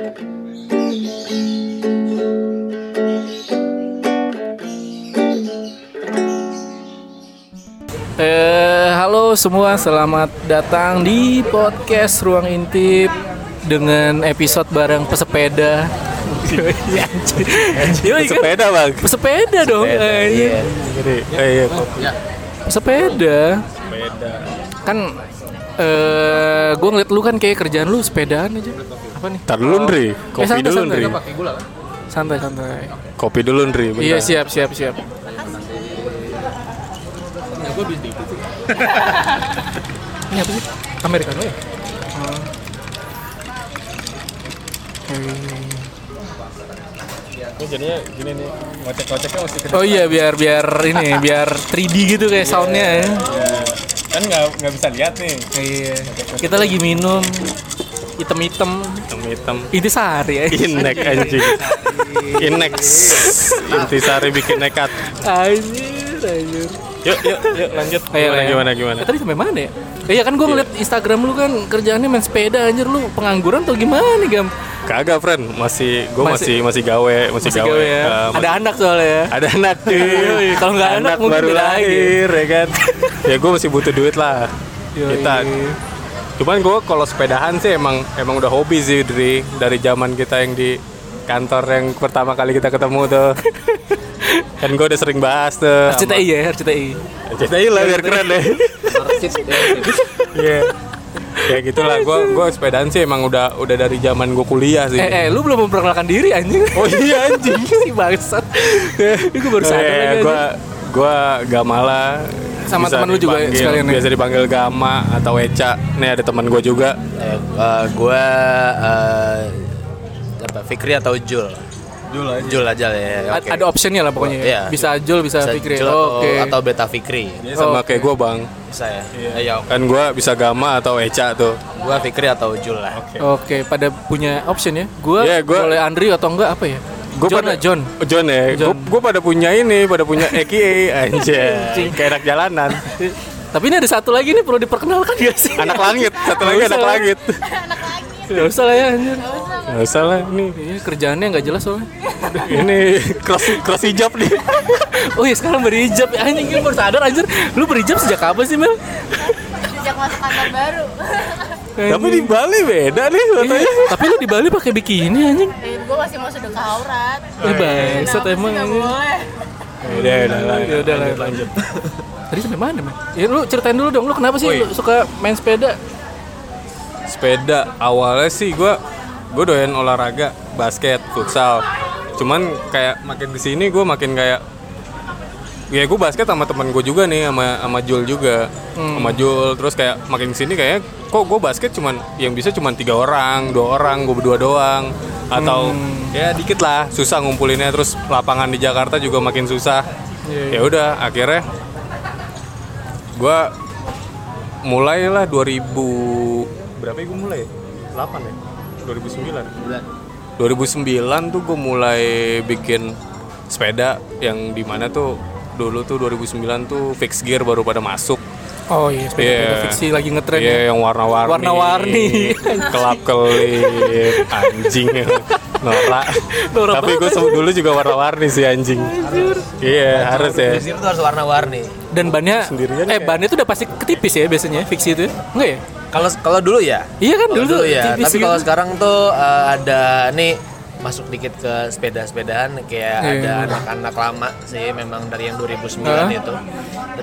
Eh, halo semua, selamat datang di podcast Ruang Intip dengan episode bareng pesepeda. Kan? Sepeda bang. Pesepeda dong. eh, iya. Jadi, eh, iya, Pesepeda. sepeda. Kan eh gue ngeliat lu kan kayak kerjaan lu sepedaan aja. Apa nih? Tar dulu Ndri, Eh, kopi santai, dulu santai. Ndri. Santai santai. Kopi dulu Ndri. bentar. Iya siap siap siap. Ini apa sih? Americano ya? Ini jadinya gini nih, ngocek-ngoceknya mesti Oh iya biar biar ini biar 3D gitu kayak soundnya ya. Kan nggak nggak bisa lihat nih. Iya. Kita lagi minum hitam-hitam Hitam-hitam. intisari ya. Inek anjing. Inex. Intisari bikin nekat. Anjir, anjir. Yuk, yuk, yuk lanjut. Ayo, Gimana, ayo. gimana, gimana? Eh, tadi sampai mana ya? Eh, Iya kan gue ngeliat Instagram lu kan kerjaannya main sepeda anjir lu pengangguran atau gimana gam? Kagak, friend. Masih, gue Masih- masih, masih gawe, masih, Masih gawe. gawe ya. Eh, Ada anak soalnya ya. ada anak cuy. Kalau nggak anak mungkin baru beda lagi. lahir ya kan. ya gue masih butuh duit lah. Yoi. Kita Cuman gue kalau sepedahan sih emang emang udah hobi sih dari dari zaman kita yang di kantor yang pertama kali kita ketemu tuh. kan gue udah sering bahas tuh. RCTI ya, RCTI. Ceritain lah biar keren deh. Iya. Kayak gitulah gue gue sepedaan sih emang udah udah dari zaman gue kuliah sih. Eh, eh, lu belum memperkenalkan diri anjing. Oh iya anjing. si bangsat. Itu baru sadar Eh, lagi. gue gue Gamala Sama Bisa teman lu juga sekalian ya? biasa dipanggil Gama atau Eca nih ada teman gue juga Eh, eh, gua eh, apa Fikri atau Jul? Jul aja Jul aja ya. A- oke. Ada optionnya lah pokoknya. ya. Iya. Bisa Jul, bisa, Bisa Fikri. Jul atau, Oke. atau Beta Fikri. Dia sama Oke. kayak gue bang Bisa ya. Eh, ya, kan gue bisa Gama atau Eca tuh gua Fikri atau Jul lah. Oke, pada punya option ya. Gua Iya, gua- boleh Andri atau enggak apa ya? Gua John pada- lah, John. Oh, John ya John. gue pada punya ini pada punya EKA anjay kayak anak jalanan Tapi ini ada satu lagi nih perlu diperkenalkan gak sih? anak langit satu lagi anak usah. langit Gak usah lah ya anjir. nggak usah lah ini kerjaannya nggak jelas soalnya. ini cross cross hijab nih Oh iya sekarang berijab ya anjing gue baru sadar anjir. Lu berijab sejak kapan sih Mel? sejak masuk kantor baru tapi di Bali beda nih Iya, fotonya tapi lu di Bali pakai bikini anjing. Eh, gue masih mau sedekah aurat. Eh bangsat emang boleh? Udah udah lah Ya udah lah. lanjut. Tadi sampai mana, Mel? Ya lu ceritain dulu dong, lu kenapa sih lu suka main sepeda? sepeda awalnya sih gue gue doyan olahraga basket futsal. Cuman kayak makin ke sini gue makin kayak ya gue basket sama teman gue juga nih sama sama Jul juga. Sama Jul terus kayak makin ke sini kayak kok gue basket cuman yang bisa cuman tiga orang dua orang gue berdua doang. Atau ya dikit lah susah ngumpulinnya. Terus lapangan di Jakarta juga makin susah. Iya, ya udah akhirnya gue mulailah 2000 berapa ya gue mulai? 8 ya? 2009 2009 tuh gue mulai bikin sepeda yang di mana tuh dulu tuh 2009 tuh fix gear baru pada masuk Oh iya, sepeda Iya. fiksi lagi ngetren Iya ya. yang warna-warni Warna-warni. kelap kelip anjing norak Norak tapi gue dulu juga warna-warni sih anjing iya harus ya Di sini tuh harus warna-warni. Dan bannya Sendirian eh bannya tuh udah pasti ketipis ya biasanya fiksi itu ya? Enggak ya? Kalau kalau dulu ya. Iya kan dulu, dulu ya. Tapi gitu. kalau sekarang tuh eh, ada nih masuk dikit ke sepeda-sepedaan kayak Iya. ada anak-anak lama sih memang dari yang 2009 Hah? itu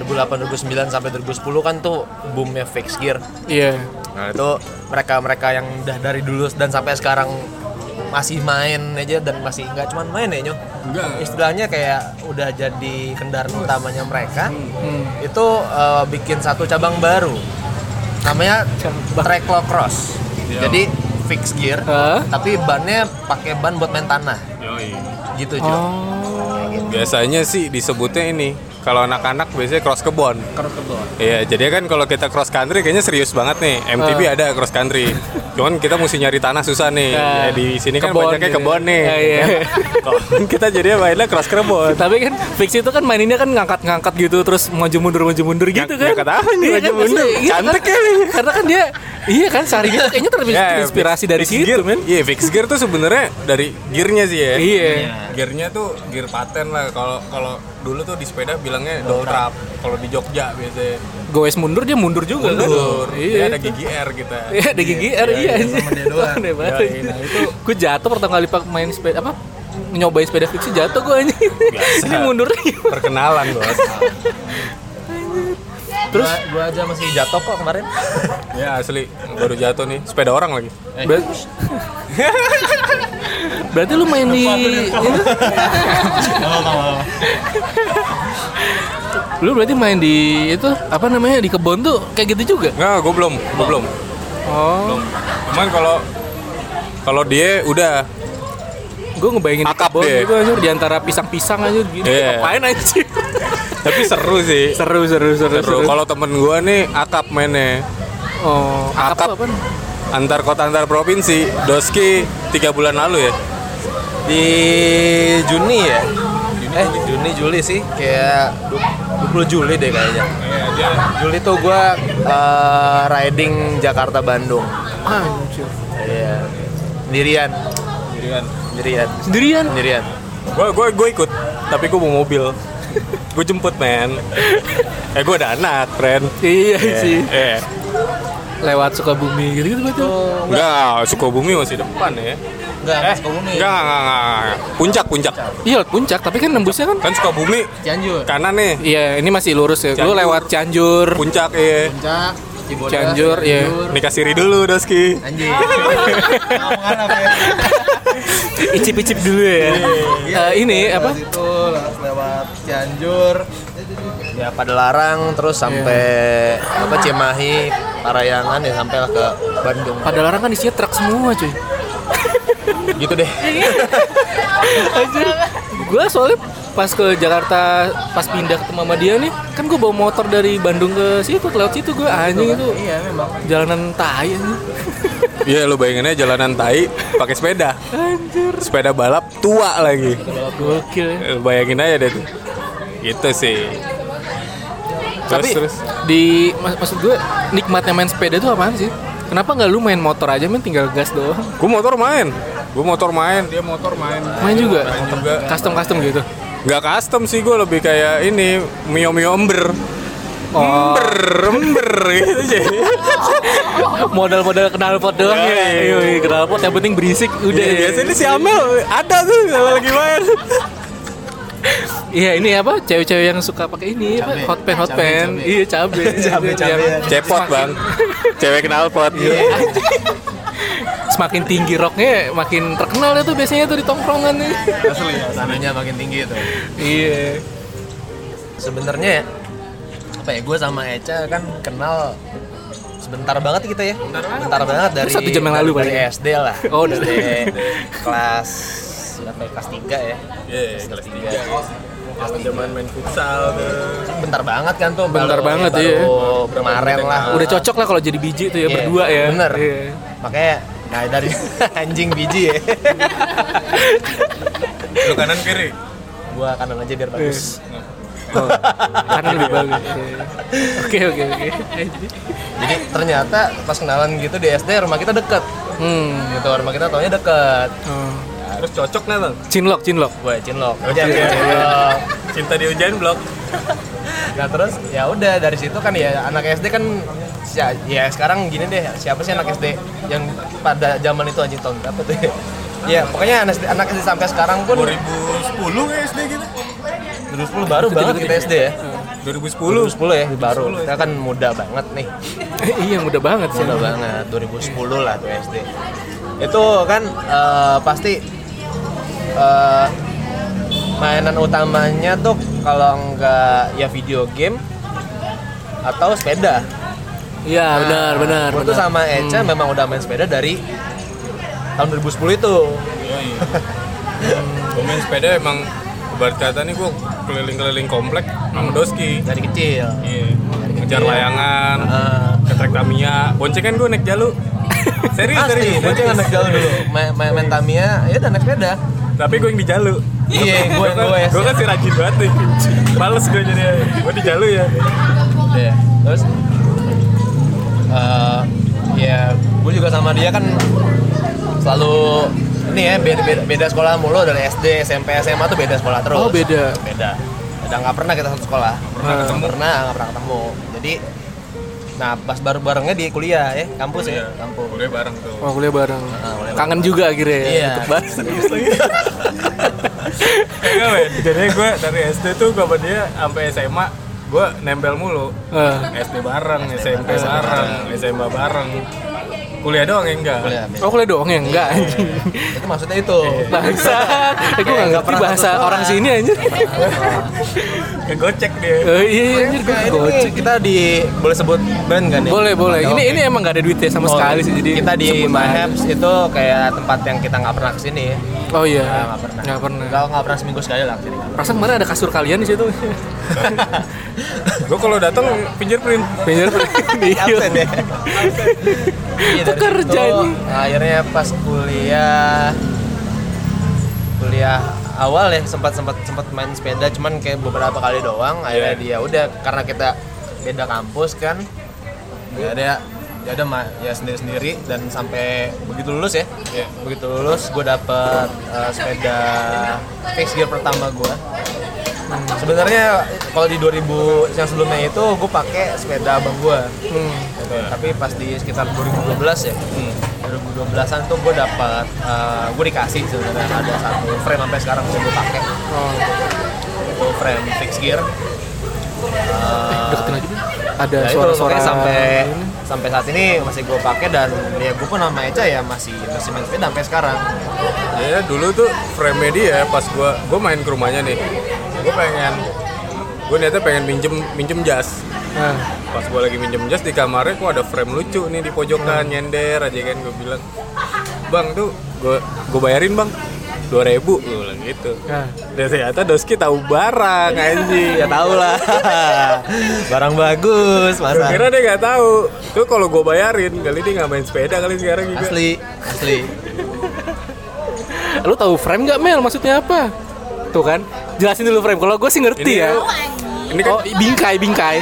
2008 2009 sampai 2010 kan tuh boomnya fix gear Iya. Nah itu mereka-mereka yang udah dari dulu dan sampai sekarang masih main aja dan masih nggak cuma main ya Nyo. Istilahnya kayak udah jadi kendaraan utamanya mereka. Hmm. Itu eh, bikin satu cabang baru. Namanya Treklo Cross. Jadi fix gear, Hah? tapi bannya pakai ban buat main tanah. Gitu, Jo. Oh. biasanya sih disebutnya ini kalau anak-anak biasanya cross kebon Cross kebon. Iya, jadi kan kalau kita cross country kayaknya serius banget nih. MTB Ah. ada cross country. Cuman kita mesti nyari tanah susah nih. Nah, Ya, di sini kan kebon banyaknya gitu. kebon nih. Ah, iya. kan? kita jadinya mainnya cross kerbau Tapi kan fix itu kan maininnya kan ngangkat-ngangkat gitu terus maju mundur maju mundur gitu kan. ngangkat apa nih, Iya maju kan, mundur? iya, Cantik karena, karena kan dia iya kan sehari itu kayaknya terinspirasi dari situ gear, men. Iya, fix gear tuh sebenarnya dari gearnya sih ya. Iya. Gearnya tuh gear paten lah. Kalau kalau dulu tuh di sepeda bilangnya door trap. Kalau di Jogja biasanya Goes mundur dia mundur juga mundur. kan. Dia Iya. ada GGR kita. Iya, ada GGR iya. temen dia doang. Aneh banget. Yoi, nah, itu gue jatuh pertama kali pak main sepeda apa nyobain sepeda fiksi jatuh gue anjing. Ini mundur Perkenalan, Bos. Terus gua aja masih jatuh kok kemarin. ya asli baru jatuh nih sepeda orang lagi. Ber- Berarti lu main di itu? Lu berarti main di itu apa namanya di kebun tuh kayak gitu juga? Enggak, gue belum, gue belum. Oh, Belum. Cuman kalau kalau dia udah gue ngebayangin di Akap deh. gitu anjir di antara pisang-pisang aja gitu. Iya. Ngapain anjir? tapi seru sih. seru seru seru Seru. Kalau temen gua nih akap mainnya oh, akap, Akap. antar kota antar provinsi. Doski tiga bulan lalu ya. Di Juni ya? Eh, Juni Juli sih, kayak du- 20 Juli deh kayaknya. Juli tuh gua eh, riding Jakarta Bandung. Anjir. Iya. Sendirian, Sendirian. Sendirian, Sendirian? sendirian. Gua gua gua ikut, tapi gua bawa mobil. gue jemput men. Eh gua ada anak, friend. Iya sih. Eh, Lewat Sukabumi gitu gitu betul. enggak, Sukabumi masih depan ya. Enggak, Eh, Sukabumi. enggak, enggak, enggak, enggak. Puncak, puncak. Iya puncak, tapi kan nembusnya kan Kan Sukabumi Cianjur. kanan nih. Iya, ini masih lurus ya. Lu lewat Cianjur, Puncak ya. Puncak, Cibodas, Cianjur, iya. Nikah siri dulu, Doski. Anjing. Ngomongan apa ya? Icip-icip dulu ya. Eh, ini apa? Itu lewat Cianjur. Ya pada larang terus sampai apa Cimahi, Parayangan ya sampai ke Bandung. Pada larang kan isinya truk semua, cuy. Gitu deh. Gue soalnya pas ke Jakarta, pas pindah ke mama dia nih, kan gue bawa motor dari Bandung ke situ, lewat situ gue anjing itu. Iya memang. Jalanan tai anjing. Iya, lu bayanginnya jalanan tai pakai sepeda. Anjir. Sepeda balap tua lagi. Gokil ya. Eh, Bayangin aja deh tuh. Gitu sih. Terus, Tapi terus. di mak- maksud gue nikmatnya main sepeda itu apaan sih? Kenapa nggak lu main motor aja main tinggal gas doang? Gue motor main. Gue motor main, dia motor main. Main juga? Main juga. Custom custom gitu. Gak custom sih gue lebih kayak ini Mio Mio ember. Oh. Ember, ember gitu aja. Modal-modal knalpot doang ya. Iya, iya. Iya, knalpot yang penting berisik udah. Iya, ya. biasanya si Amel ada tuh kalau lagi main. Iya ini apa cewek-cewek yang suka pakai ini hot pen hot pen iya cabe Cabe, cabe, ya. Cepot bang. Cewek kenal pot. Iya. Semakin tinggi roknya makin terkenal ya tuh biasanya tuh di tongkrongan nih Asli ya, sananya makin tinggi itu. iya Sebenarnya ya, apa ya gue sama Eca kan kenal sebentar banget kita ya. Sebentar banget dari Satu jam yang lalu dari, dari SD lah. Oh, dari- SD kelas berapa ya? kelas 3 ya. Iya, kelas tiga. Zaman main futsal tuh. Bentar banget kan tuh. Bentar baru- banget, baru iya. Kemarin lah. udah cocok lah kalau jadi biji tuh ya Iya, berdua ya Bener. Iya. Makanya nah dari anjing biji ya. Lu kanan kiri. gua kanan aja biar bagus. Oh, karena lebih bagus oke oke oke Jadi ternyata pas kenalan gitu di SD rumah kita deket. hmm Gitu rumah kita taunya deket. oh. Terus cocok nih bang. cinlok cinlok Gue cinlok. Oke, oke. Cinlok. Cinta di ujian blok. Nah terus ya udah dari situ kan ya anak SD kan ya, ya sekarang gini deh siapa sih anak SD yang pada zaman itu anjing tahun berapa tuh ya? Ya pokoknya anak SD, anak SD sampai sekarang pun 2010 ya SD gitu. 2010 baru banget kita SD ya. 2010. 2010 ya baru. Kita kan muda banget nih. iya mudah banget sih Muda banget 2010 lah tuh SD. Itu kan eh, pasti eh, mainan utamanya tuh kalau enggak ya video game atau sepeda. iya benar benar Gue tuh benar sama Eca memang udah main sepeda dari tahun 2010 itu. Gue main sepeda emang ibarat kata nih gue keliling-keliling komplek sama Doski. Dari kecil. Iya. Ngejar layangan, Ah, ke trek Tamiya. Boncengan gue naik jalu. serius, Asli, serius. serius. anak jauh dulu. Main, main, main Tamiya, ya udah naik sepeda. Tapi gue yang di Jalu. Iya, gue kan, gue gue kan si rajin banget nih. Males gue jadi gue di Jalu ya. Iya. Terus eh ya gue juga sama dia kan selalu ini ya beda, beda, beda sekolah mulu dari SD, SMP, SMA tuh beda sekolah terus. Oh, beda. Beda. Udah nggak pernah kita satu sekolah. Pernah ketemu. Pernah nggak pernah ketemu. Jadi nah pas baru barengnya di kuliah ya kampus ya kampus. Udah bareng tuh. Oh kuliah bareng. Ah, kuliah Kangen juga akhirnya ya, Iya. untuk bahas. Enggak men, jadi gue dari SD tuh gue sama dia sampai SMA gue nempel mulu Eh, SD bareng, SMP bareng, SMA bareng kuliah doang ya enggak Kuliah. Oh kuliah doang ya? Enggak anjing. Itu maksudnya itu. Bangsa. Eh, gue gak ngerti pernah bahasa orang sini anjir. kegocek dia Eh, iya iya anjir ini gocek. kita di boleh sebut band kan nih? Boleh boleh. Ini ini emang gak ada duitnya sama Oh, sekali sih jadi. kita di sebut My aja. Haps itu kayak tempat yang kita nggak pernah ke sini Oh iya. Nah, nggak pernah Nggak pernah. nggak nggak pernah seminggu sekali lah Perasaan kemarin ada kasur kalian di situ. gue kalau datang fingerprint Pinjam absen ya Iya, ini. akhirnya pas kuliah kuliah awal ya sempat sempat sempat main sepeda cuman kayak beberapa kali doang akhirnya Iya. dia udah karena kita beda kampus kan ya ada ya ada ma- ya sendiri sendiri dan sampai begitu lulus ya. Iya. begitu lulus gue dapet uh, sepeda fix gear pertama gue sebenarnya kalau di 2000 yang sebelumnya itu gue pakai sepeda abang gue Hmm. gitu. tapi pas di sekitar 2012 ya. 2012an tuh gue dapat gue dikasih sebenarnya. Ada satu frame sampai sekarang masih gue pakai. Oh, itu frame fix gear. Eh, deketin aja deh. Ada ya suara-suara. sampai sampai saat ini masih gue pakai dan ya gue pun sama Eca ya masih masih main sepeda sampai sekarang. Ya dulu tuh frame dia pas gue gue main ke rumahnya nih. Gue pengen gue niatnya pengen minjem minjem jas. Nah, pas gue lagi minjem jas di kamarnya kok ada frame lucu nih di pojokan nyender aja kan gue bilang. Bang tuh gue gue bayarin bang dua ribu gue bilang gitu nah. dan ternyata Doski tahu barang anjing ya tau lah barang bagus Gue masa kira dia nggak tahu tuh kalau gue bayarin kali dia nggak main sepeda kali sekarang juga asli asli Lu tahu frame nggak Mel? Maksudnya apa? Tuh kan, jelasin dulu frame. Kalau gue sih ngerti Ini ya. ini kan Oh, bingkai, bingkai.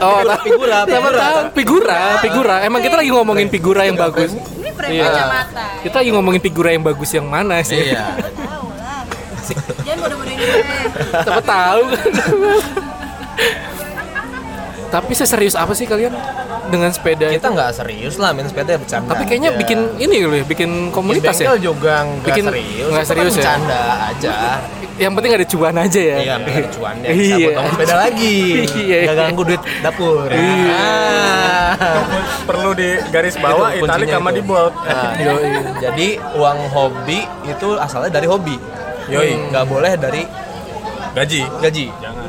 Oh, Figura, tahu. figura, figura. tahu? Figura, figura. Emang kita lagi ngomongin figura yang bagus. Frame Iya. kacamata. Kita lagi ngomongin figura yang bagus yang mana sih? iya Tahu lah. Jangan bodoh-bodohin gue. Siapa tahu kan. Tapi seserius apa sih kalian dengan sepeda kita nggak serius lah main sepeda bercanda Tapi kayaknya aja. bikin ini loh ya, bikin komunitas Di bengkel ya. juga nggak Bikin- serius nggak kan serius ya? bercanda aja Yang penting ada cuan aja ya. iya bikin cuannya bisa Iya. potong sepeda lagi Iya. nggak ganggu duit dapur Iya. Ah. perlu di garis bawah Itu italik kuncinya sama di bold Nah, jadi uang hobi itu asalnya dari hobi Yoi. nggak boleh dari gaji gaji jangan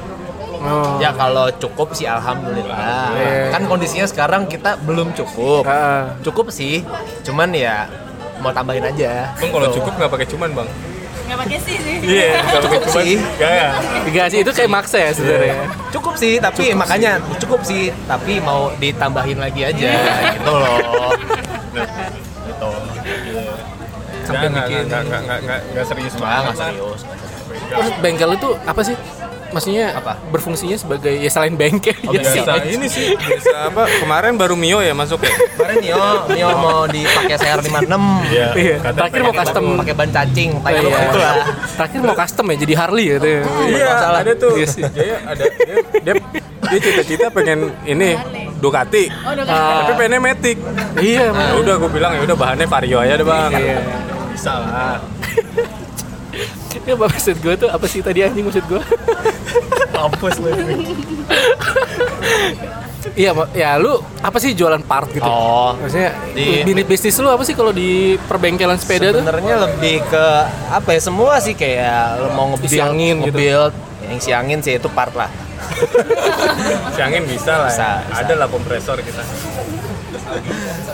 Oh. ya kalau cukup sih alhamdulillah Iya. kan kondisinya sekarang kita belum cukup Ah. cukup sih cuman ya mau tambahin aja bang kalau Gitu. cukup nggak pakai cuman bang Nggak pakai sih sih. iya nggak pakai Cukup cuman sih. nggak Gaji itu kayak maksa ya sebenarnya. cukup sih tapi makanya cukup sih tapi mau ditambahin lagi aja gitu loh gitu sampai nggak bikin- nggak nggak nggak serius banget nggak serius Terus bengkel itu apa sih? Maksudnya Apa? berfungsinya sebagai ya selain bengkel Oh, ya biasa. sih. ini sih biasa apa kemarin baru Mio ya masuk ya kemarin Nio Nio mau dipakai CR56 Iya. Iya. Kata Terakhir mau custom. pakai ban cacing Oh, pakai iya. lah Terakhir mau custom ya jadi Harley gitu. ya. iya masalah. ada tuh Iya sih. dia ada dia dia, dia cita-cita pengen ini Ducati Oh, udah Ah. tapi pengennya Matic Iya, nah, udah gue bilang ya udah bahannya Vario aja deh bang Iya. bisa lah Ya apa maksud gue tuh apa sih tadi anjing maksud gue? mampus lu Iya, ya lu apa sih jualan part gitu? oh Maksudnya Di- unit bisnis lu apa sih kalau di perbengkelan sepeda tuh? sebenarnya lebih ke apa ya semua sih kayak lo mau ngebuild Isi angin gitu. ngebuild yang si angin sih itu part lah si angin bisa lah Bisa, ya. bisa. ada lah kompresor kita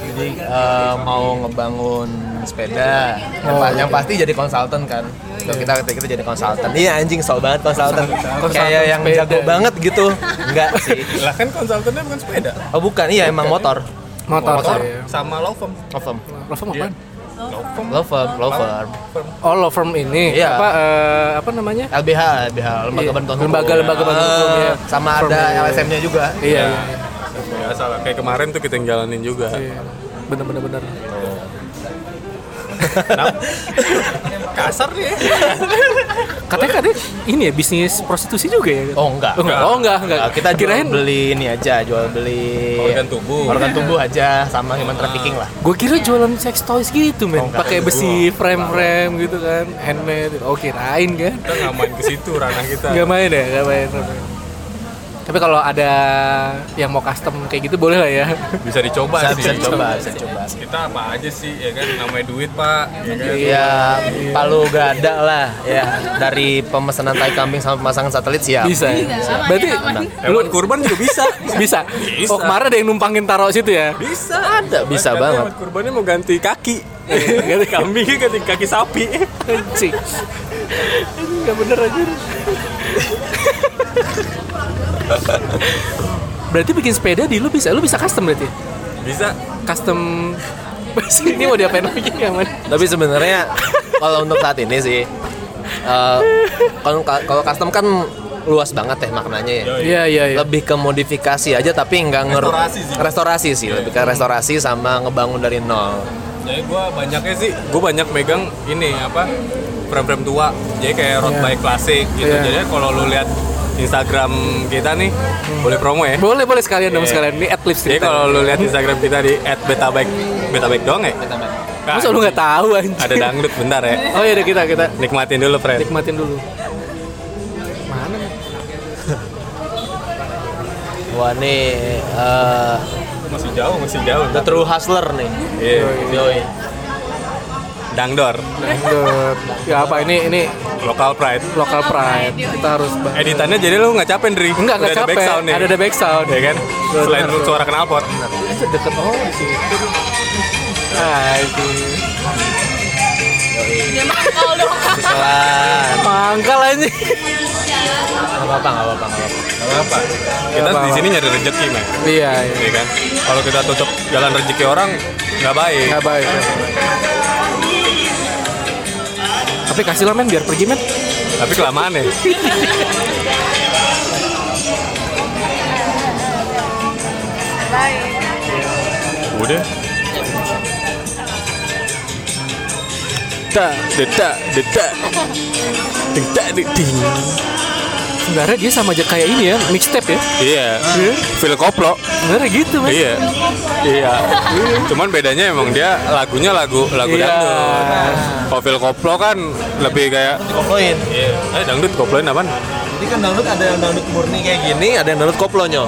jadi eh, mau ngebangun sepeda yang, Oh, iya. yang pasti jadi konsultan kan So, kita kita jadi konsultan iya anjing so banget konsultan Konsultan kayak yang sepeda. jago banget gitu enggak sih lah kan konsultannya bukan sepeda oh bukan iya emang motor Motor, motor saya. sama law firm Ovum. Rafa apaan? Law firm, law firm. Oh, law firm ini. Iya. Apa eh, apa namanya? LBH, LBH, lembaga Iya, bantuan hukum. lembaga-lembaga bantuan hukum, Eh, ya. Sama Firm, ada iya. LSM-nya juga. Iya. biasa lah kayak kemarin tuh kita yang jalanin juga Iya. Bener bener bener. Kasar nih Katanya katanya ini ya bisnis prostitusi juga ya? Oh enggak. Oh enggak, oh enggak, enggak. Nah, kita jual kirain beli ini aja, jual beli Organ tubuh. Organ tubuh aja sama human trafficking lah. gue kira jualan sex toys gitu men, Oh, enggak. pakai besi frame-frame gitu kan, handmade. Oh kirain kan? kita nggak main ke situ ranah kita Nggak main ya, nggak main. Tapi kalau ada yang mau custom kayak gitu boleh lah ya. bisa dicoba Bisa, sih bisa dicoba, bisa dicoba. kita apa aja sih ya kan namanya duit pak ya kan Ya, palu gada lah ya dari pemesanan tai kambing sama pemasangan satelit siap. Bisa. ya? Aman Berarti hewan kurban juga bisa bisa. Bisa. Oh kemarin ada yang numpangin taruh situ ya? bisa Ada, bisa Katanya banget. hewan kurbannya mau ganti kaki ganti kambingnya ganti kaki sapi Anjing. Enggak bener aja. berarti bikin sepeda di lu bisa, lu bisa custom berarti? bisa Custom ini mau diapain lagi ya man? Tapi sebenarnya kalau untuk saat ini sih eh, kalau kalau custom kan luas banget ya maknanya ya. Iya iya iya. Lebih ke modifikasi aja tapi nggak nger Restorasi sih. restorasi sih, lebih ke restorasi sama ngebangun dari nol. jadi gue banyaknya sih gue banyak megang ini apa frame-frame tua jadi kayak road Iya. bike klasik gitu Iya. jadi kalau lu lihat Instagram kita nih boleh promo ya Boleh boleh sekalian dong Iya. sekalian ini at lips jadi kalau lu lihat Instagram kita di @betabike betabike doang ya Nah, Masa lu nggak tahu anjing? ada dangdut bentar ya Oh iya udah kita kita nikmatin dulu friend nikmatin dulu. Mana nih? Wah nih eh, masih jauh masih jauh the true hustler nih. Iya. Yoi. Dangdor Dangdut. Ya apa ini ini local pride local pride. Kita harus ba- editannya jadi lu nggak capek Dri Enggak, enggak Udah capek. ada back sound nih Ada ada back sound. ya kan selain lu suara knalpot Itu deket oh di situ. Ah, itu. Dia mangkal dong. Mangkal aja. Gak apa-apa, gak apa-apa, gak apa-apa. Nggak apa kita di sini nyari rezeki men Iya, iya. ya kan kalau kita tutup jalan rezeki orang nggak baik Nggak baik. Tapi kasih lah men biar pergi men. tapi kelamaan ya udah Tak, detak, detak. Detak, ding. Sebenarnya dia sama aja kayak ini ya, mixtape ya. iya Phil Koplo Sebenarnya gitu men. iya iya cuman bedanya emang dia lagunya lagu lagu Iya. dangdut kalau Phil Koplo kan lebih kayak Koploin. iya eh dangdut koploin apaan Jadi kan dangdut ada yang dangdut murni kayak gini, ada yang dangdut koplonya.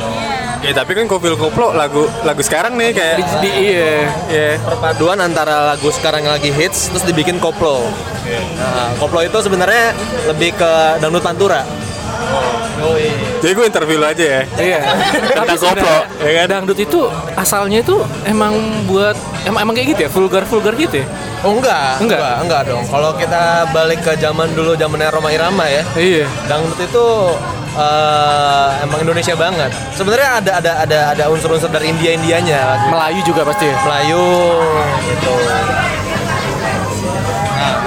ya tapi kan Phil Koplo lagu lagu sekarang nih kayak Di, di iya. iya Perpaduan antara lagu sekarang yang lagi hits terus dibikin koplo. Nah, koplo itu sebenarnya lebih ke dangdut pantura. Jadi gue interview aja ya Iya. Tapi koplo, ya kan? Dangdut itu asalnya itu emang buat emang emang kayak gitu ya, vulgar vulgar gitu ya. Oh enggak, Enggak? enggak, enggak dong. Kalau kita balik ke zaman dulu zamannya Roma Irama ya, Iya. dangdut itu eh, emang Indonesia banget. Sebenarnya ada ada ada ada unsur-unsur dari India Indianya, Melayu juga pasti ya. Melayu gitu.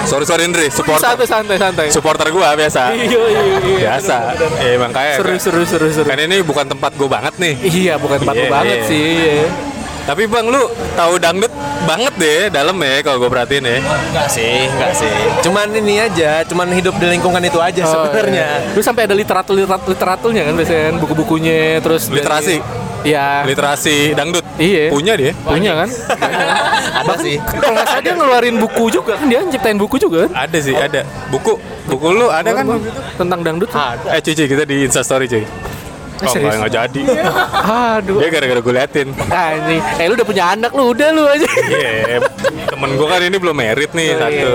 Sorry sorry Indri supporter Santai santai santai. supporter gue biasa Iya iya iya. biasa ya emang kayak Seru seru seru seru. kan ini bukan tempat gue banget nih Iya bukan tempat lu Iya, banget iya. sih. Iya. tapi bang lu tahu dangdut banget deh dalam ya kalau gue perhatiin ya Enggak sih, enggak sih. Cuman ini aja, cuman hidup di lingkungan itu aja Oh, sebenarnya. iya. Lu sampai ada literatur literatur literaturnya kan biasanya kan buku-bukunya terus dari- Literasi. Iya. literasi dangdut Iya. punya dia Punya kan? Ada sih. Kalau nggak salah dia ngeluarin buku juga kan dia nyiptain buku juga kan? ada sih ada buku buku lu ada kan Tentang dangdut. Ada. eh cuy cuy, kita di instastory cuy oh serius? nggak nggak jadi Aduh. dia gara-gara gue liatin Anjing. Eh lu udah punya anak lu udah lu aja. Iya, temen gue kan ini belum merit nih Oh, satu. iya.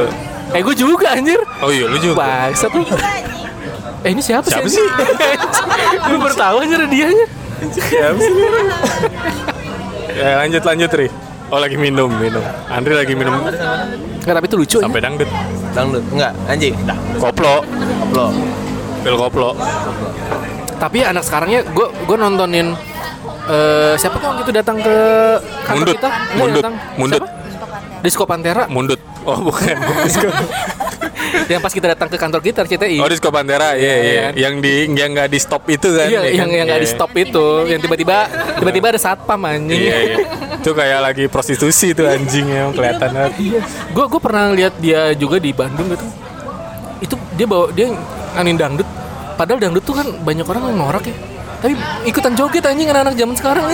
Eh gue juga anjir. Oh iya, lu juga. Bangsat lu. Eh ini siapa, Siapa sih? Gue baru tahu anjir dianya. Sih? ya lanjut lanjut Ri. Oh lagi minum minum. Andri lagi minum Enggak tapi itu lucu ya. sampai dangdut. Dangdut. Enggak, anjing. Koplo, Koplo. pil koplo. Tapi anak sekarangnya gue gue nontonin eh siapa tuh waktu itu datang ke kantor Mundut, kita? Nggak, mundut, datang. mundut. Siapa? Disco Pantera Mundut. Oh, bukan. yang pas kita datang ke kantor kita RCTI. Oh, Disco Pantera. Iya, iya. Iya, kan? Yang di yang nggak di stop itu kan. Iya, ya yang yang nggak Iya. di stop itu, yang tiba-tiba tiba-tiba ada satpam anjing. Iya, iya. Itu kayak lagi prostitusi tuh anjingnya kelihatan banget. Gue gue pernah lihat dia juga di Bandung gitu. Itu dia bawa dia nganin dangdut. Padahal dangdut tuh kan banyak orang yang norak ya. Tapi ikutan joget anjing anak-anak zaman sekarang.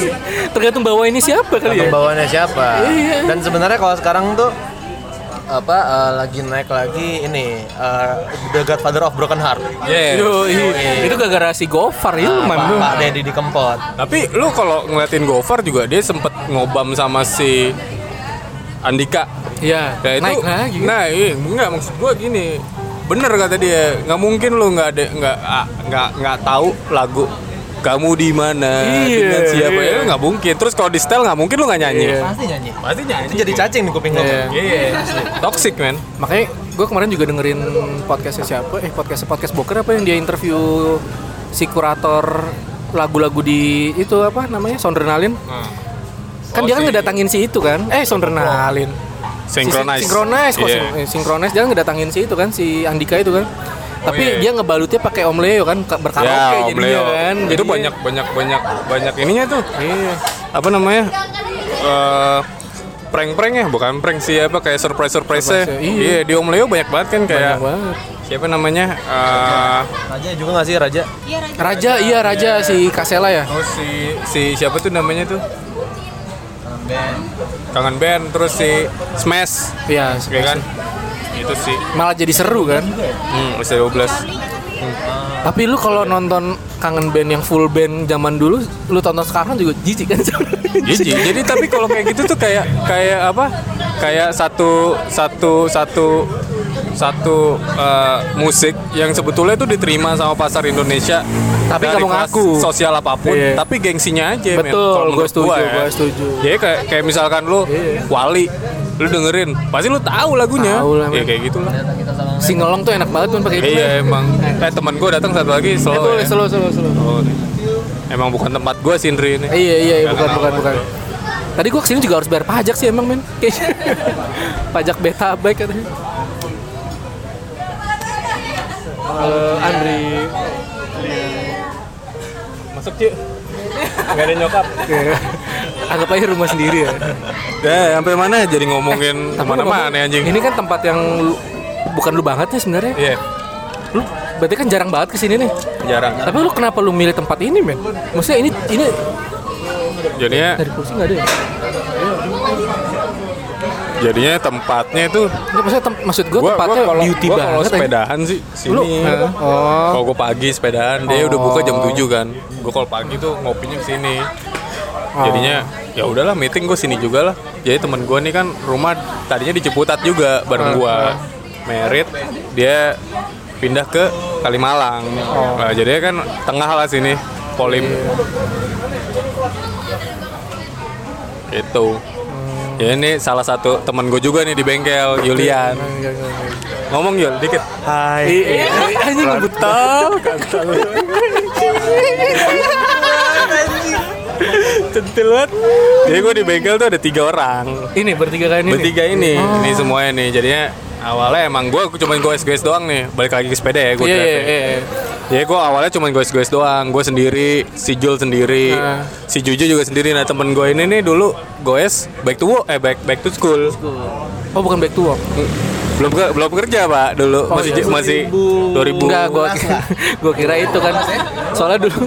Tergantung bawa ini siapa kali ya. Tergantung bawaannya siapa. Iya. Dan sebenarnya kalau sekarang tuh apa eh, lagi naik lagi ini eh, The Godfather of Broken Heart. Iya. Yo, itu gara-gara si Gofar Hilman Pak, tuh. Pak Deddy di Kempot. Tapi lu kalau ngeliatin Gofar juga dia sempet ngobam sama si Andika. Iya, Ya, itu, naik lagi. Nah, iya, enggak maksud gua gini. Bener kata dia, nggak mungkin lu nggak ada nggak ah, nggak nggak tahu lagu kamu di mana Iya, dengan siapa iya. ya nggak mungkin. Terus kalau di setel nggak mungkin lu nggak nyanyi. Iya. Pasti nyanyi. Pasti nyanyi. Itu jadi cacing di kuping lo. Iya. Iya, toxic man. Makanya gue kemarin juga dengerin podcastnya siapa? Eh podcast podcast Boker apa yang dia interview si kurator lagu-lagu di itu apa namanya Sondrenalin. Kan Oh, dia kan si- ngedatangin si itu kan? Eh Sondrenalin. Synchronize. Si, Synchronize kok Iya. syn- eh, Synchronize dia ngedatangin si itu kan si Andika itu kan. Tapi iya. dia ngebalutnya pakai Om Leo kan ka- berkaraoke Ya, Om jadinya Leo. kan. Itu Jadinya- banyak banyak banyak banyak ininya tuh. Iya. Apa namanya? Eh prank-prank ya, bukan prank sih apa kayak surprise-surprise Surprise-nya, iya. Iya, di Om Leo banyak banget kan kayak Banyak banget. siapa namanya? Eh Raja juga nggak sih Raja? Iya Raja. Raja iya Raja si Kasela ya. Oh si si siapa tuh namanya tuh? Kangen band terus si Smash ya kan? Itu sih. malah jadi seru kan. Hmm, usia 12. Tapi lu kalau nonton kangen band yang full band zaman dulu, lu tonton sekarang juga jijik kan? Jadi, jadi tapi kalau kayak gitu tuh kayak kayak apa? Kayak satu satu satu satu eh, musik yang sebetulnya tuh diterima sama pasar Indonesia Tapi kelas ngaku. sosial apa pun Iya. tapi gengsinya aja men. Betul, Kalau gue setuju, gua ya. gue setuju. jadi kayak kayak misalkan lu Iya. Wali lu dengerin pasti lu tahu lagunya Tahu lah, ya men. kayak gitulah Singelong tuh enak banget tuh pakai itu. iya emang kayak teman gue datang satu lagi Eh, slow boleh, ya. slow, slow, slow. Oh, emang bukan tempat gue sih Indri ini Eh, Iya, iya, iya, Nggak bukan, bukan, bukan. Tadi gua ke sini juga harus bayar pajak sih emang men. Pajak beta baik katanya. Halo Andri. Masuk cuy nggak ada nyokap Oke. Anggap aja rumah sendiri ya. ya sampai mana jadi ngomongin ke mana-mana ngomong- anjing Ini kan tempat yang lu- bukan lu banget ya sebenarnya. iya Lu berarti kan jarang banget ke sini nih. jarang Tapi lu kenapa lu milih tempat ini men? Maksudnya ini ini jadinya dari kursi nggak ada ya? Jadinya tempatnya itu Nggak, maksudnya tem- maksud gue gua tempatnya gua kalau beauty gua kalau banget. anjing. sepedahan sih Lu, sini eh, oh, kalau gue pagi sepedaan dia udah buka jam Oh. 7 kan gue kalau pagi tuh ngopinya ke sini Oh. jadinya ya udahlah meeting gue sini juga lah jadi temen gue nih kan rumah tadinya di Ciputat juga bareng gue merit dia pindah ke Kalimalang Oh. Nah, jadi kan tengah lah sini Polim itu Hmm. Ya ini salah satu temen gue juga nih di bengkel Yulian. Ngomong Yul dikit. Hai. Iya, anjing betul. centil banget. Jadi gue di bengkel tuh ada tiga orang. Ini bertiga kan ini. bertiga ini Oh. ini semuanya nih. Jadinya awalnya emang gue cuma goes-goes doang nih. Balik lagi ke sepeda ya gue Iya, iya, iya. Jadi gue awalnya cuma goes-goes doang, gue sendiri, si Jul sendiri, Ah. si Juju juga sendiri. Nah temen gue ini nih dulu goes back to work, eh back back to school. Oh, bukan back to work. Belum ke- belum kerja pak dulu, Oh, masih iya. masih 2000 Enggak, gua gua kira itu kan. Soalnya dulu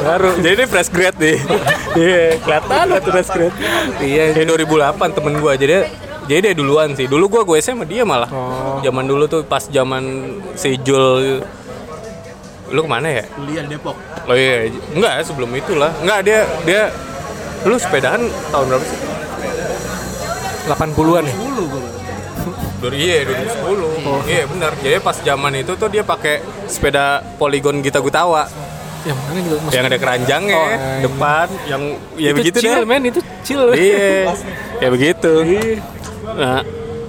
baru. Jadi ini fresh grade nih. Iya, kelihatan lah tuh fresh grade. iya. Ini 2008 temen gue jadi jadi dia duluan sih. Dulu gue gue sama dia malah. Oh. Zaman dulu tuh pas zaman si Jul lu ke mana ya? Kuliah Depok. Oh iya, enggak sebelum itulah. Enggak dia dia lu sepedaan tahun berapa sih? 80-an ya. Dari iya 2010. Iya benar. Jadi pas zaman itu tuh dia pakai sepeda Polygon Gita Gutawa Yang mana juga maksud- yang ada keranjangnya Oh, iya. depan yang ya itu begitu chill, deh. men, itu chill. Iya. Kayak begitu. Nah,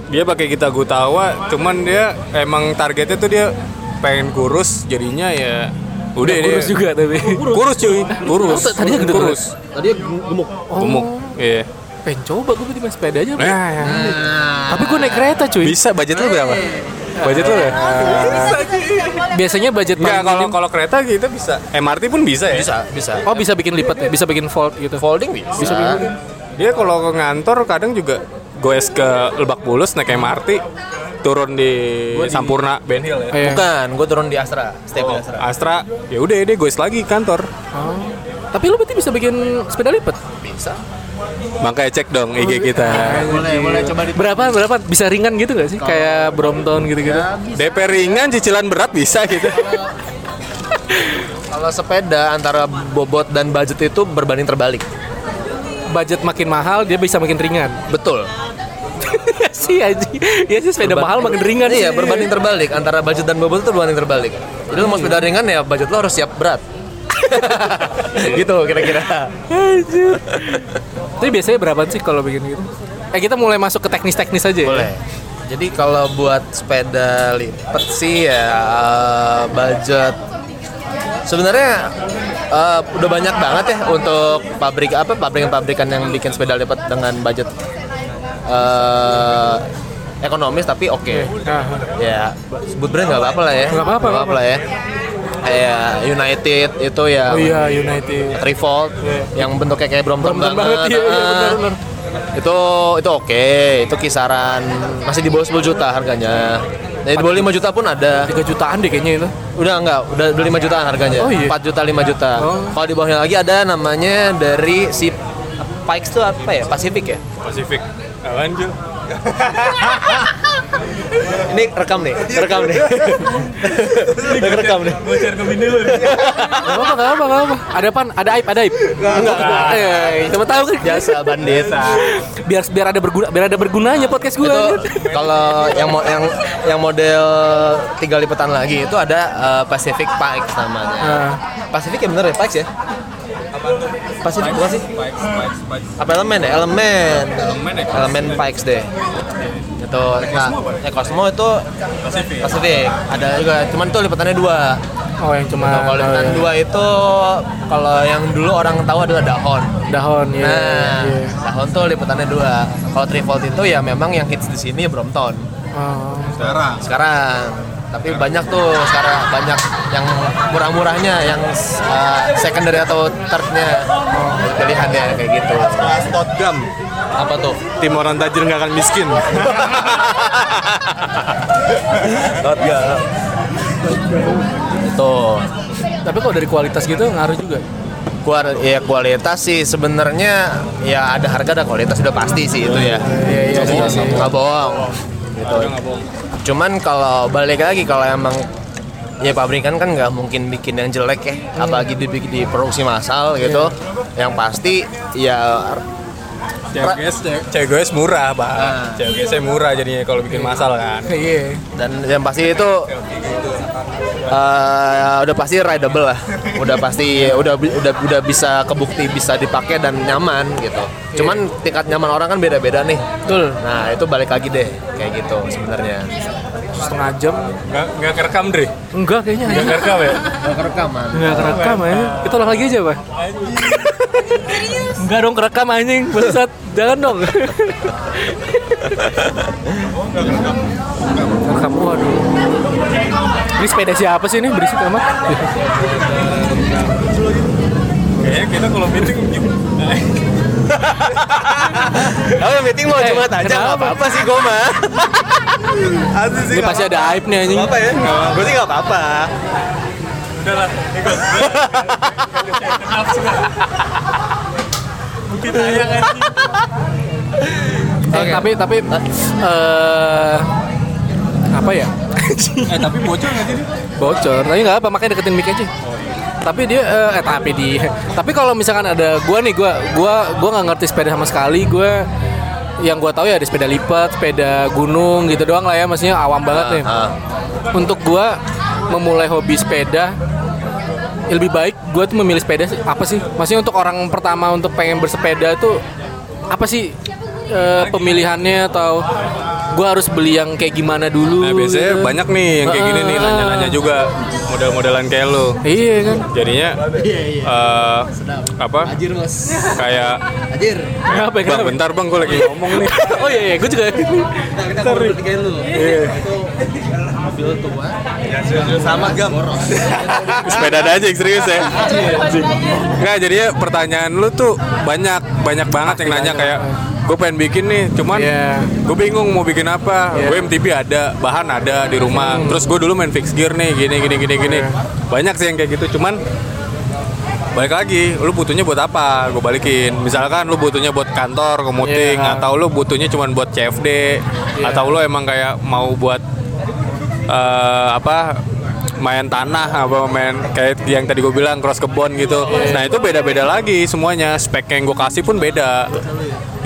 dia pakai Gita Gutawa, cuman dia emang targetnya tuh dia pengen kurus jadinya ya udah dia kurus juga tapi. kurus cuy kurus Oh, tadinya gede kurus Tadi gemuk. Oh. gemuk Iya. pengen coba gue berarti main sepeda aja Nah, ya. tapi gue naik kereta cuy bisa budget lu berapa? Budget lu ya? biasanya budget paling kalau kalau kereta kita bisa. MRT pun bisa ya? Bisa, bisa. oh bisa bikin lipat ya bisa bikin fold gitu Folding bisa. bisa bikin Dia kalau ke ngantor kadang juga goes ke Lebak Bulus naik MRT turun di, Sampurna Ben Hill ya. Iya. Bukan, gue turun di Astra, stay di Oh, Astra. Astra, ya udah dia goes lagi kantor. Oh. tapi lu berarti bisa bikin sepeda lipat Bisa. Makanya cek dong IG kita. Boleh, boleh coba di berapa berapa bisa ringan gitu gak sih kayak Brompton gitu gitu DP ringan, cicilan berat bisa gitu. Kalau sepeda antara bobot dan budget itu berbanding terbalik. Budget makin mahal dia bisa makin ringan Betul. Iya sih aja ya sih sepeda mahal makin ringan Iya, sih. berbanding terbalik antara budget dan bobot itu berbanding terbalik. Jadi lu mau sepeda ringan ya budget lu harus siap berat. gitu kira-kira. tapi biasanya berapa sih kalau bikin gitu eh kita mulai masuk ke teknis-teknis aja ya? Boleh. Jadi kalau buat sepeda lipat sih ya eh, budget sebenarnya eh, udah banyak banget ya untuk pabrik apa pabrikan-pabrikan yang bikin sepeda lipat dengan budget eh, ekonomis tapi oke. Nah, Ya sebut brand nggak apa-apa lah ya. Nggak apa-apa, Nggak lah ya. Kayak United itu ya. oh iya United Revolt yang bentuknya kayak Brompton, banget, banget, iya, iya, Ah. benar-benar. itu itu oke itu kisaran masih di bawah 10 juta harganya Nah, di bawah 5 juta. pun ada. 3 jutaan deh kayaknya itu. Udah enggak. Udah udah 5 jutaan harganya. Oh, iya? 4 juta 5 juta. Oh. kalau di bawahnya lagi ada namanya dari si Pikes tuh apa ya? Pacific ya? Pasifik. Apaan Jul? ini rekam nih rekam nih. Rekam nih. Bocor ke bini lu. Gak apa, gak apa. Ada pan, ada aib, ada aib. Enggak, Eh, coba tahu kan. jasa bandit Biar biar ada berguna, biar ada bergunanya podcast gue. kalau yang mo- yang yang model tiga lipatan lagi itu ada eh, Pacific Pikes namanya. Nah, Pacific ya bener ya Pikes ya? Pacific bukan sih? Apa elemen ya? Elemen elemen Pikes deh itu nah ya Cosmo itu Pacific ada juga cuman itu lipatannya dua. Oh yang cuma Nah, kalau lipatan dua itu kalau yang dulu orang tahu adalah dahon. Dahon ya. nah iya. dahon tuh lipatannya dua. Kalau trivolt itu ya memang yang hits di sini Brompton. Oh. sekarang? Tapi banyak tuh sekarang banyak yang murah-murahnya yang uh, secondary atau thirdnya. Pilihannya kayak gitu. Totgam. Apa tuh? Tim orang tajir nggak akan miskin. itu Tapi kalau dari kualitas gitu ngaruh juga. Kual ya kualitas sih sebenarnya ya ada harga ada kualitas sudah pasti sih itu ya. Iya, iya, Nggak iya, bohong, iya. nggak bohong. Gitu. Cuman kalau balik lagi kalau emang ya pabrikan kan nggak mungkin bikin yang jelek ya. Apalagi dibikin di produksi massal gitu. Yang pasti ya CGS, CGS murah, Bang. CGS murah jadinya kalau bikin masal kan. Iya. dan yang pasti itu eh, udah pasti rideable lah udah pasti udah udah udah bisa kebukti bisa dipakai dan nyaman gitu cuman tingkat nyaman orang kan beda-beda nih Betul. nah itu balik lagi deh kayak gitu sebenarnya Setengah jam. Nggak nggak kerekam, Dre. Enggak kayaknya. Nggak kerekam ya? rekaman Enggak kerekam aja. Kita ulang lagi aja, Pak. Enggak dong kerekam anjing. Bangsat. Jangan dong. Rekam waduh. Ini sepeda siapa sih ini berisik amat? Kayaknya kita kalau meeting Kalau meeting mau Eh, cuma aja nggak apa-apa sih gue mah Asli sih. Ini pasti ada aib nih anjing. apa ya gue sih nggak apa-apa Udah lah, ikut. Mungkin ayang anjing. Eh, Oke. tapi tapi eh apa ya? Eh, tapi bocor nggak sih? Bocor. Tapi nggak apa, makanya deketin mic aja. Tapi dia eh, eh tapi dia. Tapi kalau misalkan ada gua nih, gua gua gua nggak ngerti sepeda sama sekali. Gua yang gua tahu ya ada sepeda lipat, sepeda gunung gitu doang lah ya, maksudnya awam banget nih. ah. Untuk gua memulai hobi sepeda lebih baik gua tuh memilih sepeda sih- apa sih? Maksudnya untuk orang pertama untuk pengen bersepeda tuh apa sih eh, pemilihannya atau gue harus beli yang kayak gimana dulu. Nah biasanya gitu. banyak nih yang kayak gini nih nanya-nanya juga model-modelan kayak lu. Iya kan. Jadinya eh, apa? Kayak Anjir. Kenapa? bang bentar bang gue lagi ngomong nih. oh iya, iya. gue juga. Nah, kita mau bertigain lu. Itu mobil tua. Sama gam. Sepeda aja serius ya. Nggak jadinya pertanyaan lu tuh banyak banyak banget yang nanya kayak gue pengen bikin nih cuman Iya. gue bingung mau bikin apa. Iya. gue MTB ada bahan ada di rumah. Terus gue dulu main fix gear nih gini gini gini gini. Banyak sih yang kayak gitu cuman balik lagi lu butuhnya buat apa? Gue balikin. Misalkan lu butuhnya buat kantor commuting Iya. atau lu butuhnya cuman buat CFD atau lu emang kayak mau buat eh, apa main tanah apa main kayak yang tadi gue bilang cross kebon gitu. Nah itu beda-beda lagi semuanya. Spek yang gue kasih pun beda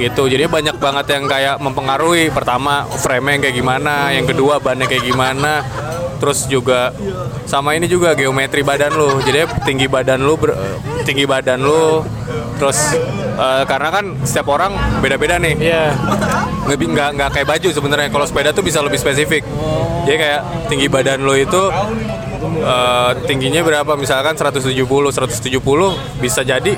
gitu. Jadi banyak banget yang kayak mempengaruhi. Pertama frame yang kayak gimana. Yang kedua bannya kayak gimana. Terus juga sama ini juga geometri badan lu. Jadi tinggi badan lu ber- tinggi badan lu. Terus eh, karena kan setiap orang beda-beda nih. Iya. nggak nggak nggak kayak baju sebenarnya. Kalau sepeda tuh bisa lebih spesifik. Jadi kayak tinggi badan lo itu eh, tingginya berapa? Misalkan 170 170 bisa jadi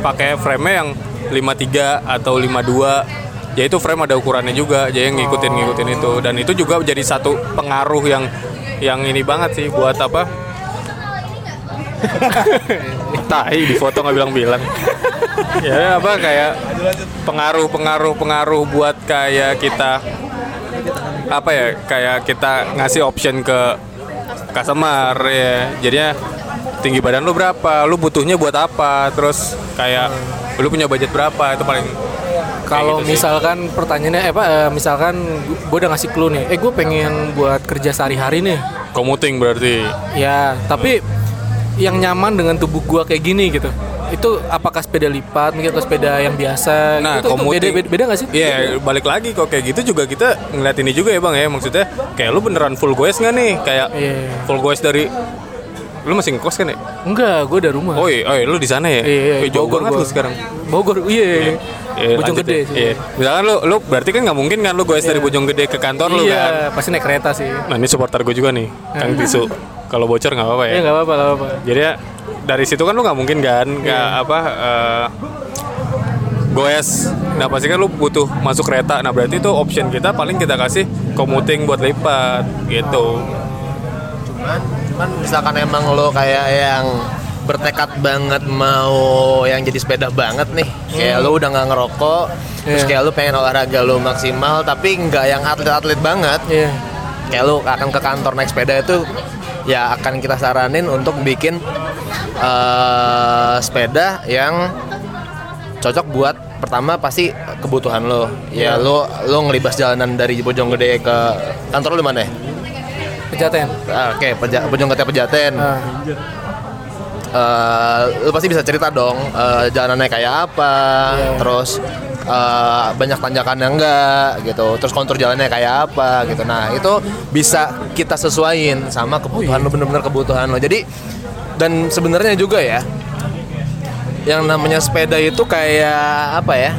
pakai frame yang 53 atau 52 ya itu frame ada ukurannya juga. Jadi ngikutin ngikutin itu. Dan itu juga jadi satu pengaruh yang yang ini banget sih buat apa? Tahi di foto nggak bilang-bilang. Ya apa kayak pengaruh pengaruh pengaruh buat kayak kita apa ya kayak kita ngasih option ke customer ya. Jadinya tinggi badan lu berapa lu butuhnya buat apa terus kayak lu punya budget berapa itu paling Kalau gitu sih. misalkan pertanyaannya eh, apa eh, misalkan gue udah ngasih clue nih, eh gue pengen buat kerja sehari-hari nih. commuting berarti Ya, tapi yang nyaman dengan tubuh gue kayak gini gitu. Itu apakah sepeda lipat, mungkin atau sepeda yang biasa? Nah, itu, itu beda, commuting- beda, beda gak sih? Iya, balik lagi kok kayak gitu juga kita ngeliat ini juga ya bang ya maksudnya kayak lu beneran full goes nggak nih kayak Iya. full goes dari lu masih ngekos kan ya? Enggak, gue udah rumah. Oh iya, oh iya, lu di sana ya? Iya, iya, Eh, jauh Bogor banget gua. lu sekarang. Bogor, iya. Iya, Bojong lanjut gede ya. sih. Iya. Misalkan lu lu berarti kan nggak mungkin kan lu goes dari Bojong Gede ke kantor lu kan. Iya, pasti naik kereta sih. Nah, ini supporter gue juga nih, Kang Tisu. Kalau bocor nggak apa-apa ya. Iya, nggak apa-apa, nggak apa-apa. Jadi ya dari situ kan lu nggak mungkin kan nggak Iya. apa eh, goes. Nah, pasti kan lu butuh masuk kereta. Nah, berarti itu option kita paling kita kasih commuting buat lipat gitu. Cuman, cuman misalkan emang lo kayak yang bertekad banget mau yang jadi sepeda banget nih kayak lo udah nggak ngerokok terus Iya. kayak lo pengen olahraga lo maksimal tapi nggak yang atlet-atlet banget Iya. kayak lo akan ke kantor naik sepeda itu ya akan kita saranin untuk bikin eh, sepeda yang cocok buat pertama pasti kebutuhan lo ya lo lo ngelibas jalanan dari Bojonggede ke kantor lo di mana ya? Pejaten. Ah, Oke, Peja- Bojonggede Pejaten. Nah, Eh, lu pasti bisa cerita dong eh, jalanannya kayak apa, Iya. terus eh, banyak tanjakannya enggak gitu, terus kontur jalannya kayak apa gitu. Nah itu bisa kita sesuaiin sama kebutuhan lu bener-bener kebutuhan lo. Jadi dan sebenarnya juga ya, yang namanya sepeda itu kayak apa ya?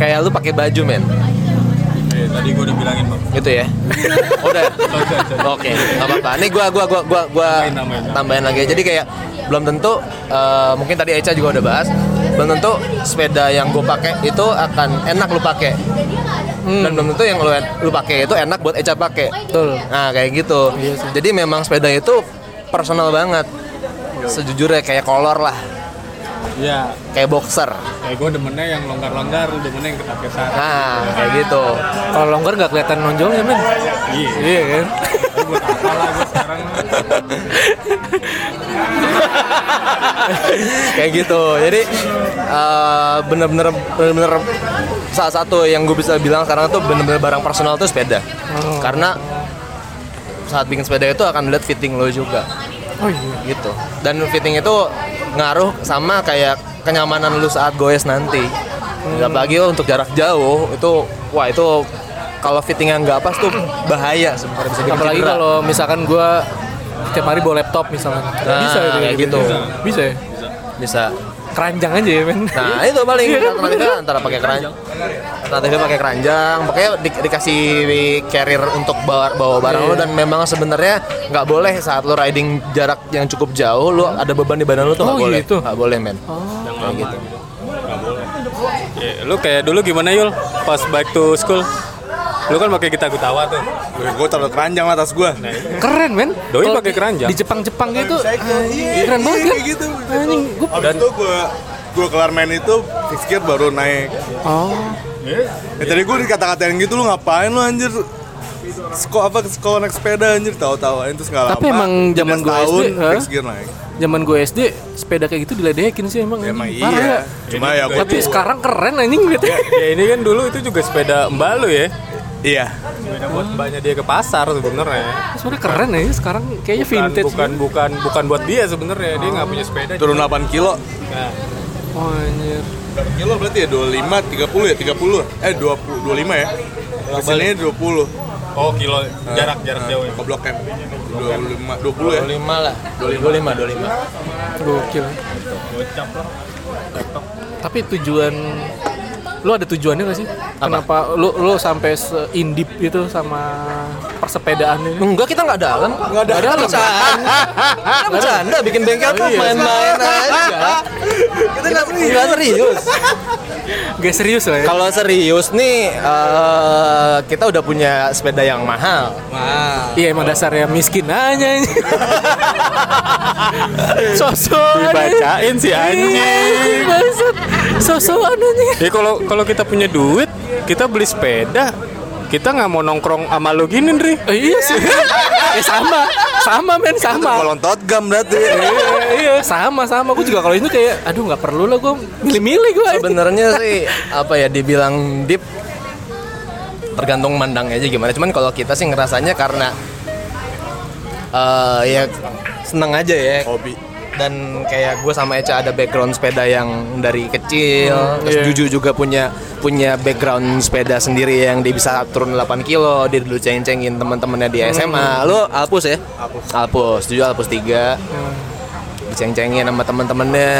Kayak lu pakai baju men, tadi gue udah bilangin bang. gitu ya. Oh, Udah. Oke, nggak apa-apa. Nih gua gua gua gua gua Tambahin, tambahin. lagi. Jadi kayak belum tentu eh, mungkin tadi Eca juga udah bahas, belum tentu sepeda yang gue pakai itu akan enak lu pakai. Dan belum tentu yang lu lu pakai itu enak buat Eca pakai. betul. Nah, kayak gitu. Iya sih. Jadi memang sepeda itu personal banget. Sejujurnya kayak kolor lah, Iya. kayak boxer. Kayak gue demennya yang longgar-longgar, lu demennya yang ketat-ketat. Nah, kayak gitu. Kalau longgar nggak kelihatan nonjolnya, men. Iya. Iya kan? Buat apa lah gue sekarang? kayak gitu jadi eh, bener-bener bener-bener salah satu yang gue bisa bilang sekarang tuh bener-bener barang personal tuh sepeda karena saat bikin sepeda itu akan lihat fitting lo juga Oh iya. gitu dan fitting itu ngaruh sama kayak kenyamanan lu saat goes nanti bagi lo untuk jarak jauh itu wah itu kalau fittingnya nggak pas tuh bahaya sebenarnya bisa Apalagi kalau misalkan gua tiap hari bawa laptop misalkan. Nah, bisa itu kayak gitu. Bisa ya? bisa keranjang aja ya men Nah itu paling Iya kan? alternatifnya antara pakai keranjang, alternatifnya pakai keranjang, pokoknya di- dikasih carrier untuk bawa, bawa barang Iya. lu dan memang sebenarnya nggak boleh saat lu riding jarak yang cukup jauh, lu ada beban di badan lu tuh nggak Oh, boleh, gitu? nggak boleh men. Kayak gitu. Ya, lu kayak dulu gimana Yul pas back to school? Lu kan pakai kita Gutawa tuh. Gue taruh keranjang lah tas gue. keren men Doi pakai di- keranjang. di Jepang-Jepang gitu anjing, keren banget kan Kayak gitu. anjing gua Habis itu gue gue kelar main itu fix gear baru naik. oh Ya tadi gue dikata-katain gitu lu ngapain lu anjir? Sekolah apa sekolah naik sepeda anjir tahu-tahuan terus nggak lama. Tapi emang zaman setahun, SD, hah? fix gear naik. zaman gue SD sepeda kayak gitu diledekin sih emang Emang anjing. Parah iya. ya. Cuma ya gue tapi sekarang keren anjing gitu Ya ini kan dulu itu juga sepeda mbak lu ya. Iya. Sepeda buat mbaknya dia ke pasar sebenarnya. sebenarnya keren ya sekarang kayaknya Bukan, vintage bukan bukan bukan buat dia sebenarnya. Dia nggak punya sepeda. Turun 8 kilo. Nah, oh anjir Berapa kilo berarti ya 25, 30 ya 30 eh 20, 25 ya. Ke sini 20 Oh kilo jarak jarak jauh ya. ke Blok M 25, 20 ya 25 lah, 25, 25. gokil tapi tujuan lu ada tujuannya gak sih kenapa lu lu sampai seindip gitu sama persepedaan ini Enggak kita nggak dalam kok. Nggak dalam. bercanda. Kita bercanda bikin bengkel tuh Iya, main-main aja. Kita nggak nggak serius. Gak serius lah ya Kalau serius nih eh, kita udah punya sepeda yang mahal. iya emang dasarnya miskin aja sosok Dibacain si anjing. sosokan aja Ya kalau kalau kita punya duit, kita beli sepeda. Kita nggak mau nongkrong sama lu gini, Dri. Oh, iya sih. Ya sama. Sama men sama. Kolon totgam berarti. Iya, iya. Sama sama. Gue juga kalau itu kayak aduh nggak perlu lah gue milih-milih gue Sebenarnya sih apa ya dibilang deep tergantung mandangnya aja gimana. Cuman kalau kita sih ngerasanya karena eh ya seneng aja ya. hobi dan kayak gue sama Eca ada background sepeda yang dari kecil. Terus iya. Juju juga punya punya background sepeda sendiri yang dia bisa turun 8 kilo. Dia dulu ceng-cengin teman-temannya di SMA lu Alpus ya? Alpus. Alpus. Juju Alpus 3 diceng-cengin sama teman-temannya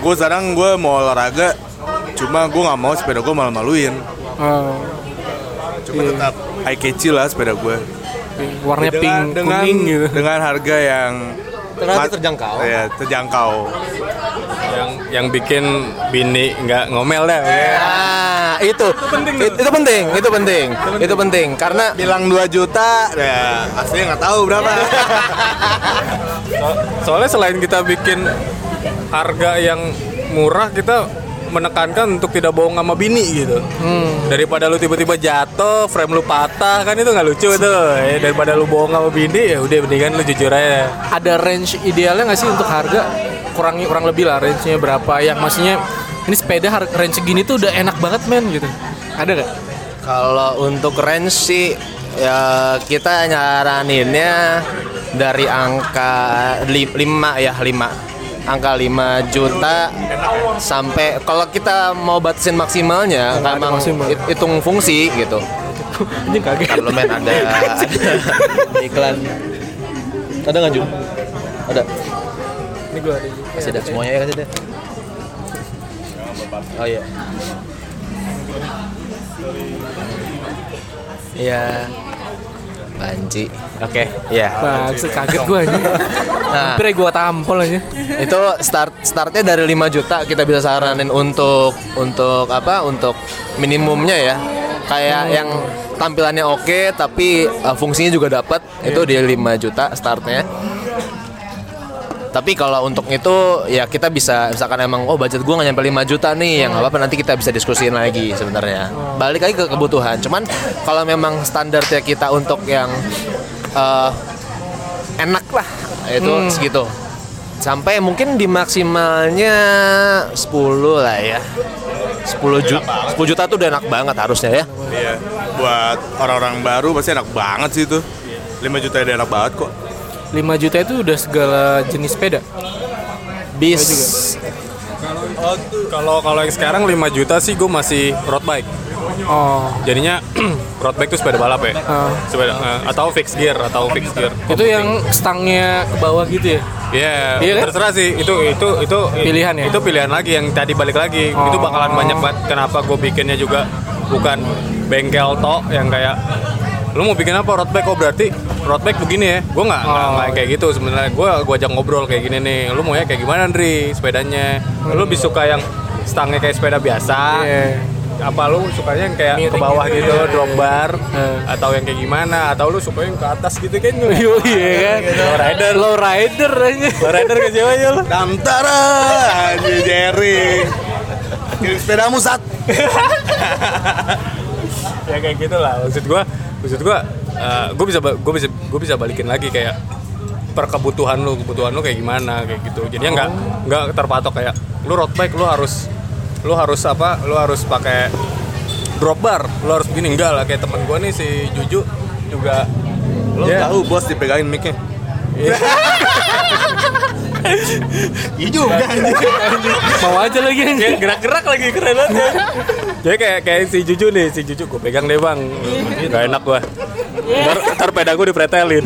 gue sekarang gue mau olahraga cuma gue nggak mau sepeda gue malu-maluin. Oh, cuma tetap eye catchy lah sepeda gue warnanya pink dengan kuning gitu. dengan harga yang Relatif mat- terjangkau. ya terjangkau. Yang yang bikin bini nggak ngomel dah. Ah, itu. Penting itu, itu penting, itu penting, itu penting karena bilang 2 juta ya aslinya nggak tahu berapa. So- soalnya selain kita bikin harga yang murah, kita menekankan untuk tidak bohong sama bini gitu. Daripada lu tiba-tiba jatuh, frame lu patah kan itu nggak lucu tuh. Ya, daripada lu bohong sama bini ya udah mendingan lu jujur aja. ada range idealnya nggak sih untuk harga kurang kurang lebih lah range-nya berapa yang maksudnya ini sepeda harga range segini tuh udah enak banget men gitu ada nggak Kalau untuk range sih ya kita nyaraninnya dari angka 5 ya 5 angka 5 juta sampai kalau kita mau batasin maksimalnya Nggak ada emang maksimal. hit- hitung fungsi gitu. ini kaget lu men ada, ada iklan. Ada nggak Ju? Ada. ini gue ada juga. Kasih deh semuanya ya kasih deh. Oh iya. Iya. Banci. Oke, iya. Bagus, kaget gue aja. Nah. Hampir gue tampol aja. Itu start startnya dari 5 juta kita bisa saranin untuk untuk apa? Untuk minimumnya ya. Kayak yang tampilannya oke tapi uh, fungsinya juga dapat itu di 5 juta startnya. Tapi kalau untuk itu ya kita bisa misalkan emang oh budget gua nggak nyampe 5 juta nih yang nggak apa-apa nanti kita bisa diskusiin lagi sebenarnya. Balik lagi ke kebutuhan. Cuman kalau memang standarnya kita untuk yang eh, enak lah itu segitu. Sampai mungkin di maksimalnya 10 lah ya. 10 juta 10 juta tuh udah enak banget harusnya ya. iya buat orang-orang baru pasti enak banget sih itu 5 juta udah enak banget kok 5 juta itu udah segala jenis sepeda. Bis Oh. Kalau kalau yang sekarang 5 juta sih gue masih road bike. Oh. Jadinya road bike tuh sepeda balap ya. Ah. Sepeda eh, atau fixed gear atau fixed gear. Itu yang stangnya ke bawah gitu ya? Iya, Iya kan? terserah sih. Itu itu itu Pilihan ya? Itu pilihan lagi yang tadi balik lagi. Itu Oh. bakalan banyak banget. Kenapa gue bikinnya juga bukan bengkel tok yang kayak lu mau bikin apa road bike oh berarti road bike begini ya gue nggak nggak Oh. nggak kayak gitu sebenarnya gue gua ajak ngobrol kayak gini nih lu mau ya kayak gimana Andri sepedanya lu lebih suka yang stangnya kayak sepeda biasa Iya. apa lu sukanya yang kayak ke Miring bawah gitu gitu, ya. drop bar Eh. atau yang kayak gimana atau lu suka yang ke atas gitu kan Yo iya kan. Low rider. Low rider aja. Low rider ke siapa aja lu Damtara anjir Jerry. Kirim sepedamu sat. ya kayak gitulah maksud gua maksud gua eh, gua bisa gua bisa gua bisa balikin lagi kayak per kebutuhan lu kebutuhan lu kayak gimana kayak gitu. Jadi nggak nggak terpatok kayak lu road bike lu harus lu harus apa lu harus pakai drop bar lu harus begini. Enggak lah kayak temen gua nih si Juju juga Lo dia- tahu bos dipegangin mic-nya. Iya juga. Mau aja lagi anjing. gerak-gerak lagi keren banget ya. Jadi kayak kayak si Juju nih, si Juju gue pegang deh bang, gak enak gua. Ntar, ntar peda gue dipretelin.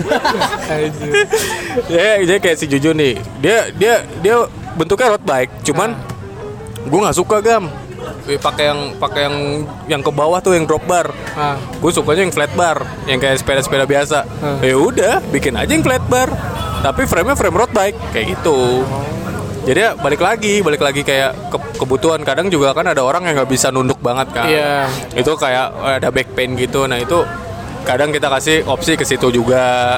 ya, jadi kayak si Juju nih, dia dia dia bentuknya road bike, cuman gue nggak suka gam. Eh, pakai yang pakai yang yang ke bawah tuh yang drop bar. Ah. Gue sukanya yang flat bar, yang kayak sepeda-sepeda biasa. Hmm. Ya udah, bikin aja yang flat bar. Tapi frame-nya frame road bike kayak gitu. Jadi ya balik lagi, balik lagi kayak ke- kebutuhan. Kadang juga kan ada orang yang nggak bisa nunduk banget kan. Iya. Itu kayak eh, ada back pain gitu. Nah itu kadang kita kasih opsi ke situ juga.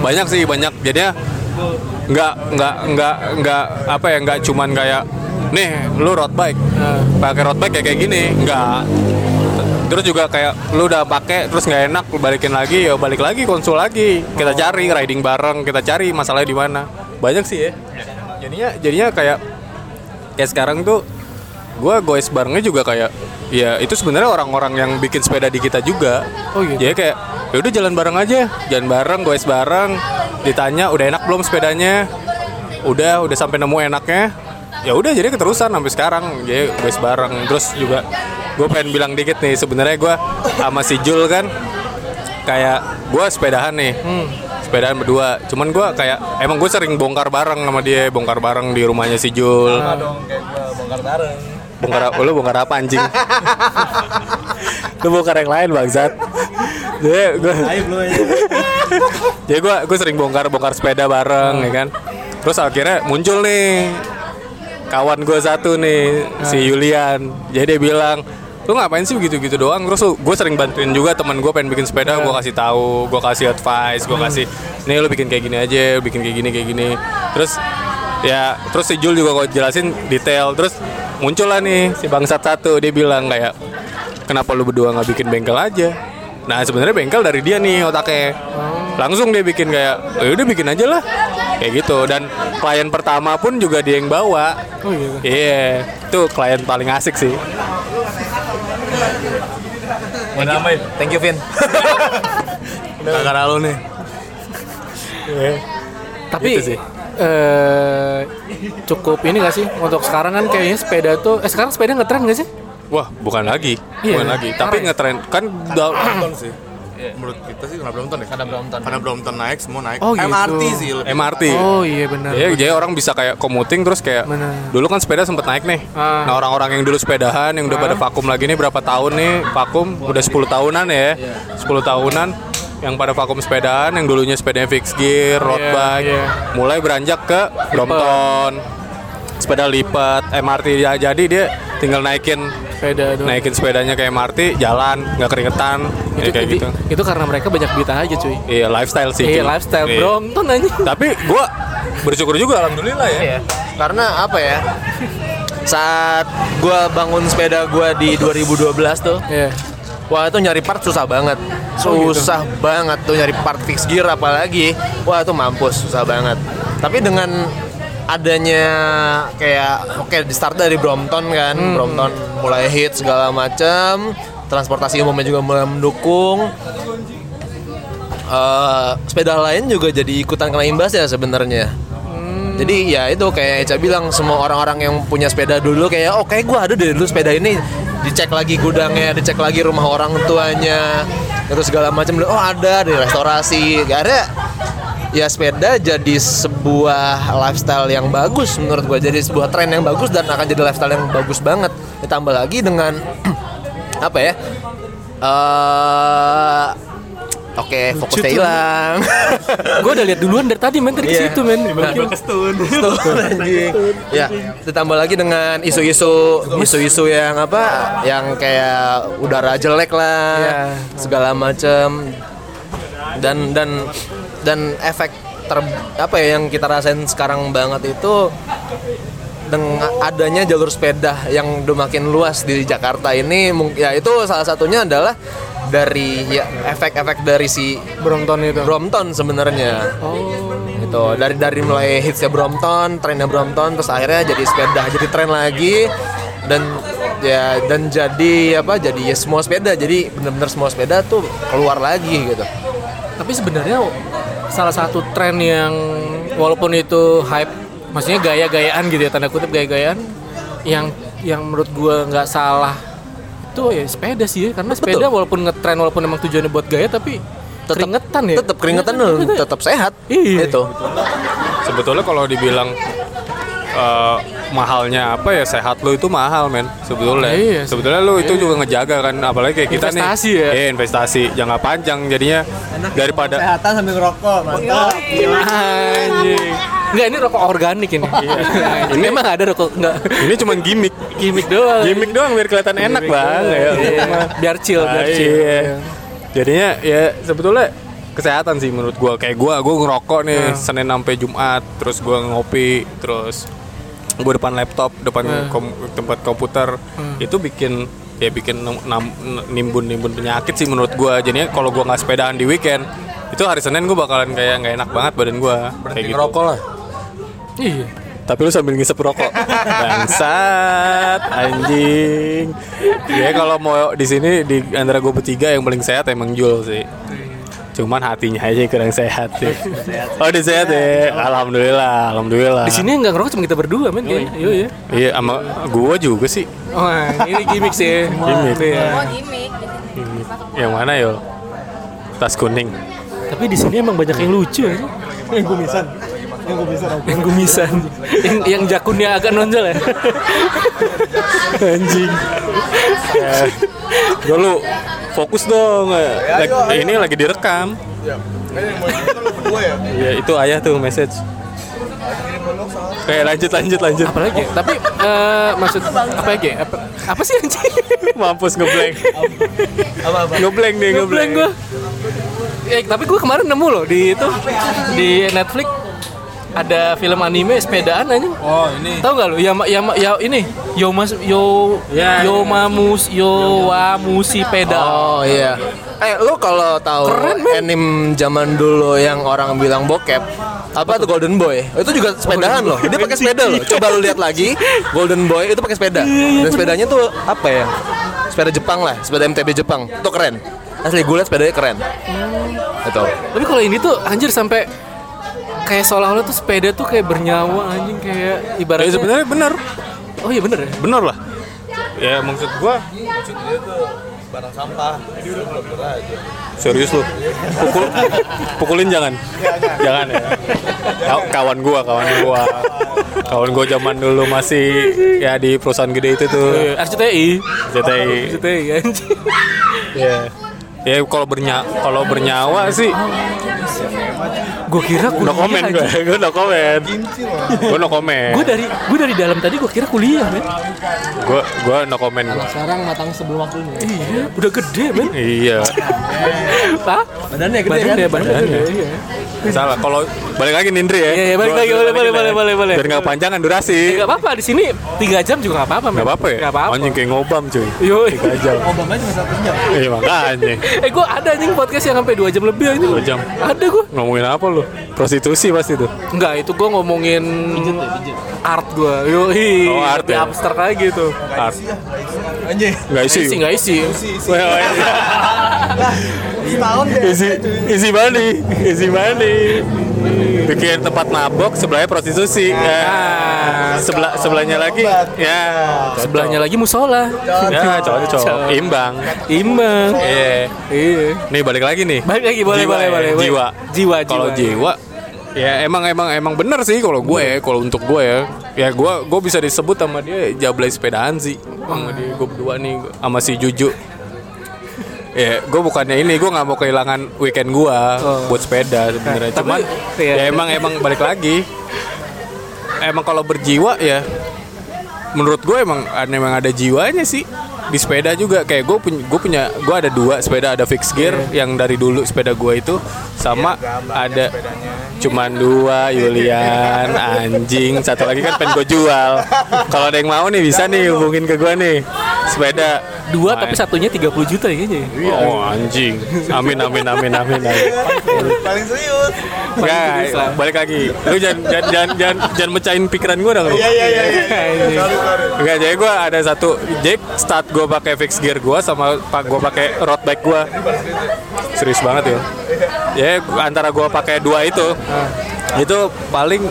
Banyak sih banyak. Jadinya nggak nggak nggak nggak apa ya nggak cuman kayak nih lu road bike. Pakai road bike kayak kayak gini nggak terus juga kayak lu udah pakai terus nggak enak lu balikin lagi ya balik lagi konsul lagi. Kita cari riding bareng kita cari masalahnya di mana. Banyak sih ya. Jadinya jadinya kayak kayak sekarang tuh gue goes barengnya juga kayak ya itu sebenarnya orang-orang yang bikin sepeda di kita juga. Oh gitu. jadi kayak ya udah jalan bareng aja. Jalan bareng goes bareng. Ditanya udah enak belum sepedanya? Udah udah sampai nemu enaknya ya udah jadi keterusan sampai sekarang. Jadi goes bareng. Terus juga gue pengen bilang dikit nih sebenarnya gue sama si Jul kan kayak gue sepedahan nih. Sepedahan berdua. Cuman gue kayak emang gue sering bongkar bareng sama dia bongkar bareng di rumahnya si Jul. Dong kayak gua bongkar bareng. bongkar lu bongkar apa anjing? Lu bongkar yang lain bangsat. Jadi gue jadi gue gue sering bongkar bongkar sepeda bareng ya kan? Terus akhirnya muncul nih kawan gue satu nih si Yulian. Jadi dia bilang lu ngapain sih begitu gitu doang? Terus gue sering bantuin juga teman gue pengen bikin sepeda gue kasih tahu gue kasih advice gue kasih nih lu bikin kayak gini aja lu bikin kayak gini kayak gini. Terus ya terus si Jul juga gue jelasin detail. Terus muncul lah nih si bangsat satu dia bilang kayak kenapa lu berdua nggak bikin bengkel aja nah sebenarnya bengkel dari dia nih otaknya langsung dia bikin kayak "Ya udah bikin aja lah kayak gitu dan klien pertama pun juga dia yang bawa Oh gitu. iya itu klien paling asik sih Thank you, thank you Vin. Gara-gara lo nih. Tapi Gitu sih. eh cukup ini gak sih untuk sekarang kan kayaknya sepeda tuh eh sekarang sepeda ngetren gak sih? Wah bukan lagi Iya, bukan lagi tapi ngetren kan udah- Brompton sih. Menurut kita sih karena Brompton ya. Karena Brompton. Karena Brompton naik semua naik. Oh, gitu. MRT sih lebih. MRT Oh iya benar. Ya, jadi orang bisa kayak commuting terus kayak Bener. dulu kan sepeda sempet naik nih. Ah. Nah orang-orang yang dulu sepedahan yang udah pada vakum lagi nih berapa tahun nih vakum udah 10 tahunan ya, 10 tahunan yang pada vakum sepedaan yang dulunya sepedanya fixed gear, road Iya, bike, iya. mulai beranjak ke Brompton, sepeda lipat, MRT ya jadi dia tinggal naikin sepeda doang. naikin sepedanya ke MRT, jalan nggak keringetan, ya itu, kayak itu, gitu. itu karena mereka banyak duit aja cuy. Iya lifestyle sih. Iya lifestyle Iya. Brompton aja. Tapi gua bersyukur juga alhamdulillah ya. Iya. Karena apa ya? Saat gua bangun sepeda gua di 2012 tuh, Iya. wah itu nyari part susah banget. Oh, gitu. Susah banget tuh nyari part fix gear apalagi. Wah itu mampus, susah banget. Tapi dengan adanya kayak oke di start dari Brompton kan, Hmm. Brompton mulai hit segala macam, transportasi umumnya juga mulai mendukung. Eh, sepeda lain juga jadi ikutan kena imbas ya sebenarnya. Jadi ya itu kayak Eca bilang semua orang-orang yang punya sepeda dulu kayak oh kayak gue ada deh dulu sepeda ini dicek lagi gudangnya, dicek lagi rumah orang tuanya, terus segala macam. Oh ada di restorasi, gak ada. Ya sepeda jadi sebuah lifestyle yang bagus menurut gue jadi sebuah tren yang bagus dan akan jadi lifestyle yang bagus banget. Ditambah lagi dengan apa ya? eh Oke, fokusnya hilang. gue udah lihat duluan dari tadi men dari Iya. situ men Stun anjing. Ya, ditambah lagi dengan isu-isu isu-isu yang apa? Yang kayak udara jelek lah, Iya. segala macem dan dan dan efek ter apa ya yang kita rasain sekarang banget itu dengan adanya jalur sepeda yang udah makin luas di Jakarta ini ya itu salah satunya adalah dari ya efek-efek dari si Brompton itu Brompton sebenarnya. Itu dari dari mulai hitsnya Brompton, trennya Brompton, terus akhirnya jadi sepeda, jadi tren lagi dan ya dan jadi apa? Jadi ya semua sepeda, jadi benar-benar semua sepeda tuh keluar lagi gitu. tapi sebenarnya salah satu tren yang walaupun itu hype maksudnya gaya-gayaan gitu ya tanda kutip gaya-gayaan yang yang menurut gua nggak salah itu ya sepeda sih ya karena Betul. sepeda walaupun ngetren walaupun emang tujuannya buat gaya tapi Tetep- keringetan ya Tetap keringetan loh, tetap sehat. Iya. Itu. sebetulnya kalau dibilang eh, mahalnya apa ya sehat lu itu mahal men sebetulnya Iya sih. sebetulnya lu itu juga ngejaga kan apalagi kayak kita Investasi nih ya. Iya, investasi jangka panjang jadinya daripada Kesehatan sambil ngerokok, mantap. anjing Enggak ini rokok organik ini. ini emang ada rokok enggak ini cuman gimmick gimmick doang. gimmick doang biar kelihatan enak bang ya Iya, biar chill, biar chill. iya. jadinya ya sebetulnya kesehatan sih menurut gua kayak gua gua ngerokok nih Hmm. Senin sampai Jumat terus gua ngopi terus gua depan laptop depan Hmm. kom- tempat komputer. Itu bikin ya bikin nimbun nimbun penyakit sih menurut gua. Jadinya kalau gua nggak sepedaan di weekend itu hari Senin gua bakalan kayak nggak enak banget badan gua. Kayak gitu. Ngerokok lah. Iya. tapi lu sambil ngisep rokok. Bangsat anjing. Ya kalau mau di sini di antara gue bertiga yang paling sehat emang Jul sih cuman hatinya aja yang kurang sehat sih oh udah sehat ya alhamdulillah alhamdulillah Di sini enggak ngerokok cuma kita berdua men kayaknya. Iya iya. iya sama gue juga sih Oh, ini gimmick sih. Gimmick. Iya. Oh gimmick. yang mana yo tas kuning Tapi di sini emang banyak yang lucu ya. Yang kumisan. Yang kumisan. Yang gumisan, yang, yang jakunnya agak nonjol ya. anjing Eh, Yo, lu fokus dong Lagi- ini lagi direkam Iya itu ayah tuh message. Oke lanjut lanjut lanjut. Apalagi? ya? Tapi eh, maksud apa lagi? ya? Apa, apa sih anjing? Mampus ngeblank. Apa apa? Ngeblank nih Ngeblank ngeblank. gua. Ya, tapi gue kemarin nemu loh di itu di Netflix ada film anime sepedaan aja. Oh ini. Tahu nggak lu? Ya, ya, ya ini Yomas Yo Ya, Yomamus Yowamusi pedal. Oh iya. Eh lu kalau tahu Keren, anime zaman dulu yang orang bilang bokep apa tuh Golden Boy? Itu juga sepedaan loh. Dia pakai sepeda loh. Coba lu lihat lagi Golden Boy itu pakai sepeda. Dan sepedanya tuh apa ya? Sepeda Jepang lah, sepeda MTB Jepang. Itu keren. Asli gue liat sepedanya keren. Itu. Tapi kalau ini tuh anjir sampai kayak seolah-olah tuh sepeda tuh kayak bernyawa anjing kayak Ya ibaratnya. sebenarnya benar. Oh iya bener ya. Benar lah. Ya maksud gua barang sampah ini udah aja serius lu. Pukul pukulin jangan. Jangan ya. Kaw- Kawan gua, kawan gua. Kawan gua zaman dulu masih ya di perusahaan gede itu tuh. Iya, RCTI. CTI. RCTI anjing. Ya. Ya kalau bernya kalau bernyawa sih Gue kira no kuliah. comment gue. Gue no comment. Gue no comment. Gue dari gue dari dalam tadi gue kira kuliah men. Gue gue no comment. gua. Sekarang matang sebelum waktunya. Iya, udah gede men. Iya. Hah? Badannya gede Badannya, kan? badannya gede. Iya. Salah. Kalau balik lagi Nindri ya. Iya, iya, balik lagi, boleh, boleh, boleh, boleh, boleh. Biar nggak kepanjangan durasi. Gak apa-apa di sini tiga jam juga gak apa-apa men. Nggak apa-apa ya. Gak apa-apa. Anjing kayak ngobam cuy. Yo. Tiga jam. Obama cuma satu jam. Iya makanya. Eh gue ada anjing podcast yang sampai 2 jam lebih anjing. Dua jam. Ada gue. Ngomongin apa lu? Prostitusi pasti tuh. Enggak, itu gue ngomongin art gue. Yo, hi, Oh, art ya? abstrak aja gitu. Art. Anjing. Nggak isi. Isi nggak isi. Setahun deh. Isi isi money. Isi money. Bikin tempat mabok sebelahnya prostitusi ya. sebelah sebelahnya lagi. Ya. Sebelahnya lagi musola. ya cocok imbang. Imbang. iya. Iya. nih balik lagi nih. Balik lagi boleh Jiwa boleh ya, boleh. boleh. jiwa. Jiwa kalau jiwa ya emang emang emang bener sih kalau gue ya kalau untuk gue ya. Ya gue gue bisa disebut sama dia jablay sepedaan sih. Sama dia gue berdua nih sama si Juju ya gue bukannya ini gue nggak mau kehilangan weekend gue buat sepeda sebenarnya. Tapi, cuman iya. ya emang emang balik lagi. Emang kalau berjiwa ya menurut gue emang emang ada jiwanya sih. Di sepeda juga kayak gue punya gue punya gue ada dua sepeda ada fixed gear yang dari dulu sepeda gue itu sama ada cuman dua Yulian anjing satu lagi kan pengen gue jual kalau ada yang mau nih bisa nih hubungin ke gue nih sepeda Dua Main. tapi satunya 30 juta ya kayaknya. oh anjing amin amin amin amin amin Paling serius. Enggak, balik lagi. Lu jangan jangan jangan jangan, jangan mecahin pikiran gue dong. Iya iya iya. iya. Enggak, jadi gue ada satu Jack start gue pakai fixed gear gue sama pak gue pakai road bike gue. Serius banget ya. Ya antara gue pakai dua itu, itu paling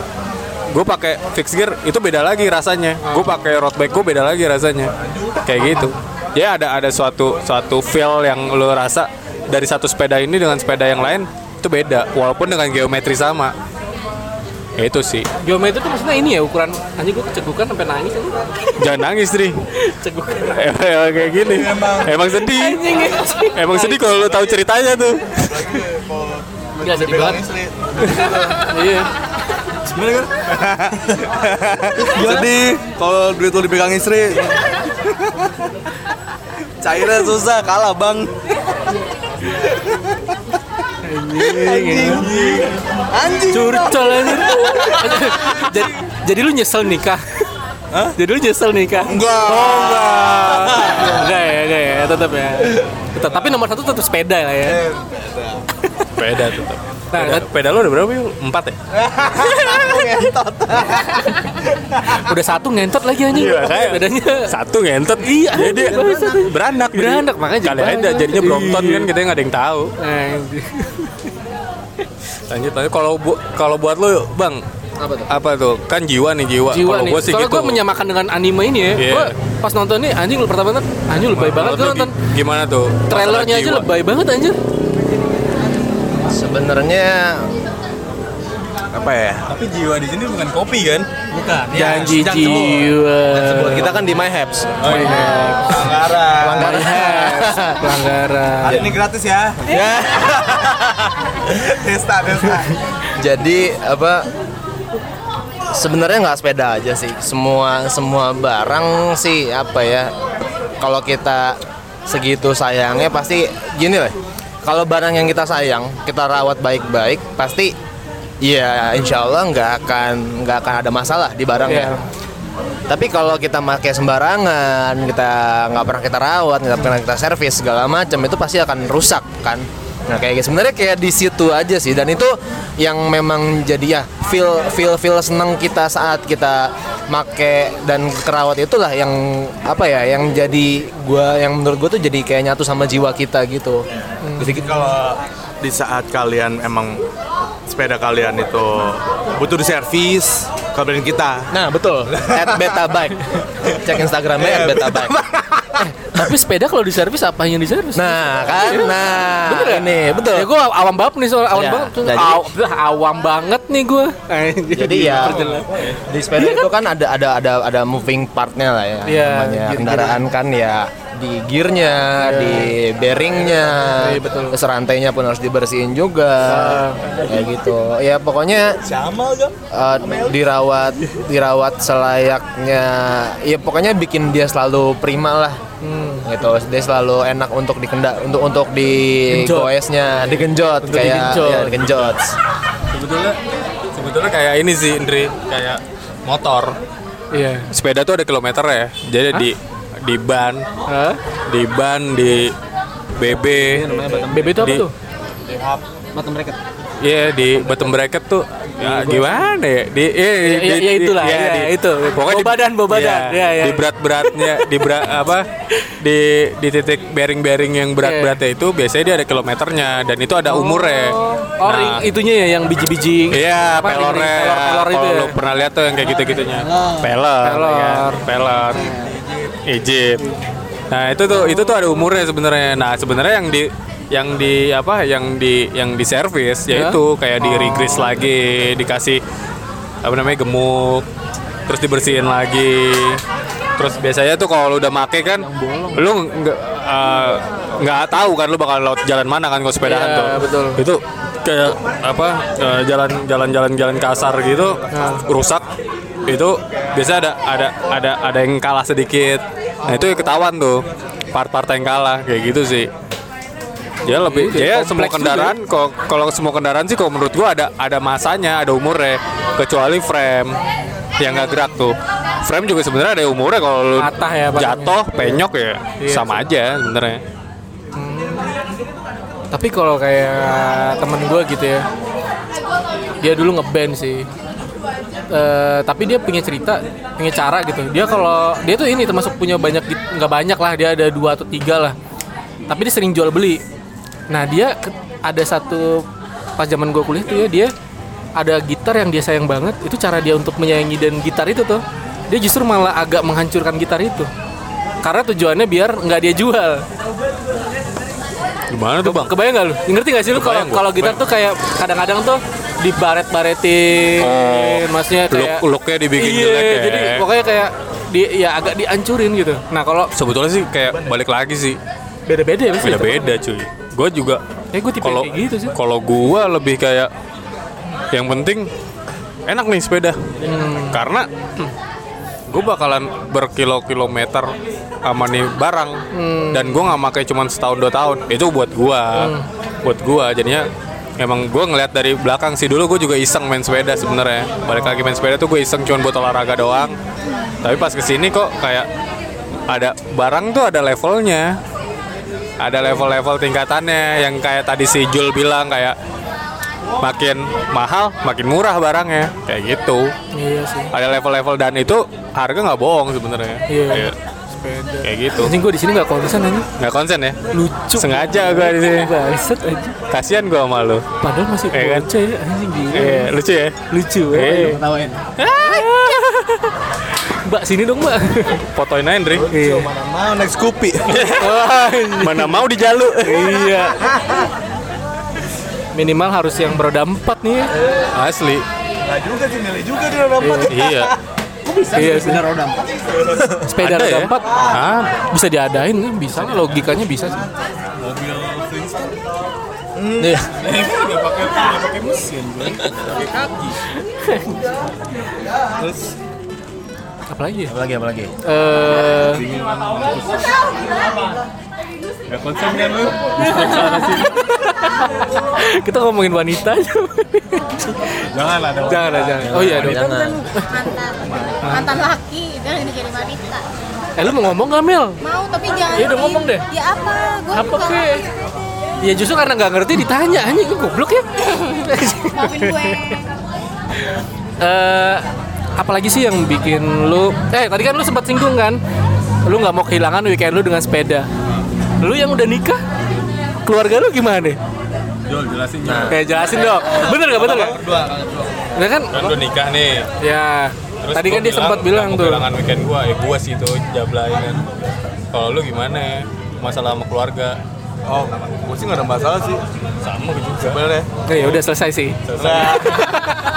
gue pakai fixed gear itu beda lagi rasanya. Gue pakai road bike gue beda lagi rasanya. Kayak gitu. Ya ada ada suatu suatu feel yang lo rasa dari satu sepeda ini dengan sepeda yang lain itu beda walaupun dengan geometri sama. Ya, itu sih. Geometri itu maksudnya ini ya ukuran anjing gue kecegukan sampai nangis. Jangan nangis, Tri. Cegukan. Emang kayak gini. Emang, sedih. Anjing anjing. Emang sedih kalau lu tahu ceritanya tuh. Enggak sedih banget. Iya. Sedih kalau duit lu dipegang istri. Cairnya susah, kalah bang. Curcol anjir. jadi, jadi lu nyesel nikah? Jadi lu nyesel nikah? Enggak. Oh enggak. enggak ya, enggak ya, tetap ya. Tetap, tapi nomor satu tetap sepeda lah ya. Beda tetap. Nah, Peda, peda lu ada berapa yuk? Empat ya? udah satu ngentot lagi anjing. Iya, kayak Bedanya Satu ngentot. Iya, Jadi beranak. beranak. jadi. Beranak, makanya jadi Kali ada banyak. jadinya Brompton Iya. kan kita nggak ada yang tahu. Lanjut lanjut kalau bu- kalau buat lu, Bang, Apa tuh? apa tuh? Kan jiwa nih jiwa. Jiwa kalau gua sih Soalnya gitu. gue menyamakan dengan anime ini ya. Iya. Gue pas nonton nih anjing lu pertama nonton anjing lebay banget gue nonton gi- Gimana tuh? trailernya aja lebay banget anjir. Sebenarnya apa ya? Tapi jiwa di sini bukan kopi kan? Bukan. Janji jiwa. Buat kita kan di My Habs. Oh iya. Pelanggaran. Pelanggaran. Hari ini gratis ya. Ya. Desta, desta. Jadi apa? Sebenarnya nggak sepeda aja sih. Semua semua barang sih apa ya? Kalau kita segitu sayangnya pasti gini lah. Kalau barang yang kita sayang, kita rawat baik-baik, pasti ya insya Allah nggak akan nggak akan ada masalah di barangnya. Iya. Tapi kalau kita pakai sembarangan, kita nggak pernah kita rawat, nggak pernah kita servis segala macam, itu pasti akan rusak kan. Nah kayak gitu. sebenarnya kayak di situ aja sih, dan itu yang memang jadi ya feel feel feel seneng kita saat kita make dan kerawat itulah yang apa ya, yang jadi gua yang menurut gua tuh jadi kayak nyatu sama jiwa kita gitu. Jadi gitu. Kalau di saat kalian emang sepeda kalian itu butuh diservis, kabarin kita. Nah betul, at beta bike, cek instagramnya at beta bike. Tapi sepeda kalau diservis apa yang diservis? Nah kan, nah Bener ya? ini betul. Ya gue awam banget nih soal awam Ya, banget. jadi- Aw- awam banget nih gue. Jadi ya di sepeda itu kan ada ada ada ada moving partnya lah ya. Iya, namanya gear-gear. kendaraan kan ya di gearnya, di bearingnya, Iya, betul. terus rantainya pun harus dibersihin juga, kayak gitu. Ya pokoknya eh, dirawat dirawat selayaknya, ya pokoknya bikin dia selalu prima lah. gitu dia selalu enak untuk dikenda untuk untuk di Genjot. goesnya digenjot Untuk kayak digenjot. ya, digenjot Sebetulnya sebetulnya kayak ini sih, Indri, kayak motor. Iya. Sepeda tuh ada kilometer ya. Jadi di di ban, Hah? di ban, di BB, BB itu apa Di- tuh? Bottom bracket. Iya di bottom bracket tuh ya gimana ya di eh, Ya, di- ya, ya di- itulah, ya, itu. pokoknya Bawa badan, bawa badan. Ya, ya. di berat beratnya di berat apa di di titik bearing bearing yang berat beratnya itu biasanya dia ada kilometernya dan itu ada umurnya Oh, Nah, ring- itunya ya yang biji-biji. Iya, apa, pelornya. pelor, pelor itu Kalau ya. pernah lihat tuh yang kayak gitu-gitunya. Pelor. Pelor. ya. Pelor. Egypt. Nah, itu tuh itu tuh ada umurnya sebenarnya. Nah, sebenarnya yang di yang di apa yang di yang di servis Ya? yaitu kayak di regrease lagi, dikasih apa namanya gemuk, terus dibersihin lagi. Terus biasanya tuh kalau lu udah make kan, lu nggak eh, nggak tahu kan lu bakal lewat jalan mana kan kalau sepedahan Iya, tuh. betul. Itu kayak apa eh, jalan jalan jalan jalan kasar gitu rusak itu biasa ada ada ada ada yang kalah sedikit. Nah itu ketahuan tuh. Part-part yang kalah kayak gitu sih. Dia lebih dia semua kendaraan kalau kalau semua kendaraan sih kalau menurut gua ada ada masanya ada umurnya. Kecuali frame yang nggak gerak tuh. Frame juga sebenarnya ada umurnya kalau lu Patah ya, jatuh penyok ya Iya sama aja sebenarnya. Tapi kalau kayak temen gue gitu ya, dia dulu ngeband sih. Eh, tapi dia punya cerita, punya cara gitu. Dia kalau dia tuh ini termasuk punya banyak, nggak banyak lah, dia ada dua atau tiga lah. Tapi dia sering jual beli. Nah dia ada satu pas zaman gue kuliah tuh ya dia ada gitar yang dia sayang banget. Itu cara dia untuk menyayangi dan gitar itu tuh. Dia justru malah agak menghancurkan gitar itu. Karena tujuannya biar nggak dia jual. Gimana tuh bang? Kebayang gak lu? Ngerti gak sih lu kalau kalau gitar tuh kayak kadang-kadang tuh dibaret-baretin, maksudnya kayak look looknya dibikin iya, jelek ya. jadi pokoknya kayak di ya agak dihancurin gitu. Nah, kalau sebetulnya sih kayak balik lagi sih. Beda-beda ya beda-beda cuy. Gue juga Ya gue tipe kayak gitu sih. kalau gue lebih kayak yang penting enak nih sepeda. Hmm. karena gue bakalan berkilo-kilometer sama nih barang. Hmm. dan gue nggak pakai cuma setahun dua tahun. Itu buat gue Hmm. buat gue jadinya emang gue ngeliat dari belakang sih. Dulu gue juga iseng main sepeda sebenarnya. Balik lagi main sepeda tuh gue iseng cuma buat olahraga doang. Tapi pas ke sini kok kayak ada barang tuh ada levelnya. Ada level-level tingkatannya. Yang kayak tadi si Jul bilang kayak makin mahal makin murah barangnya kayak gitu Iya sih. ada level-level dan itu harga nggak bohong sebenarnya Iya. Kayak- Sepeda. kayak gitu Anjing gue di sini nggak konsen aja. nggak konsen ya Lucu. sengaja gue di sini aja. kasihan gue sama lu Padahal masih Iya kan? bocah ya anjing gila. eh, lucu ya Lucu. eh, Ketawain. Mbak sini dong, Mbak. fotoin aja Ndri Iya. Mana mau naik Scoopy. mana mau di jalu iya. Minimal harus yang beroda empat nih ya. asli Nggak juga sih, milih juga dia dapat. iya Iya sih. Bener roda empat. Sepeda roda ya? empat Ah. bisa diadain kan? Bisa lah logikanya bisa sih. Mobil Flintstone. Iya. Udah pakai pakai mesin, pakai kaki. Terus Apalagi ya? Apalagi apalagi? Eh, nggak konsen kan lu? kita ngomongin wanita aja. Jangan lah, dong. jangan lah, jangan. Oh iya dong. Jangan. mantan mantan laki dan ini jadi wanita Eh lu mau ngomong gak Mel? mau tapi jangan Ya udah ngomong deh. ya apa gue Apa ke? Ya justru karena nggak ngerti ditanya anjing gue goblok ya. maafin gue Eh, apalagi sih yang bikin lu eh tadi kan lu sempat singgung kan lu nggak mau kehilangan weekend lu dengan sepeda lu yang udah nikah? Keluarga lu gimana? Jol, jelasin. Nah, kayak jelasin dong. Bener gak bener gak Berdua, ya kan? Kan udah nikah nih. Ya. Terus tadi gua kan dia sempat bilang tuh. kehilangan weekend gua. Ya gua sih itu jablain kan kalau lu gimana? Masalah sama keluarga. Oh, gue sih nggak ada masalah sih. Sama gua juga. Sebenarnya. Oke, ya udah selesai sih. Nah,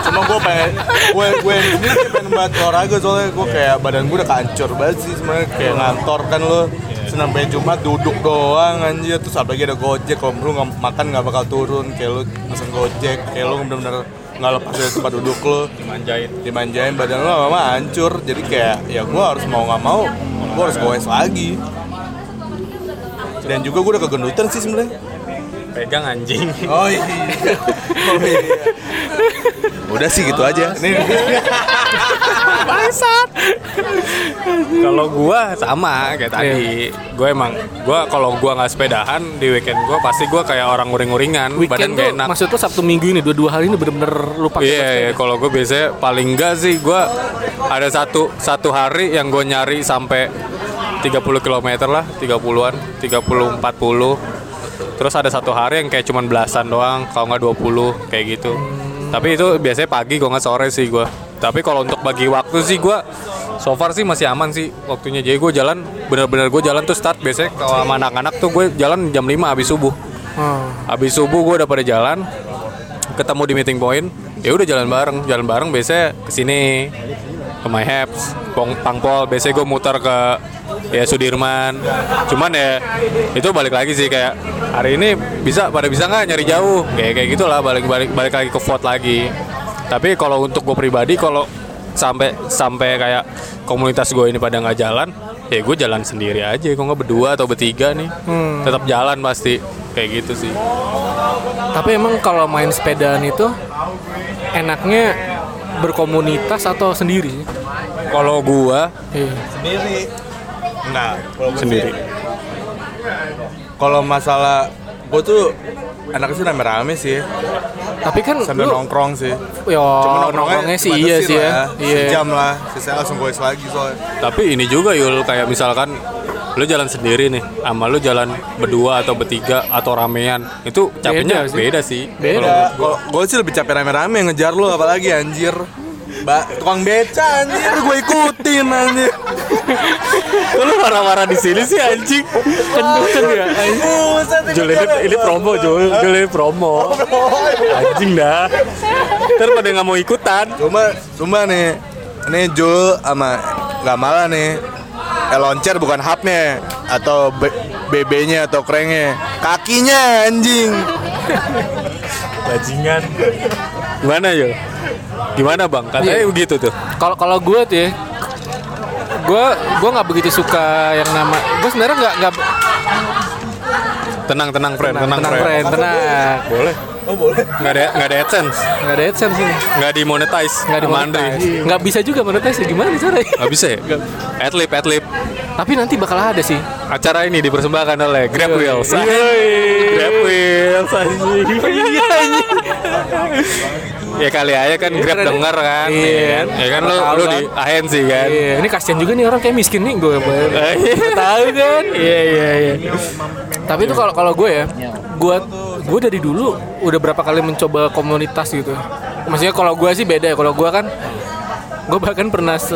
cuma gue pengen, gue gue sendiri sih pengen banget olahraga soalnya gue kayak badan gue udah kancur banget sih sebenarnya. Kayak ngantor kan lo Senin sampai Jumat duduk doang anjir. Terus apalagi ada gojek kalau lu nggak makan nggak bakal turun. Kayak lu pesen gojek kayak lu bener-bener nggak lepas dari tempat duduk lo dimanjain. Dimanjain badan lo lama hancur. Jadi kayak ya gue harus mau nggak mau gue harus goes lagi. Dan juga gue udah kegendutan sih sebenarnya pegang anjing Oh iya. Oh iya. Udah sih gitu aja. Nih. Bangsat. Kalau gua sama kayak tadi. Gua emang gua kalau gua nggak sepedahan di weekend gua pasti gua kayak orang uring-uringan, badan Weekend gak tuh enak. maksud tuh Sabtu Minggu ini dua-dua hari ini bener-bener lupa Iya, iya. kalau gue biasanya paling enggak sih gue ada satu satu hari yang gue nyari sampai 30 km lah, 30-an, 30 40. Terus ada satu hari yang kayak cuman belasan doang, kalau nggak 20 kayak gitu. Tapi itu biasanya pagi kalau nggak sore sih gue. Tapi kalau untuk bagi waktu sih gue so far sih masih aman sih waktunya. Jadi gue jalan bener-bener gue jalan tuh start biasanya kalau sama anak-anak tuh gue jalan jam 5 habis subuh. Hmm. Habis subuh gue udah pada jalan, ketemu di meeting point, ya udah jalan bareng, jalan bareng biasanya ke sini ke My Haps, Pong Pangpol, biasanya gue muter ke ya Sudirman. Cuman ya itu balik lagi sih kayak hari ini bisa pada bisa nggak nyari jauh, kayak kayak gitulah balik balik balik lagi ke vote lagi. Tapi kalau untuk gue pribadi kalau sampai sampai kayak komunitas gue ini pada nggak jalan, ya gue jalan sendiri aja. Kok nggak berdua atau bertiga nih, tetap jalan pasti kayak gitu sih. Tapi emang kalau main sepedaan itu enaknya berkomunitas atau sendiri? Kalau gua Iya. Sendiri. Nah, kalau gua sendiri. Kalau masalah gue tuh anaknya sih rame-rame sih, Tapi kan sambil lu, nongkrong sih. ya Cuma nongkrongnya sih iya sih ya. Iya. Sejam lah, sisanya langsung goes lagi soalnya. Tapi ini juga Yul kayak misalkan lu jalan sendiri nih, sama lu jalan berdua atau bertiga atau ramean, itu capeknya Beda sih. beda sih. Beda. Kalau gue sih lebih capek rame-rame ngejar lu apalagi anjir. Ba tukang beca anjir gue ikutin anjir. Lu marah-marah di sini sih anjing? Kenceng ya. Jul ini, ini promo Jul, Jul ini promo. Anjing dah. Ntar pada nggak mau ikutan. Cuma cuma nih ini Jul sama nggak malah nih eh, loncer bukan hubnya atau BB-nya atau krengnya kakinya anjing Bajingan. Gimana Yul? Gimana bang? Katanya Iya. begitu tuh. Kalau kalau gue tuh ya, gue gue nggak begitu suka yang nama. Gue sebenarnya nggak nggak Tenang tenang friend, tenang, tenang friend. friend, tenang. Boleh. Oh boleh. Nggak ada nggak ada adsense, Nggak ada adsense ini. nggak dimonetize, Nggak dimonetize. Nggak bisa juga monetize ya gimana caranya? Nggak bisa ya? Adlib, adlib. Tapi nanti bakal ada sih. Acara ini dipersembahkan oleh Grab. Wheels. Yoi. Grab Wheels. ya kali aja kan Grab denger kan. Iya. ya kan? Ya kan lu lu kan. di agensi kan. Iya, ini kasihan juga nih orang kayak miskin nih gue. Iya. tahu kan? Iya iya iya. Tapi itu kalau kalau gue ya, gue gue dari dulu udah berapa kali mencoba komunitas gitu. Maksudnya kalau gue sih beda ya. Kalau gue kan gue bahkan pernah se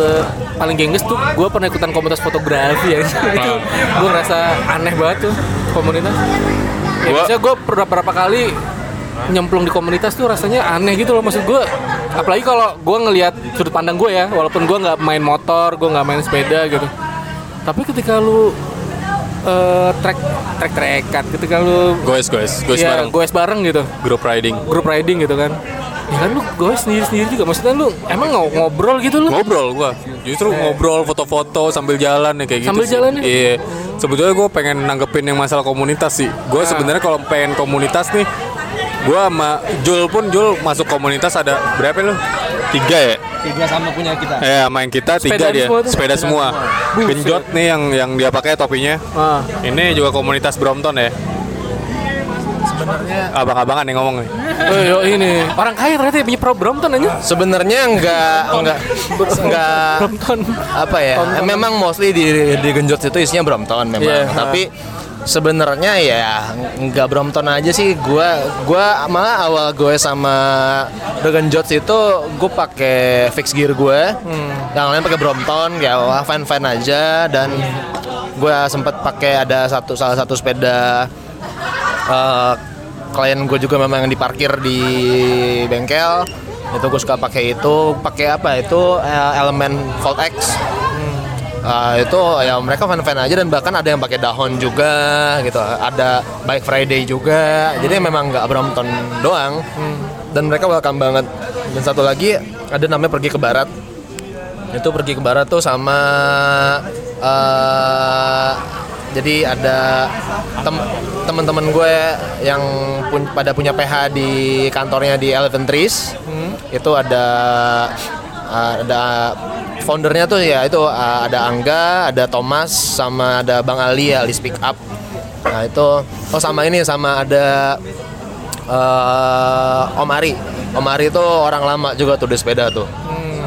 paling gengges tuh gue pernah ikutan komunitas fotografi ya itu gue ngerasa aneh banget tuh komunitas ya Gua- gue pernah berapa kali nyemplung di komunitas tuh rasanya aneh gitu loh maksud gue apalagi kalau gue ngelihat sudut pandang gue ya walaupun gue nggak main motor gue nggak main sepeda gitu tapi ketika lu eh trek trek trekan ketika lu Goes goes, goes ya, bareng. goes bareng gitu Group riding. group riding gitu kan ya kan lu goes sendiri sendiri juga maksudnya lu emang ngo- ngobrol gitu lu Ngobrol gua. Justru ngobrol foto-foto sambil jalan ya kayak gitu. Sambil jalan ya? Iya. Sebetulnya gue pengen nanggepin yang masalah komunitas sih. Gue sebenarnya kalau pengen komunitas nih, gue sama Jul pun Jul masuk komunitas ada berapa lu? Tiga ya? Tiga sama punya kita. Eh, main kita tiga Sepeda dia. semua tuh? Sepeda semua. Genjot nih yang yang dia pakai topinya. ah. Ini juga komunitas Brompton ya. Sebenarnya abang-abangan yang ngomong nih. Oh, yo, ini orang kaya ternyata ya punya pro Brompton aja Sebenarnya enggak enggak enggak Brompton apa ya? Tonton. Memang mostly di di Genjot itu isinya Brompton memang. Iya. Tapi sebenarnya ya enggak Brompton aja sih. Gua gua malah awal gue sama The Genjot itu gue pakai fix gear gue. Yang lain pakai Brompton ya wah fine fine aja. Dan gue sempat pakai ada satu salah satu sepeda eh, klien gue juga memang yang diparkir di bengkel. Itu gue suka pakai itu. Pakai apa? Itu eh, elemen Volt X Eh, itu ya mereka fan fan aja dan bahkan ada yang pakai dahon juga gitu. Ada bike Friday juga. Jadi memang nggak Brompton doang. Dan mereka welcome banget. Dan satu lagi ada namanya pergi ke barat. Itu pergi ke barat tuh sama eh jadi ada tem- teman-teman gue yang pun pada punya PH di kantornya di Eleven Trees. Itu ada ada foundernya tuh ya itu uh, ada Angga, ada Thomas, sama ada Bang Ali ya, Ali Speak Up. Nah itu, oh sama ini sama ada eh, Om Ari. Om Ari itu orang lama juga tuh di sepeda tuh.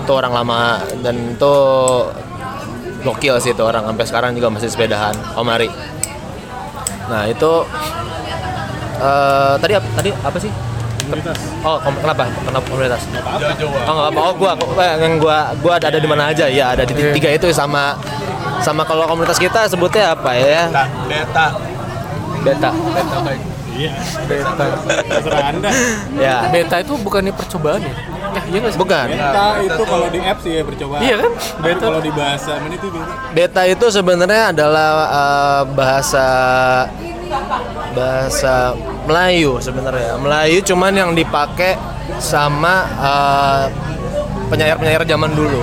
Itu orang lama dan itu gokil sih itu orang sampai sekarang juga masih sepedahan Om Ari. Nah itu eh tadi tadi apa sih? Oh, kom- kenapa? Kenapa komunitas? Oh, nggak apa. Oh, gua, gua yang gua gua ada, ada di mana aja? Ya, ada di tiga itu sama sama kalau komunitas kita sebutnya apa ya? Beta. Beta. Terserah anda. Ya, Beta itu bukannya percobaan ya? Ya, iya sih? bukan. Beta itu kalau di apps ya percobaan. Iya kan? Tapi kalau di bahasa mana itu beda. Beta itu sebenarnya adalah eh, bahasa bahasa Melayu sebenarnya. Melayu cuman yang dipakai sama eh, penyair-penyair zaman dulu.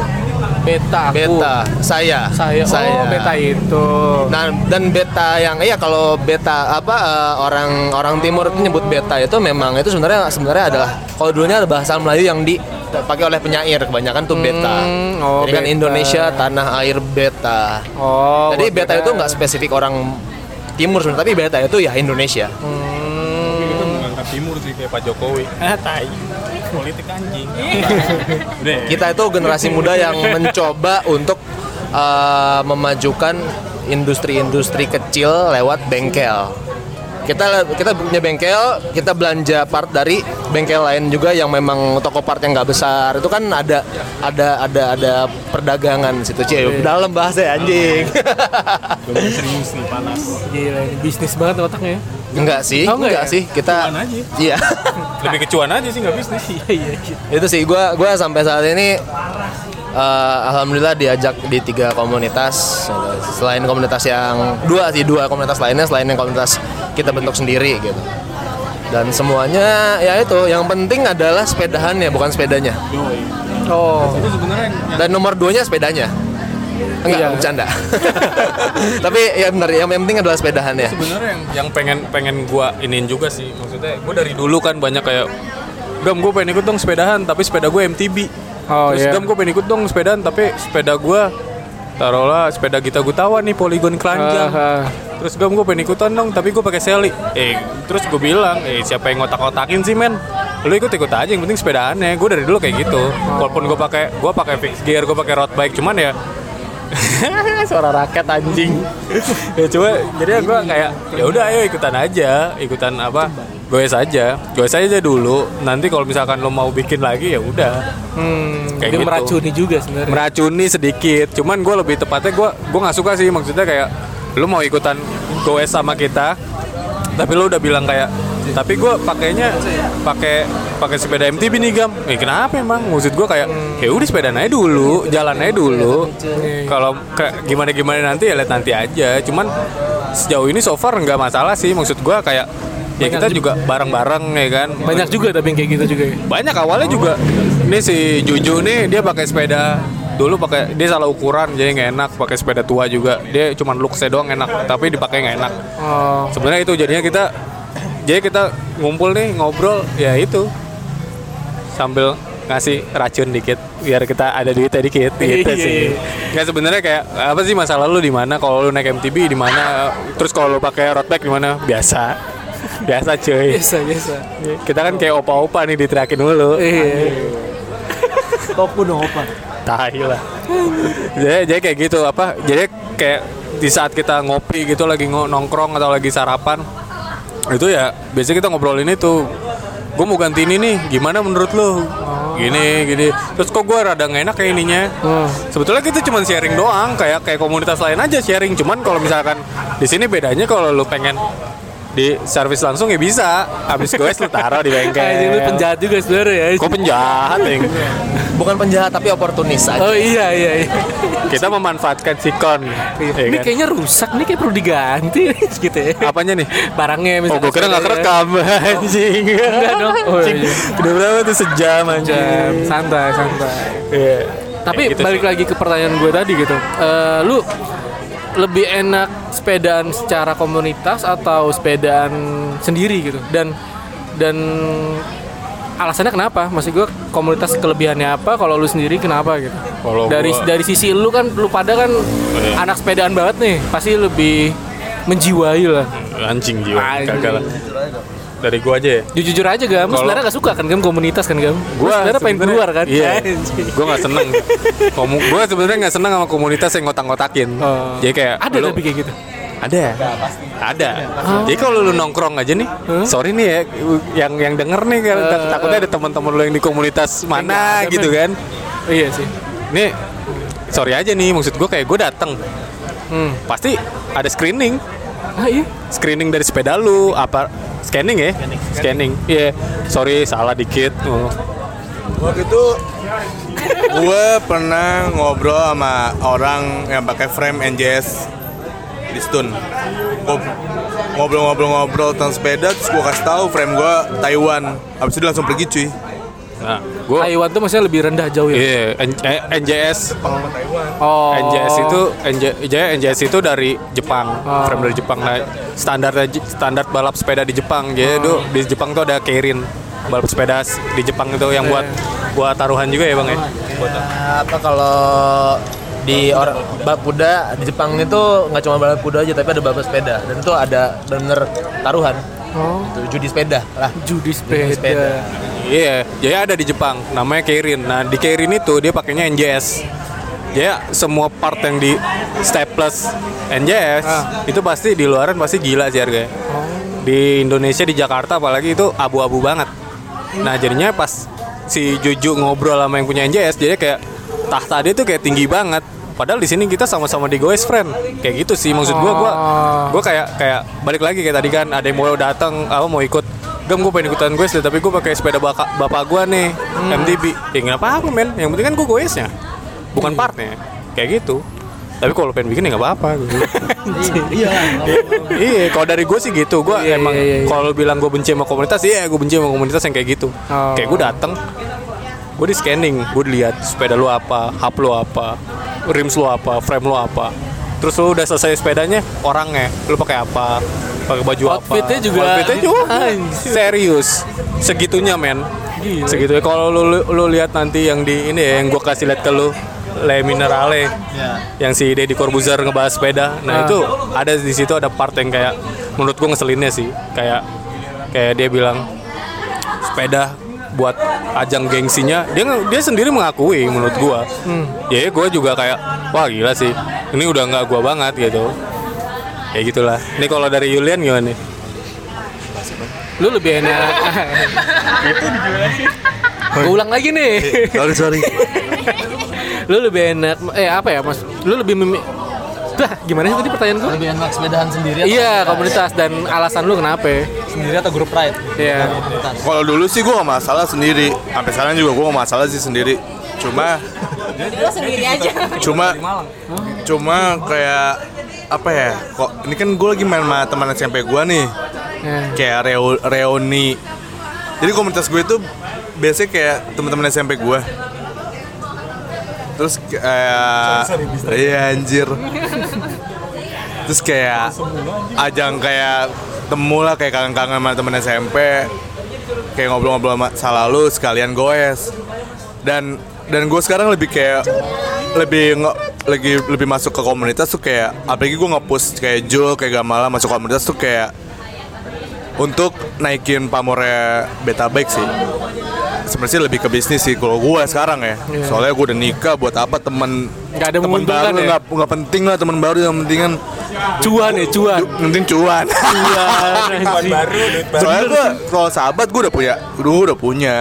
Beta aku. Beta, saya. Saya. saya. Oh, beta itu. Nah, dan beta yang iya kalau beta apa eh, orang orang timur itu nyebut beta itu memang itu sebenarnya sebenarnya adalah kalau dulunya ada bahasa Melayu yang dipakai oleh penyair kebanyakan tuh beta. Hmm, oh, Jadi kan beta. Indonesia tanah air beta. Oh, Jadi beta kira- itu nggak spesifik orang timur sebenarnya, tapi beta itu ya Indonesia. Mengangkat timur sih kayak Pak Jokowi. Ah, tai. Politik anjing. Udah. ya? Kita itu generasi muda yang mencoba untuk uh, memajukan industri-industri kecil lewat bengkel. Kita kita punya bengkel, kita belanja part dari bengkel lain juga yang memang toko part yang nggak besar. Itu kan ada ada ada ada perdagangan situ, Cie. Dalam bahasa ya, anjing. serius nih panas. Gila, ini bisnis banget otaknya. ya. enggak sih, Oh, enggak enggak, ya? sih. Kita Cuan aja. Iya. Lebih kecuan aja sih nggak bisnis. Iya, iya. iya. itu sih gua gua sampai saat ini eh, alhamdulillah diajak di tiga komunitas. Selain komunitas yang dua sih dua komunitas lainnya selain yang komunitas kita bentuk sendiri gitu. Dan semuanya ya itu yang penting adalah sepedahannya bukan sepedanya. Oh. Itu sebenarnya yang dan nomor duanya sepedanya. Enggak Iya. bercanda. Tapi ya benar yang penting adalah sepedahannya. Sebenarnya yang yang pengen pengen gua iniin juga sih. Maksudnya gua dari dulu kan banyak kayak gam gue pengen ikut dong sepedahan tapi sepeda gue MTB Oh, terus gam gue pengen ikut dong sepedahan tapi sepeda gue taruhlah sepeda Gita Gutawa nih poligon keranjang Ah, ah. terus gam gue pengen ikutan dong tapi gue pakai seli. Eh terus gue bilang eh siapa yang ngotak-ngotakin sih men? Lu ikut ikut aja yang penting sepedaannya. Gue dari dulu kayak gitu. Walaupun gue pakai gue pakai fix gear gue pakai road bike cuman ya suara raket anjing ya coba jadi gue kayak ya udah ayo ikutan aja ikutan apa goes aja goes aja dulu nanti kalau misalkan lo mau bikin lagi ya udah Hmm, Kayak gitu. meracuni juga sebenarnya. meracuni sedikit cuman gue lebih tepatnya gue gue nggak suka sih maksudnya kayak lu mau ikutan goes sama kita tapi lu udah bilang kayak tapi gue pakainya pakai pakai sepeda MTB nih gam. Eh kenapa emang? Maksud gue kayak ya udah sepeda aja dulu jalan aja dulu. Kalau ke gimana gimana nanti ya lihat nanti aja. Cuman sejauh ini so far nggak masalah sih. Maksud gue kayak ya kita juga bareng-bareng ya kan? Banyak juga tapi yang kayak gitu juga ya. banyak awalnya juga ini si Juju nih dia pakai sepeda dulu pakai dia salah ukuran jadi nggak enak. Pakai sepeda tua juga dia cuma looksnya doang enak tapi dipakai nggak enak. Oh. sebenarnya itu jadinya kita jadi kita ngumpul nih ngobrol ya itu sambil ngasih racun dikit biar kita ada duitnya dikit gitu Iya, sih. iya. Nggak sebenarnya kayak apa sih masalah lu di mana kalau lu naik MTB di mana terus kalau lu pakai road bike di mana biasa. Biasa cuy. Biasa, biasa. Kita kan kayak opa-opa nih diteriakin dulu. Iya. Toku dong opa. tahi lah jadi, jadi kayak gitu apa jadi kayak di saat kita ngopi gitu lagi nongkrong atau lagi sarapan itu ya biasanya kita ngobrolin itu. Gue mau ganti ini nih gimana menurut lo gini gini. Terus kok gue rada nggak enak kayak ininya? Oh. sebetulnya kita cuma sharing doang kayak kayak komunitas lain aja sharing. Cuman kalau misalkan di sini bedanya kalau lu pengen di servis langsung ya bisa habis gue lu taruh di bengkel Kayak lu penjahat juga sebenarnya ya. kok penjahat yang bukan penjahat tapi oportunis aja Oh iya iya iya. kita memanfaatkan sikon ya Ini kan? kayaknya rusak nih kayak perlu diganti gitu ya. apanya nih Barangnya oh misalnya. gue kira nggak kerekam anjing Enggak dong. Oh, iya. udah berapa tuh sejam Jam, anjing santai santai. Iya. Tapi gitu balik sih. lagi ke pertanyaan gue tadi gitu. Eh, lu lebih enak sepedaan secara komunitas atau sepedaan sendiri gitu? Dan dan alasannya kenapa? Maksud gue komunitas kelebihannya apa? Kalau lu sendiri kenapa gitu? Kalau dari gua- dari sisi lu kan lu pada kan iya. anak sepedaan banget nih, pasti lebih menjiwai lah. Anjing jiwa. Anjing. Kagak lah. Dari gua aja ya. Jujur, jujur aja gam, Kalau- sebenarnya gak suka kan gam komunitas kan gam? Gua sebenarnya pengen keluar kan? Iya. Gue nggak seneng. Komu, gue sebenarnya nggak seneng sama komunitas yang ngotak-ngotakin. Oh. Jadi kayak Ada lu- tapi kayak gitu. Ada. Ada. Jadi kalau lu nongkrong aja nih, sorry nih ya, yang yang denger nih kan tak- takutnya ada teman-teman lu yang di komunitas mana ada, gitu kan. Iya sih. Nih, sorry aja nih, maksud gue kayak gue dateng, Hmm. pasti ada screening, Ah iya. screening dari sepeda lu, apa scanning ya? Scanning. Iya. Sorry, salah dikit. Oh. Waktu itu gue pernah ngobrol sama orang yang pakai frame NJS di Stun. Ngob- Ngobrol-ngobrol-ngobrol tentang sepeda, terus gue kasih tahu frame gue Taiwan. Habis itu langsung pergi cuy. Nah, gue Taiwan tuh maksudnya lebih rendah jauh ya. Iya, eh, NJS Oh. NJS itu NJ, NJS itu dari Jepang, Oh. frame dari Jepang. Nah, standar standar balap sepeda di Jepang. Jadi Oh. tuh di Jepang tuh ada Keirin balap sepeda di Jepang itu yang buat Iya. buat taruhan juga ya bang ya. apa kalau di orang balap kuda di Jepang itu nggak cuma balap kuda aja tapi ada balap sepeda dan itu ada bener taruhan Oh. itu judi sepeda lah Judi sepeda. sepeda. Iya, jadi ada di Jepang, namanya Keirin. Nah di Keirin itu dia pakainya NJS. Jadi semua part yang di staples NJS Ah. itu pasti di luaran pasti gila sih harganya. Oh. Di Indonesia di Jakarta apalagi itu abu-abu banget. Nah jadinya pas si Juju ngobrol sama yang punya NJS, jadi kayak tahta dia tuh kayak tinggi banget. Padahal di sini kita sama-sama di goes friend. Kayak gitu sih maksud gua gua Oh. gua kayak kayak balik lagi kayak tadi kan ada yang mau datang apa mau ikut Gam gue pengen ikutan goes deh, tapi gue pakai sepeda baka, bapak gue nih MTB. Ya nggak apa-apa men, yang penting kan gue goesnya, bukan partnya. Kayak gitu. Tapi kalau pengen bikin ya nggak apa-apa. gitu. iya, kalau dari gue sih gitu. Gue Iya, emang iya, iya, iya. kalau bilang gue benci sama komunitas, iya gue benci sama komunitas yang kayak gitu. Oh. Kayak gue dateng, gue di scanning, gue dilihat sepeda lu apa, hub lu apa, rims lu apa, frame lu apa. Terus lu udah selesai sepedanya, orangnya, lu pakai apa, pakai baju apa? Outfitnya juga- Outfitnya juga. Anjir. Serius, segitunya men. Gila. Segitunya. Kalau lu, lu, lu lihat nanti yang di ini ya, yang gue kasih lihat ke lu, Le Minerale, yang si Deddy Corbuzier ngebahas sepeda. Nah Ah. itu ada di situ ada part yang kayak menurut gue ngeselinnya sih, kayak kayak dia bilang sepeda buat ajang gengsinya dia dia sendiri mengakui menurut gua ya gue juga kayak wah gila sih ini udah nggak gua banget gitu kayak gitulah ini kalau dari Yulian gimana nih Lu lebih enak. Gue ulang lagi nih. Sorry sorry. lu lebih enak eh apa ya Mas? Lu lebih memi Dah, gimana sih tadi pertanyaan gua? lebih enak sepedahan sendiri Iya, komunitas dan alasan lu kenapa? sendiri atau grup ride Iya. Kalau dulu sih gue gak masalah sendiri. Sampai sekarang juga gue gak masalah sih sendiri. Cuma Lu sendiri aja. cuma cuma kayak apa ya? Kok ini kan gue lagi main sama teman SMP gue nih. Eh, kayak reo, reuni jadi komunitas gue itu biasanya kayak teman-teman SMP gue terus kayak iya anjir. Terus kayak ajang kayak temu lah kayak kangen-kangen sama temen SMP kayak ngobrol-ngobrol masa lalu sekalian goes. Dan dan gue sekarang lebih kayak lebih nge, lagi lebih masuk ke komunitas tuh kayak apalagi gue nge-push kayak Jul kayak Gamala masuk komunitas tuh kayak untuk naikin pamornya beta bike sih sebenarnya lebih ke bisnis sih kalau gue sekarang ya. Soalnya gue udah nikah buat apa temen Nggak ada temen baru ya? nggak nggak penting lah teman baru yang penting kan cuan ya, cuan. penting cuan. Cuan baru soalnya gue kalau sahabat gue udah punya gue udah punya.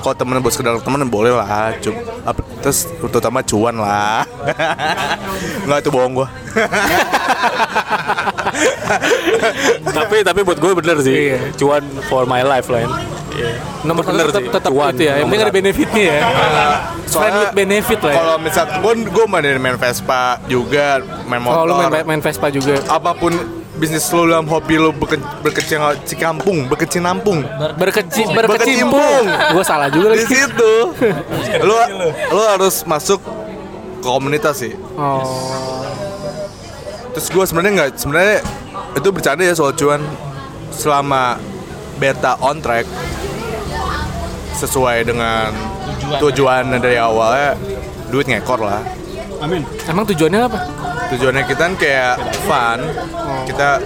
Kalau temen buat sekedar temen boleh lah. Cum apa- terus terutama cuan lah. Nggak itu bohong gue tapi tapi buat gue bener sih. Iya. cuan for my life lah Iya. Nomor satu tetap, tetap cuan. itu ya. Yang penting ada benefitnya ya. With benefit lah ya. kalau misal gue gue main main Vespa juga main motor Oh, lu main, main Vespa juga. apa pun bisnis lu dalam hobi lu beke, berkecimpung berkecimpung Berkeci, Berkecimpung. berkecimpung. Gue salah juga di situ lu lu harus masuk ke komunitas sih Oh. terus gue sebenarnya nggak sebenarnya itu bercanda ya soal cuan selama beta on track sesuai dengan tujuan dari awalnya duit ngekor lah Amin. Emang tujuannya apa? tujuannya kita kan kayak fun kita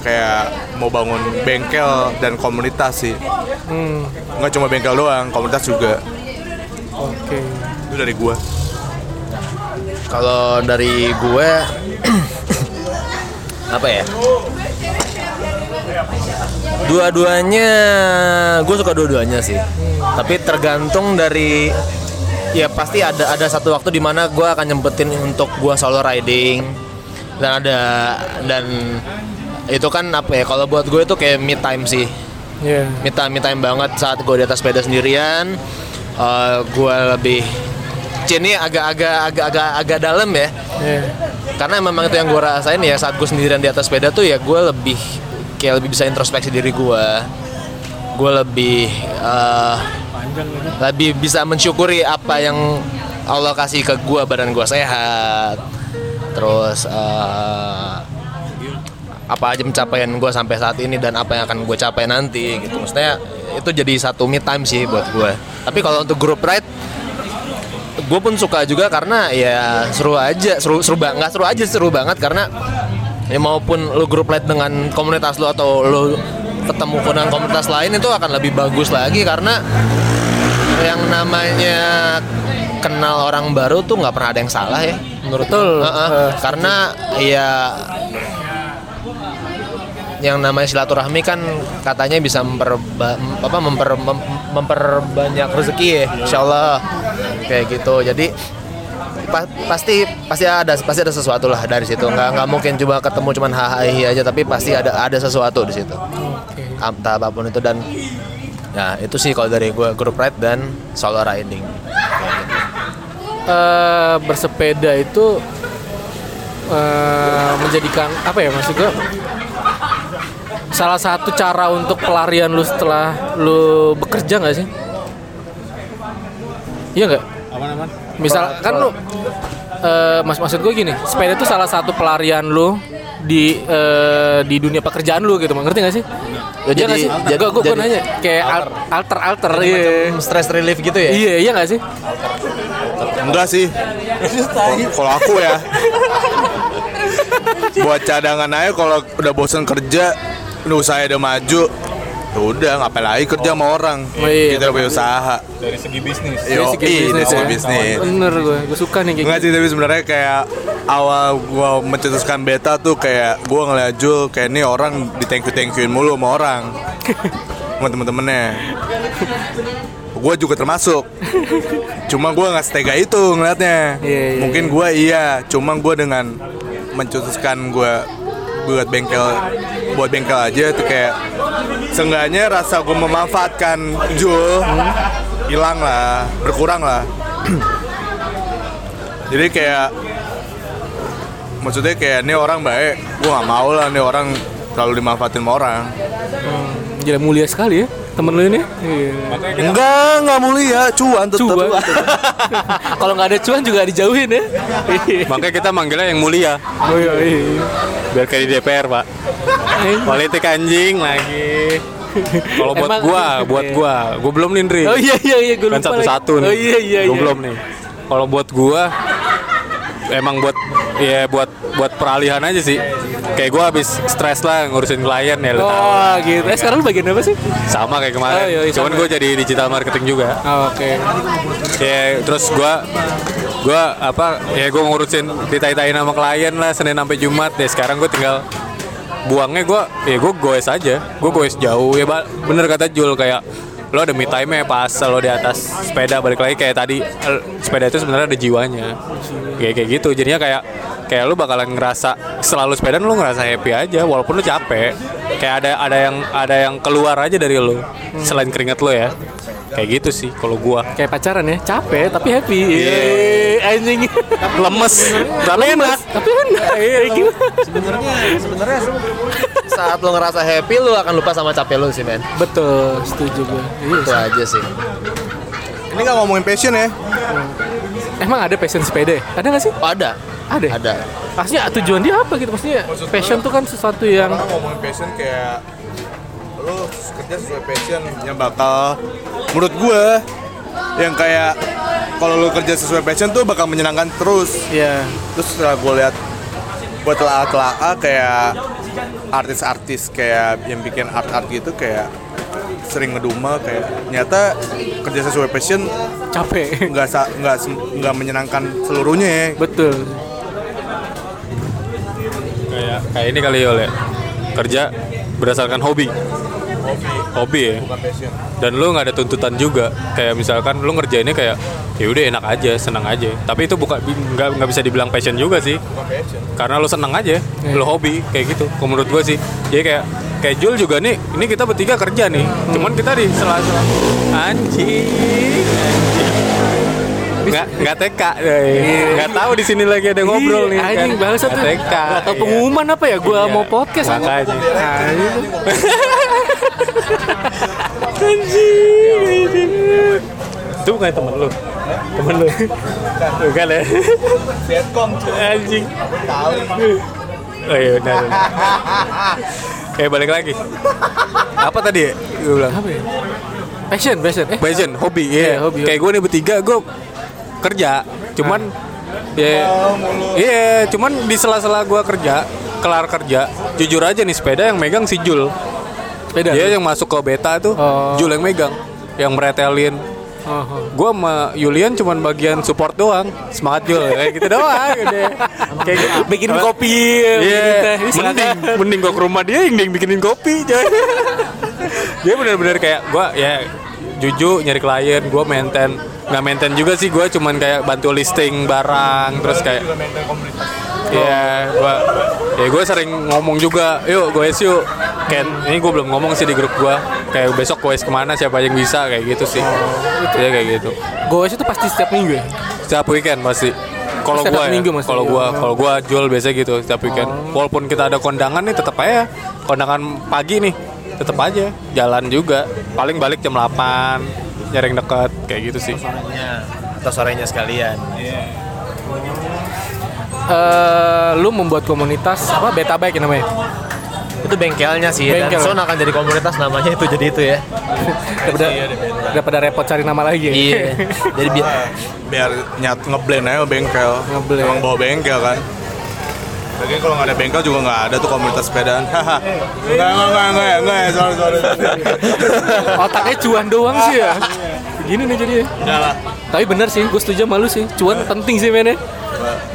kayak mau bangun bengkel dan komunitas sih Hmm, nggak cuma bengkel doang komunitas juga oke. itu dari gua Kalau dari gue apa ya? Dua-duanya gue suka dua-duanya sih. Tapi tergantung dari ya pasti ada ada satu waktu di mana gue akan nyempetin untuk gue solo riding dan ada dan itu kan apa ya kalau buat gue itu kayak me time sih Iya. me time, me time banget saat gue di atas sepeda sendirian Eh gue lebih ini agak-agak agak-agak agak dalam ya Iya. karena memang itu yang gue rasain ya saat gue sendirian di atas sepeda tuh ya gue lebih kayak lebih bisa introspeksi diri gue gue lebih eh, lebih bisa mensyukuri apa yang Allah kasih ke gue badan gue sehat. Terus eh, apa aja pencapaian gue sampai saat ini dan apa yang akan gue capai nanti gitu. Maksudnya itu jadi satu me time sih buat gue tapi kalau untuk group ride gue pun suka juga karena ya seru aja seru seru banget seru aja seru banget karena ya maupun lu grup ride dengan komunitas lu atau lu ketemu dengan komunitas lain itu akan lebih bagus lagi karena yang namanya kenal orang baru tuh nggak pernah ada yang salah ya menurut Betul. Heeh. Eh, karena ya yang namanya silaturahmi kan katanya bisa memperba, apa memper, mem- memperbanyak rezeki ya insyaallah kayak gitu jadi pa- pasti pasti ada pasti ada sesuatu lah dari situ. Nggak nggak mungkin cuma ketemu cuman hahaha aja tapi pasti ada ada sesuatu di situ. Entah apa pun itu dan ya itu sih kalau dari gue group ride dan solo riding. Eh, bersepeda itu eh, menjadikan apa ya maksud gue salah satu cara untuk pelarian lu setelah lu bekerja nggak sih? Iya nggak? Aman-aman. Misal kan lu eh, mas maksud gue gini, sepeda itu salah satu pelarian lu di eh, di dunia pekerjaan lu gitu, ngerti gak sih? Ya, jadi- sih? jadi- Gue nanya kayak al- alter alter, iya. macam stress relief gitu ya Iya iya nggak sih? enggak sih kalau aku ya buat cadangan aja kalau udah bosan kerja udah usaha udah maju ya udah ngapain lagi kerja sama orang? Oh, iya. kita punya usaha. Dari segi bisnis. Yo, Dari segi iya, bisnis dari segi ya. bisnis. Bener gue, gue suka nih kayak Enggak gitu. sih tapi sebenarnya kayak awal gua mencetuskan beta tuh kayak gua ngeliat Jul kayak ini orang di thank you thank youin mulu sama orang. Sama temen-temennya. Gua juga termasuk. Cuma gua nggak setega itu ngeliatnya. Iya, iya, mungkin gua iya cuma gua dengan mencetuskan gua buat bengkel buat bengkel aja tuh kayak seenggaknya rasa gua memanfaatkan Jul hilang lah berkurang lah. Jadi kayak maksudnya kayak ini orang baik. Gue nggak mau lah nih orang terlalu dimanfaatin sama orang. Hmm, Gila mulia sekali ya temen lu ini. Iya. enggak nggak mulia cuan tetap Cuan. Kalau nggak ada cuan juga dijauhin ya. Makanya kita manggilnya yang mulia Oh iya, iya. biar kayak di DPR pak politik anjing lagi kalau buat Emang- gua buat gua gua belum nih Ndri Oh iya iya iya gue kan lupa satu-satu nih Oh iya iya gua iya. belum nih kalau buat gua emang buat ya buat buat peralihan aja sih kayak gua habis stres lah ngurusin klien ya tahu Oh gitu. Eh sekarang lu bagian apa sih? sama kayak kemarin Oh, iya, iya, cuman sama. gua jadi digital marketing juga Oh, Oke. ya terus gua gua apa ya gua ngurusin ditai-tain sama klien lah Senin sampai Jumat deh sekarang gua tinggal buangnya gua ya gua goes aja gua goes jauh ya bener kata Jul kayak lo ada me time nya pas lo di atas sepeda balik lagi kayak tadi. Sepeda itu sebenarnya ada jiwanya. Kayak kayak gitu jadinya kayak kayak lu bakalan ngerasa selalu sepeda lu ngerasa happy aja walaupun lu capek. Kayak ada ada yang ada yang keluar aja dari lu selain keringat lu ya. Kayak gitu sih kalau gua. Kayak pacaran ya, capek tapi happy. Iya. Anjing. lemes. Tapi enak. tapi enak. Iya, sebenarnya sebenarnya saat lo ngerasa happy lo akan lupa sama capek lo sih men Betul, setuju gue. Iya. itu aja sih ini nggak ngomongin passion ya Emang ada passion sepeda? ya? Ada nggak sih? oh, ada Ada. ada Maksudnya tujuan dia apa gitu? Maksudnya passion tuh kan sesuatu yang orang ngomongin passion kayak lu kerja sesuai passion yang bakal menurut gue yang kayak kalau lu kerja sesuai passion tuh bakal menyenangkan terus Iya. terus setelah gue lihat gue telah-telah kayak artis-artis kayak yang bikin art-art gitu kayak sering ngedumel kayak ternyata kerja sesuai passion Capek. nggak nggak nggak menyenangkan seluruhnya ya Betul. kayak kayak ini kali ya oleh kerja berdasarkan hobi hobi. Ya. Dan lu nggak ada tuntutan juga. Kayak misalkan lu ngerjainnya kayak ya udah enak aja senang aja. Tapi itu bukan nggak nggak bisa dibilang passion juga sih. Karena lu senang aja lu hobi kayak gitu. Kalau menurut gua sih. Jadi kayak kayak Jul juga nih ini kita bertiga kerja nih. Cuman kita di sela-sela anjing anjing nggak nggak TK eh. nggak tahu di sini lagi ada ngobrol nih Iya, Anjing kan. bangsa tuh. Nggak TK Gak tau iya. pengumuman apa ya? Gua Iya. mau podcast. Makanya. Anjing. Anjing. Itu bukan temen lu. Temen lu. Bukan ya? Vietcong Anjing. Oh iya benar. Oke balik lagi. Apa tadi ya? Gue bilang. Apa ya? Passion, passion. Eh, Passion, hobi, Iya, iya. hobi, Kayak gue nih bertiga, gue kerja. Cuman, ya, iya, cuman di sela-sela gue kerja, kelar kerja, jujur aja nih sepeda yang megang si Jul. sepeda. Dia yang masuk ke beta tuh, Oh. Jul yang megang, yang meretelin. Oh, oh. Gue sama Yulian cuman bagian support doang, semangat Jul, kayak gitu doang. udah. Kayak gitu. Bikin kopi, Iya, bikin teh. Ini mending, mending gua ke rumah dia yang bikinin kopi, dia bener-bener kayak gua ya jujur nyari klien, gua maintain nggak maintain juga sih gua cuman kayak bantu listing barang terus kayak Iya, gua ya gua sering ngomong juga, yuk guys yuk. Ken, ini gua belum ngomong sih di grup gua. Kayak besok guys ke mana siapa yang bisa kayak gitu sih. Iya kayak gitu. Goes itu pasti setiap minggu ya? Setiap weekend pasti. Kalau gua ya, kalau gua, kalau gua jual biasa gitu setiap weekend. Walaupun kita ada kondangan nih tetap aja kondangan pagi nih tetap aja jalan juga. Paling balik jam 8 nyari yang dekat kayak gitu sih. atau sorenya sekalian Eh, lu membuat komunitas apa beta bike ya namanya? itu bengkelnya sih Bengkel. dan Son akan jadi komunitas namanya itu jadi itu ya Daripada, daripada repot cari nama lagi ya. iya jadi biar biar nyat ngeblend aja bengkel Ngeblend. emang bawa bengkel kan Lagian kalau nggak ada bengkel juga nggak ada tuh komunitas sepedaan. Enggak, enggak, enggak, enggak, enggak, sorry, sorry. Otaknya cuan doang sih ya. Gini nih jadinya. Enggak lah. Tapi bener sih, gue setuju sama lu sih. Cuan penting sih mainnya.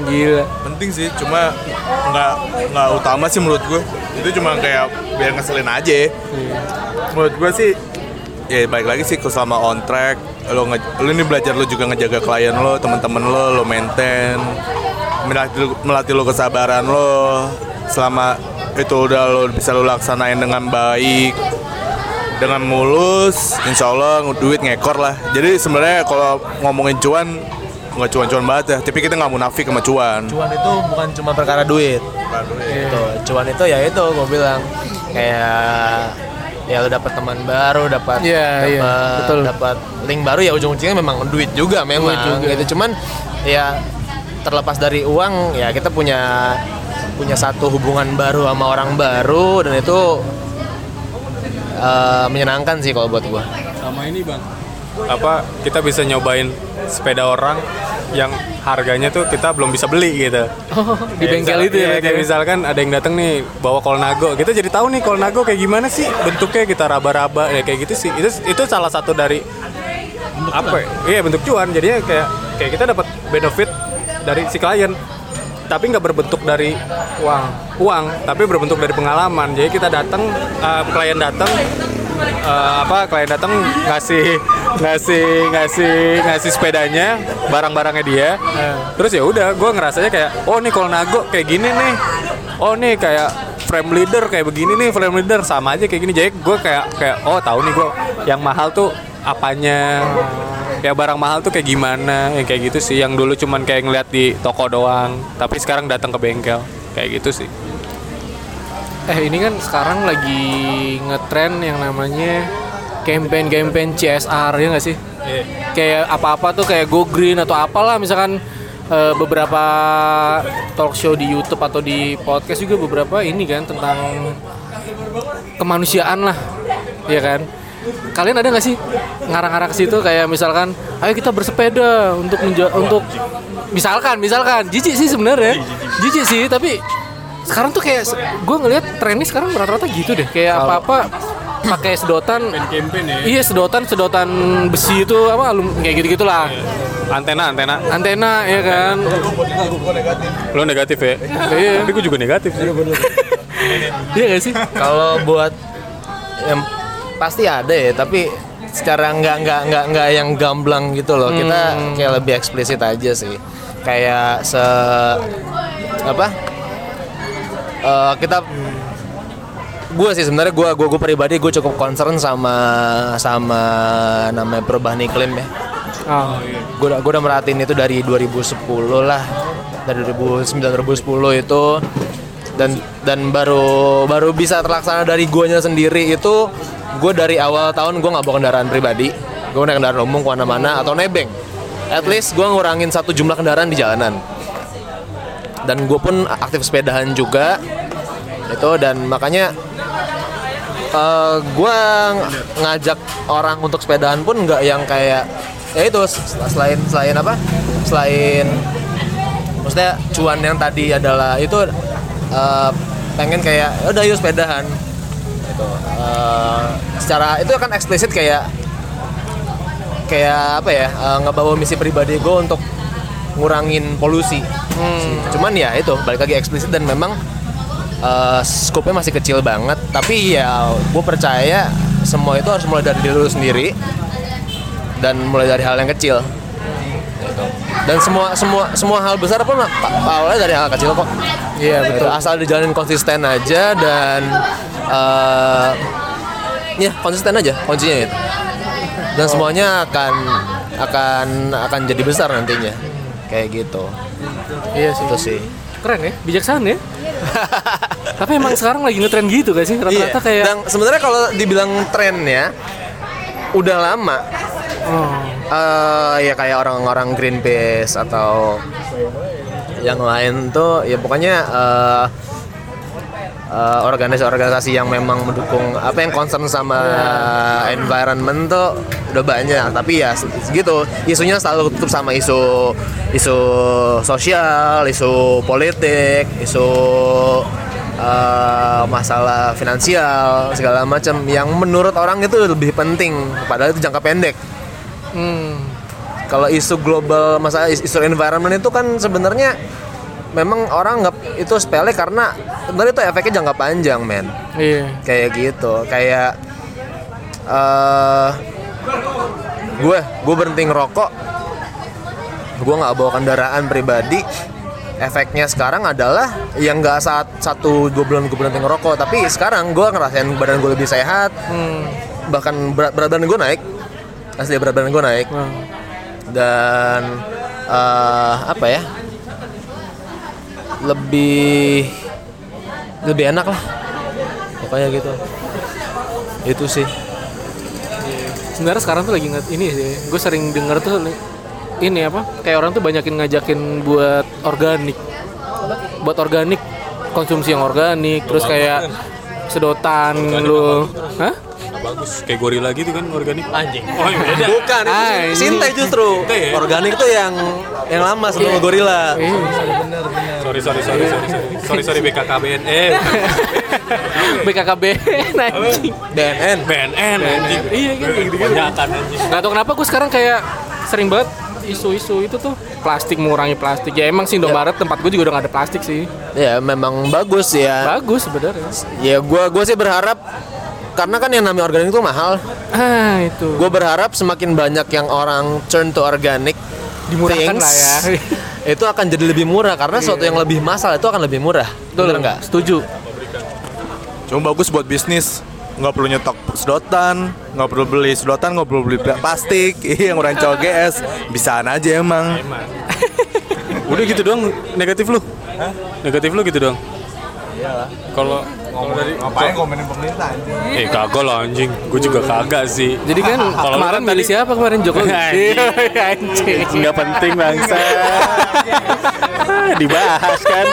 Gila. Penting sih, cuma nggak nggak utama sih menurut gue. Itu cuma kayak biar ngeselin aja. Menurut gue sih ya baik lagi sih ke selama on track lo nge, lo ini belajar lo juga ngejaga klien lo teman-teman lo lo maintain melatih lo- melatih lo kesabaran lo selama itu udah lo bisa lo laksanain dengan baik dengan mulus insya Allah duit ngekor lah. Jadi sebenarnya kalau ngomongin cuan nggak cuan-cuan banget ya. Tapi kita nggak munafik sama cuan. Cuan itu bukan cuma perkara duit. Itu cuan itu ya itu gue bilang. Kayak ya lu dapat teman baru dapat Iya, iya, dapat betul. dapat link baru ya ujung-ujungnya memang duit juga memang juga. gitu. Cuman ya terlepas dari uang ya kita punya punya satu hubungan baru sama orang baru dan itu eh, menyenangkan sih kalau buat gua Sama ini bang. Apa kita bisa nyobain sepeda orang yang harganya tuh kita belum bisa beli gitu. Oh, di Kayak bengkel itu ya. iya, kayak ya? misalkan ada yang datang nih bawa Kolnago, kita jadi tahu nih Kolnago kayak gimana sih bentuknya kita raba-raba ya kayak gitu sih. Itu itu salah satu dari apa? ya? Iya bentuk cuan. Jadinya kayak kayak kita dapat benefit dari si klien. Tapi nggak berbentuk dari uang, uang, tapi berbentuk dari pengalaman. Jadi kita datang, eh, klien datang, eh, apa klien datang ngasih ngasih ngasih ngasih sepedanya barang-barangnya dia. Terus ya udah gue ngerasanya kayak oh nih kalau nago kayak gini nih. Oh nih kayak frame leader kayak begini nih frame leader. Sama aja kayak gini. Jadi gue kayak kayak oh tahu nih gue yang mahal tuh apanya? Ya barang mahal tuh kayak gimana? Yang kayak gitu sih. Yang dulu cuman kayak ngeliat di toko doang. Tapi sekarang datang ke bengkel. Kayak gitu sih. Eh ini kan sekarang lagi ngetren yang namanya campaign-campaign CSR ya nggak sih? Kayak apa-apa tuh kayak Go Green atau apalah. Misalkan eh, beberapa talk show di YouTube atau di podcast juga beberapa ini kan tentang kemanusiaan lah. Iya kan? Kalian ada nggak sih ngarang-ngarang ke situ? Kayak misalkan, ayo kita bersepeda untuk menja- untuk misalkan, misalkan, jijik sih sebenarnya, jijik sih, tapi sekarang tuh kayak gue ngelihat trennya sekarang rata-rata gitu deh, kayak apa-apa pakai sedotan, campaign ya. Iya sedotan sedotan besi itu apa alum kayak gitu gitulah, antena antena. Antena ya kan, lo negatif ya? Iya. tapi gue juga negatif sih. Iya gak sih? Kalau buat yang pasti ada ya, tapi secara nggak nggak nggak nggak yang gamblang gitu loh. Kita kayak lebih eksplisit aja sih. Kayak se apa? Eh, kita gue sih sebenarnya gue gue gue pribadi gue cukup concern sama sama namanya perubahan iklim ya. Oh, gue udah gue udah merhatiin itu dari 2010 lah dari 2009 2010 itu dan dan baru baru bisa terlaksana dari guanya sendiri itu gue dari awal tahun gue nggak bawa kendaraan pribadi. Gue naik kendaraan umum ke mana-mana atau nebeng. At least gue ngurangin satu jumlah kendaraan di jalanan. Dan gue pun aktif sepedahan juga. Itu dan makanya eh gue ngajak orang untuk sepedahan pun nggak yang kayak ya itu selain selain apa? Selain maksudnya cuan yang tadi adalah itu eh, pengen kayak "Ya udah yuk sepedahan gitu. Eh, secara itu kan eksplisit kayak kayak apa ya eh, ngebawa misi pribadi gue untuk ngurangin polusi. Cuman ya itu balik lagi eksplisit dan memang eh scope-nya masih kecil banget. Tapi ya gue percaya semua itu harus mulai dari diri lu sendiri dan mulai dari hal yang kecil. Gitu. dan semua semua semua hal besar pun awalnya dari hal kecil kok. Iya, betul. asal dijalanin konsisten aja dan eh ya konsisten aja kuncinya itu dan semuanya akan akan akan jadi besar nantinya kayak gitu Iya sih. itu sih Keren ya, bijaksana ya. Tapi emang sekarang lagi ngetren gitu gak sih? Rata-rata Iya. kayak Dan sebenarnya kalau dibilang trennya udah lama. oh, Eh, ya kayak orang-orang Greenpeace atau yang lain tuh ya pokoknya eh, eh, organisasi-organisasi yang memang mendukung apa yang concern sama environment tuh udah banyak. Tapi ya segitu isunya selalu tutup sama isu isu sosial isu politik isu eh, masalah finansial segala macam. Yang menurut orang itu lebih penting. Padahal itu jangka pendek. Hmm, kalau isu global masalah is- isu environment itu kan sebenarnya memang orang nggak itu sepele karena sebenarnya itu efeknya jangka panjang men iya. kayak gitu kayak eh gue gue berhenti ngerokok gue nggak bawa kendaraan pribadi efeknya sekarang adalah yang nggak saat satu dua bulan gue berhenti ngerokok tapi sekarang gue ngerasain badan gue lebih sehat Hmm. bahkan berat, berat badan gue naik asli berat badan gue naik Wah. dan eh, apa ya lebih lebih enak lah pokoknya gitu itu sih Sebenarnya sekarang tuh lagi nge- ini sih. Gue sering denger tuh ini apa? Kayak orang tuh banyakin ngajakin buat organik. Buat organik konsumsi yang organik terus kayak sedotan lu. Hah? Bagus. Kayak gorila gitu kan organik. Anjing. Oh iya. Beda. Bukan itu Ah, Sintai justru. Ya? organik tuh yang yang lama sebelum gorila. Iya. sorry sorry sorry sorry sorry. Sorry sorry BKKBN eh BKKB anjing. BNN BNN anjing. Iya kan kayak gitu-gitu. banyakan anjing. Gak tau kenapa gue sekarang kayak sering banget isu-isu itu tuh. Plastik mengurangi plastik. Ya emang sih Indomaret tempat gue juga udah gak ada plastik sih. Ya memang bagus ya. Bagus sebenarnya ya gua gua sih berharap karena kan yang namanya organik itu mahal. Ah itu. Gue berharap semakin banyak yang orang turn to organic Dimurahkan things, lah ya. itu akan jadi lebih murah. Karena sesuatu yang lebih masal itu akan lebih murah. Bener nggak? Setuju. Cuma bagus buat bisnis. Nggak perlu nyetok sedotan, nggak perlu beli sedotan, nggak perlu beli plastik. Iya, yang orang cowok GS bisaan aja emang. udah gitu doang negatif lu? Negatif lu gitu doang iyalah kalau dari Ngapain komenin pemerintah anjing? eh kagak lah anjing gue juga kagak sih jadi kan Kalau lu kemarin tadi- siapa kemarin Jokowi Anjing. anjing nggak penting bangsa Ah, dibahas kan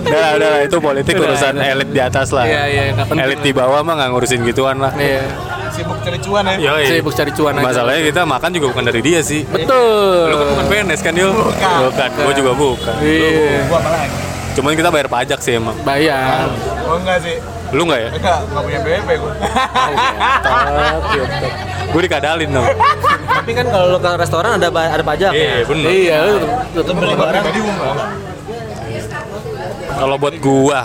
udah lah, udah lah, itu politik urusan elit di atas lah. Iya, iya, elit di bawah mah nggak ngurusin gituan lah. Iya. Sibuk cari cuan ya. Yoi. Sibuk cari cuan aja. Masalahnya kita makan juga bukan dari dia sih. Betul. Lu kan bukan PNS kan, Yul? Bukan. Gue juga bukan. Iya. Gua apa lagi? Cuman kita bayar pajak sih emang. Bayar. Oh enggak sih. Lu nggak ya? Enggak, enggak punya BPP gua. Gue dikadalin dong. Tapi kan kalau lu ke restoran ada ada pajak. Iya, bener. Iya, lu Lu beli barang Tadi gua enggak. Kalau buat gua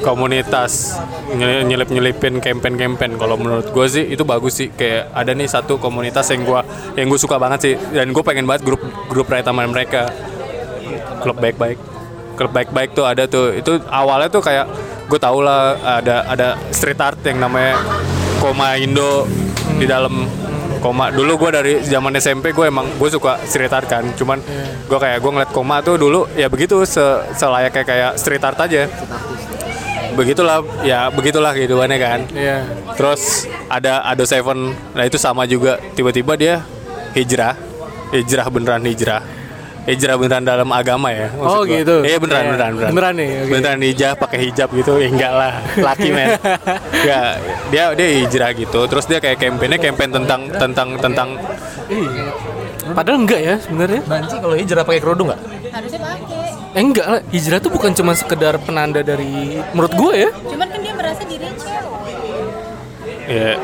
komunitas nyelip nyelipin campaign-campaign kalau menurut gua sih itu bagus sih kayak ada nih satu komunitas yang gua yang gue suka banget sih dan gue pengen banget grup grup sama mereka klub baik-baik klub baik-baik tuh ada tuh. Itu awalnya tuh kayak gue tau lah ada ada street art yang namanya Koma Indo di dalam Koma. Dulu gue dari zaman SMP gue emang gue suka street art kan. Cuman gue kayak gue ngeliat Koma tuh dulu ya begitu se selayaknya kayak street art aja. Begitulah ya begitulah kehidupannya kan. Iya. Terus ada Ado Seven, nah itu sama juga. Tiba-tiba dia hijrah, hijrah beneran hijrah, hijrah beneran dalam agama ya. maksud Oh, gua. gitu. Iya beneran Iya. beneran beneran. Beneran nih, oke. Beneran hijab pakai hijab gitu, ya enggak lah, laki men. ya dia dia hijrah gitu. Terus dia kayak kampanye campaign tentang tentang tentang Padahal enggak ya sebenarnya. Banci kalau hijrah pakai kerudung nggak? Harusnya pakai. Eh, enggak lah, hijrah tuh bukan cuma sekedar penanda dari menurut gue ya. Cuman kan dia merasa dirinya cewek. ya,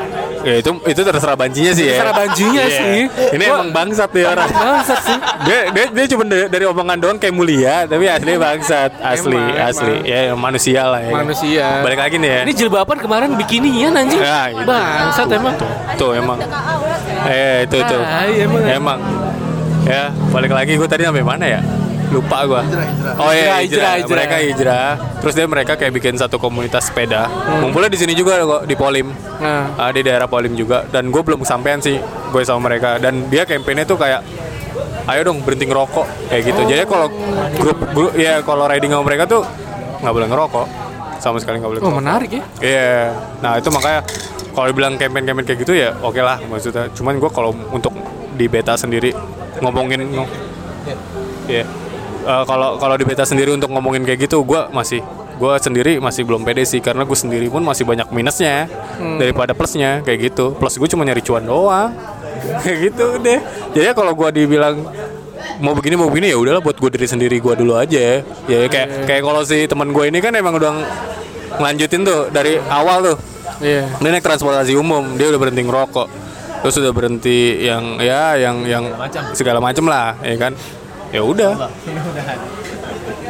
ya itu itu terserah bancinya sih ya. Terserah bancinya Iya. sih. Ini Gua- emang bangsat dia orang. Bangsat sih. dia dia dia cuma dari, dari omongan doang kayak mulia tapi asli bangsat asli Emang, asli emang. ya manusia lah ya Manusia. balik lagi nih ya Ini jilbaban kemarin bikinian anjing. Ya, itu. Bangsat emang. tuh emang eh itu tuh Ah, iya, emang. emang ya balik lagi gue tadi sampai mana ya lupa gua. Oh Hijrah, iya hijrah, hijrah, hijrah. mereka hijrah. terus dia mereka kayak bikin satu komunitas sepeda. Ngumpulnya di sini juga kok di Polim. Nah. Ah, di daerah Polim juga. Dan gue belum kesampaian sih gue sama mereka. Dan dia kampanye tuh kayak ayo dong berhenti ngerokok. Kayak gitu. Jadi kalau grup grup ya kalau riding sama mereka tuh nggak boleh ngerokok. Sama sekali nggak boleh Oh, ngerokok. menarik ya. Iya, nah itu makanya kalau dibilang campaign-campaign kayak gitu ya oke lah maksudnya. Cuman gue kalau untuk di beta sendiri ngomongin, ngo- Iya. Eh, kalau kalau di beta sendiri untuk ngomongin kayak gitu, gue masih gue sendiri masih belum pede sih karena gue sendiri pun masih banyak minusnya daripada plusnya kayak gitu. Plus gue cuma nyari cuan doang, kayak gitu deh. Jadi kalau gue dibilang mau begini mau begini ya udahlah buat gue diri sendiri gue dulu aja. Ya ya kayak kayak kalau si teman gue ini kan emang udah ng- ngelanjutin tuh dari awal tuh. Iya. dia naik transportasi umum dia udah berhenti ngerokok. Terus udah berhenti yang ya yang yang segala macem lah ya kan ya udah.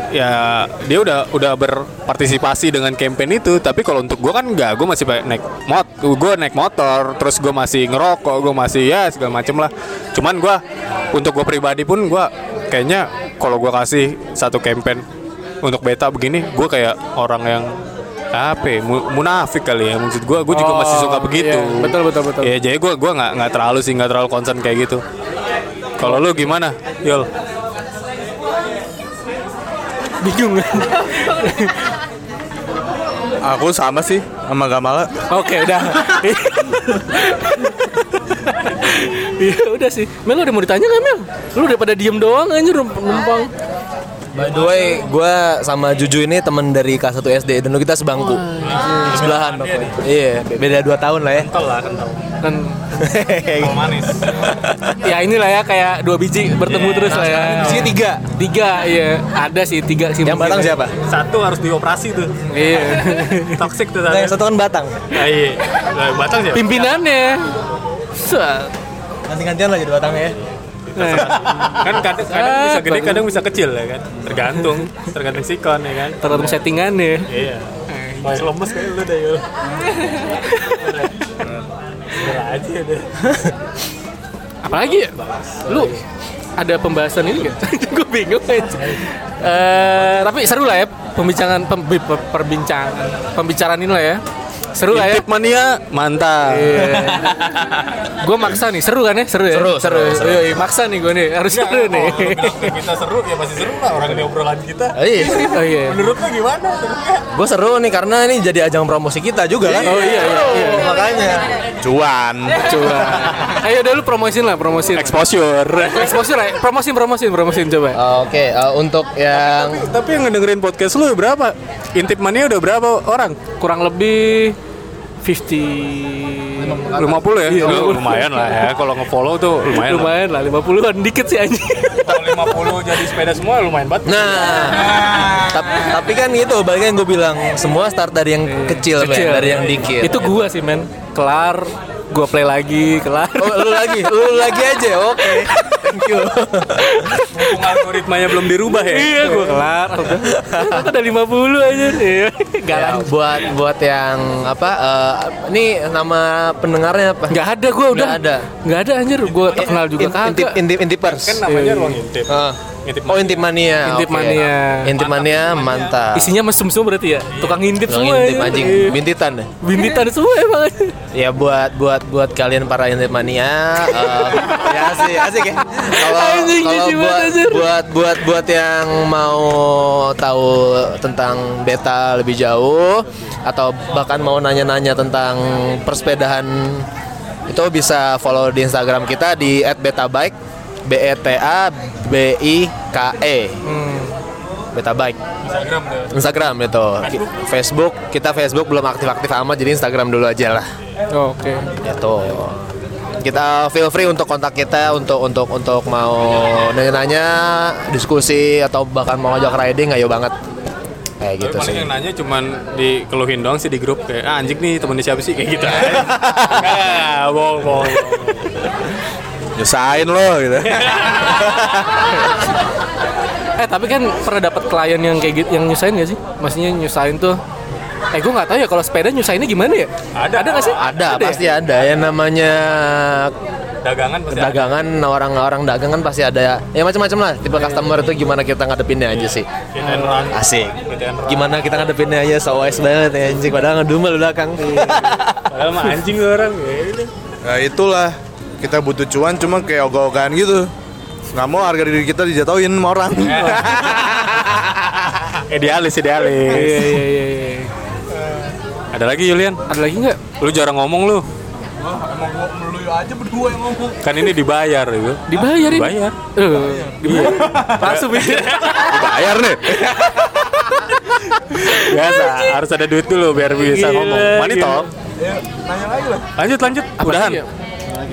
Ya dia udah udah berpartisipasi dengan campaign itu. Tapi kalau untuk gue kan enggak gue masih naik mot gue naik motor terus gue masih ngerokok gue masih ya segala macem lah. Cuman gue untuk gue pribadi pun gue kayaknya kalau gue kasih satu campaign untuk beta begini gue kayak orang yang apa ya, mu- munafik kali ya maksud gue gue juga masih Oh, suka begitu. iya. Betul, betul, betul. ya jadi gue gue nggak nggak terlalu sih nggak terlalu concern kayak gitu. Kalau lu gimana Yul Bingung. Aku sama sih sama Gamala. Oke, udah. Iya, udah sih. Mel udah mau ditanya nggak Mel? Lu udah pada diem doang anjir numpang. By the way, gue sama Juju ini temen dari kelas 1 SD dan dulu kita sebangku. Sebelahan pokoknya. Iya, beda 2 tahun lah ya. kental lah kental Dan manis ya inilah ya kayak dua biji bertemu terus lah ya. Di sini tiga. Tiga, iya. Ada sih tiga sih. Yang batang siapa? satu harus dioperasi tuh Iya. toxic tuh Nah, yang satu kan batang. Ah, iya Nah, batang siapa Pimpinannya. Set. Ganti-gantian lah jadi batangnya ya. kan kadang, kadang bisa gede bagus. kadang bisa kecil ya kan tergantung tergantung sikon ya kan Tergantung settingannya. iya Masih lemes kayak lu deh aja deh Apalagi ya? Lu ada pembahasan ini gak? Gue bingung aja. Eh, tapi seru lah ya pembincangan pembi- per- perbincangan pembicaraan ini lah ya. Seru lah ya. Intip mania mantap Gue maksa nih, seru kan ya? Seru ya? Seru, seru, seru. Yoi, maksa nih gue nih, harus seru nih. kita seru ya masih seru lah orang ini obrolan kita Oh, iya. Oh iya. menurut lu gimana Gue seru nih karena ini jadi ajang promosi kita juga kan. Oh iya iya. iya. Makanya. cuan Coba. Ayo udah lu promosin lah, promosin. Exposure. Exposure lah, promosin, promosin, promosin coba. Oke, eh, untuk yang Tapi yang ngedengerin podcast lu berapa? Intip Mania udah berapa orang? Kurang lebih 50 50 ya? Lu- lumayan lah ya. Kalau nge-follow tuh lumayan. lah. lumayan lah 50-an dikit sih anjing. Kalau 50 jadi sepeda semua lumayan banget. Nah, tap- tapi kan gitu, balik yang gue bilang semua start dari yang kecil, men, dari yang dikit. Itu gua sih men. Kelar, gua play lagi, kelar. Oh, lu lagi, lu lagi aja, oke. Thank you. Mumpung algoritmanya belum dirubah ya. Iya, gua kelar. Udah, udah 50 aja. Iya. Gak Ya, buat buat yang apa? eh, ini nama pendengarnya apa? Nggak ada gua udah. Nggak ada. Nggak ada anjir, gua terkenal juga In- intip, kagak. intip, intipers. Kan namanya ruang intip. Ah. Intip Oh, intip mania. Intip oke. mania. Intip mania mantap. Isinya mesum semua berarti ya? Tukang ngintip Yang semua intip ya. anjing, Iya. bintitan. deh. Bintitan semua emang Ya buat buat buat kalian para intip mania, eh, ya asik asik ya. Kalau kalau buat buat buat buat yang mau tahu tentang beta lebih jauh atau bahkan mau nanya-nanya tentang persepedahan itu bisa follow di Instagram kita di @betabike B E T A B I K E. Beta Bike. Instagram itu. Ki- Facebook, kita Facebook belum aktif-aktif amat jadi Instagram dulu aja lah. Oke. Gitu. Kita feel free untuk kontak kita untuk untuk untuk mau nanya-nanya, diskusi atau bahkan mau ngajak riding ayo banget. Kayak gitu Paling sih. yang nanya cuman dikeluhin doang sih di grup kayak ah, anjing nih temennya siapa sih kayak gitu aja. Enggak, bohong, bohong. nyusahin lo gitu Eh tapi kan pernah dapat klien yang kayak gitu, yang nyusahin gak sih? Maksudnya nyusahin tuh Eh gue nggak tahu ya kalau sepeda nyusahinnya gimana ya? Ada. Ada nggak sih? Ada, ya? pasti ada yang namanya Dagangan pasti ada. dagangan orang-orang dagang kan pasti ada ya macam-macam lah tipe customer itu gimana kita ngadepinnya aja sih asik gimana kita ngadepinnya aja so wise banget ya anjing padahal ngedumel belakang Padahal mah anjing orang. Ya. Nah itulah kita butuh cuan cuma kayak ogah-ogahan gitu nggak mau harga diri kita dijatuhin sama orang Idealis, idealis. Iya iya iya. Iya. Ada lagi Julian? Ada lagi nggak? Lu jarang ngomong lu. emang gua melulu aja berdua yang ngomong Kan ini dibayar gitu. Dibayar ini? Dibayar. Eh, dibayar. Langsung mikir. Dibayar nih. Biasa, harus ada duit dulu biar bisa Gila, ngomong. Money gila. talk. Lanjut, lanjut. Apa Udahan. lagi ya?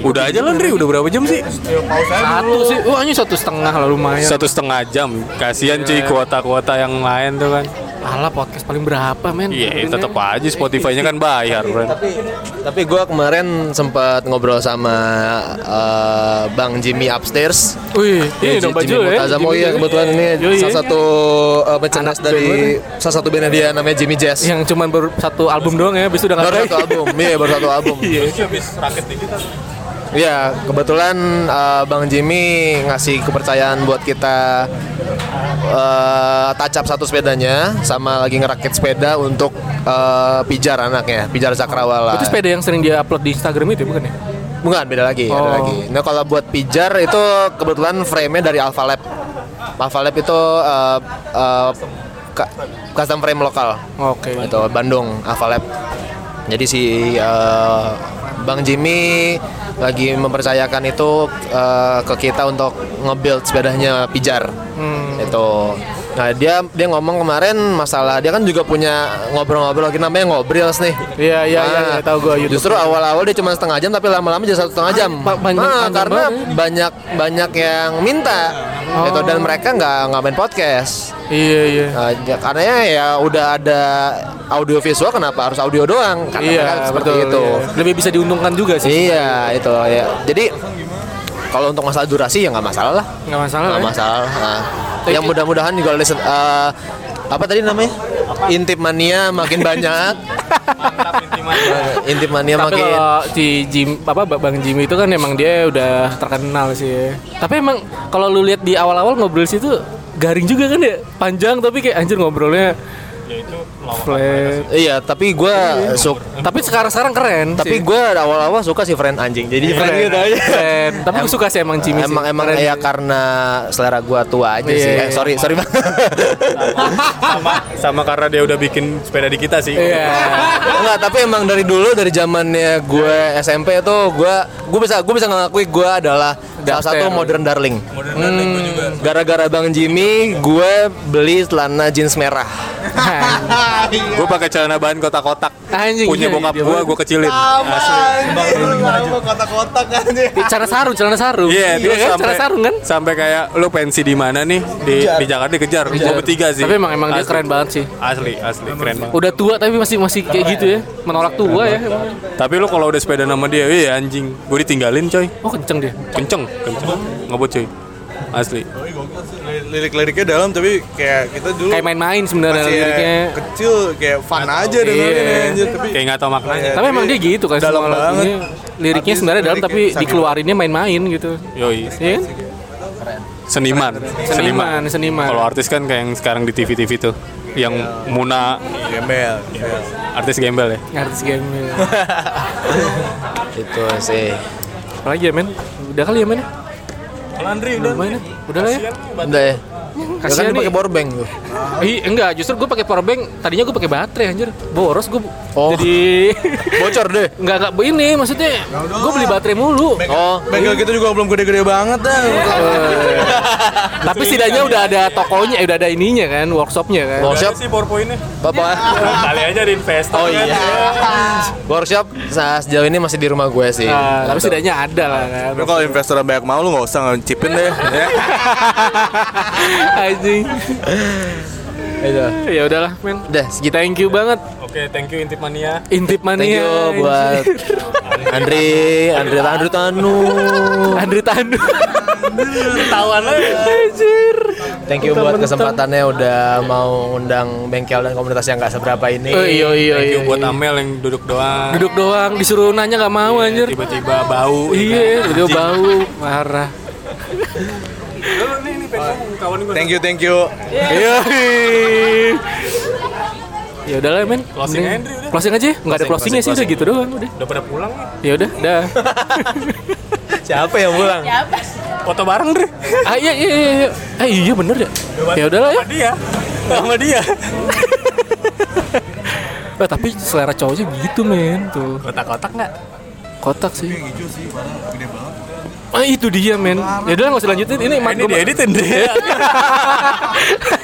Udah aja lah, Ndri. Udah berapa jam sih? Satu sih. Oh, hanya satu setengah lah lumayan. Satu setengah jam. Kasihan cuy kuota-kuota yang lain tuh kan. Alah podcast paling berapa men? Iya, tetap aja Spotify-nya kan bayar, bro. tapi gue kemarin sempat ngobrol sama eh, Bang Jimmy upstairs Wih, ini Ya, dong Jimmy baju ya. Oh iya kebetulan ini Yoi. salah satu uh, merchandise dari band salah satu bandnya dia namanya Jimmy Jazz. Yang cuman baru satu album doang ya, habis itu udah nggak baru satu album, iya baru satu album. Iya. habis rakit dikit Iya, kebetulan uh, Bang Jimmy ngasih kepercayaan buat kita uh, up satu sepedanya sama lagi ngerakit sepeda untuk uh, pijar anaknya, pijar Cakrawala. Itu sepeda yang sering dia upload di Instagram itu bukan ya? Bukan, beda lagi, ada Oh. lagi. Nah, kalau buat pijar itu kebetulan frame-nya dari Alpha Lab. Alpha Lab itu uh, uh, custom frame lokal. Oke. Itu Bandung Alpha Lab. Jadi si uh, Bang Jimmy lagi mempercayakan itu uh, ke kita untuk nge-build sepedanya pijar. Hmm. Itu. Nah, dia dia ngomong kemarin masalah dia kan juga punya ngobrol-ngobrol lagi namanya ngobrils nih. Iya iya iya, Nah, iya, tahu gua YouTube. Justru awal-awal dia cuma setengah jam tapi lama-lama jadi satu setengah jam. ba- banyak- nah, karena banget ya. banyak banyak yang minta gitu dan mereka nggak nggak main podcast. Iya iya. Nah, ya, karena ya, ya udah ada audio visual kenapa harus audio doang? Karena mereka Iya, seperti betul. itu. iya. Lebih bisa diuntungkan juga sih. Iya, itu ya. Jadi kalau untuk masalah durasi ya nggak masalah lah. Nggak masalah. Nggak ya. masalah. Nah, yang mudah-mudahan juga listen eh, apa tadi namanya? Intip mania makin banyak. Intip mania Tapi makin kalau di Jim apa Bang Jimmy itu kan emang dia udah terkenal sih. Tapi emang kalau lu lihat di awal-awal ngobrol situ garing juga kan ya, panjang tapi kayak anjir ngobrolnya ya Flat. Iya, tapi gue suka Tapi sekarang sekarang keren. tapi sih. gue awal-awal suka si friend anjing. Jadi friend keren. gitu aja. Tapi gue suka sih emang Jimmy sih. Emang emang Keren. ya karena selera gua tua aja Iya, sih. iya. Eh, sorry, sorry bang. sama sama karena dia udah bikin sepeda di kita sih Iya. Enggak, tapi emang dari dulu dari zamannya gue SMP itu gue gue bisa gue bisa ngakui gue adalah salah satu modern darling. modern darling gue juga Gara-gara Bang Jimmy, gue beli celana jeans merah. gue pakai celana bahan kotak-kotak Anjing, punya iya, bokap iya, gue gue kecilin asli kotak-kotak kan Cara sarung, celana sarung. Iya, dia kan? sampai Celana sarung kan? sampai kayak lu pensi di mana nih di di Jakarta dikejar. Gue bertiga sih. Tapi emang emang dia keren banget sih. Asli, asli keren banget. Udah tua tapi masih masih kayak gitu ya. Menolak tua ya. emang. Tapi lu kalau udah sepeda nama dia, iya anjing. Gue ditinggalin coy. Oh kenceng dia. Kenceng, kenceng. Ngebut coy. Asli. Lirik-liriknya dalam tapi kayak kita dulu Kayak main-main sebenarnya ya liriknya. kecil kayak fun aja dengerin Iya. anjir tapi Kayak nggak tau maknanya. Tapi emang dia gitu kan dalam semua banget. Liriknya Habis sebenarnya dalam tapi dikeluarinnya main-main gitu. Yoi. Iya kan? Seniman. Seniman, seniman. Kalau artis kan kayak yang sekarang di TV-TV tuh. Yang Muna, gembel artis gembel ya. Artis game. Itu sih. Apalagi ya men? Udah kali ya men? Landry Udah main ya? Udah lah ya. Udah ya. Kan Kasihan pakai power bank tuh. Ih, enggak, justru gue pakai power bank. Tadinya gue pakai baterai anjir. Boros gue. Oh. Jadi Bocor deh. enggak enggak ini maksudnya gue beli baterai mulu. Oh, bengkel kita juga belum gede-gede banget dah Tapi setidaknya udah ada tokonya, udah ada ininya kan, workshopnya kan. workshop sih PowerPoint-nya. Bapak. Kali aja di investor. Oh kan. iya. Workshop sejauh ini masih di rumah gue sih. Nah, tapi Gitu. setidaknya ada lah kan. Lu kalau investor banyak mau lu nggak usah ngecipin deh ya. Anjing. Itu. Ya udahlah, men. Udah segitu. Thank you banget. Oke, thank you Intip Mania. Intip mania. Thank you buat Andri, Andri Andri Tanu. Andri Tandu. Tawan Anjir. Thank you buat kesempatannya udah mau undang bengkel dan komunitas yang gak seberapa ini. Oh, iya iya Thank iya. you buat iya. Amel yang duduk doang. Duduk doang disuruh nanya nggak mau anjir. Tiba-tiba bau. Iya, udah bau, parah. Ini ini pengen ngomong kawan gue. Thank you thank you. Iya. Ya udahlah men. Closing Andri, udah. Closing aja. Enggak ada closingnya sih udah gitu doang udah. Udah pada pulang nih. Ya udah, dah. Siapa yang pulang? Ya apa? Foto bareng deh. ah iya iya iya. iya. Ah iya bener ya. Ya udahlah ya. Sama dia. Sama dia. Eh, tapi selera cowoknya gitu men tuh. Kotak-kotak nggak? Kotak sih. Ah itu dia men. Ya udah nggak usah lanjutin ini mat Ini dieditin deh.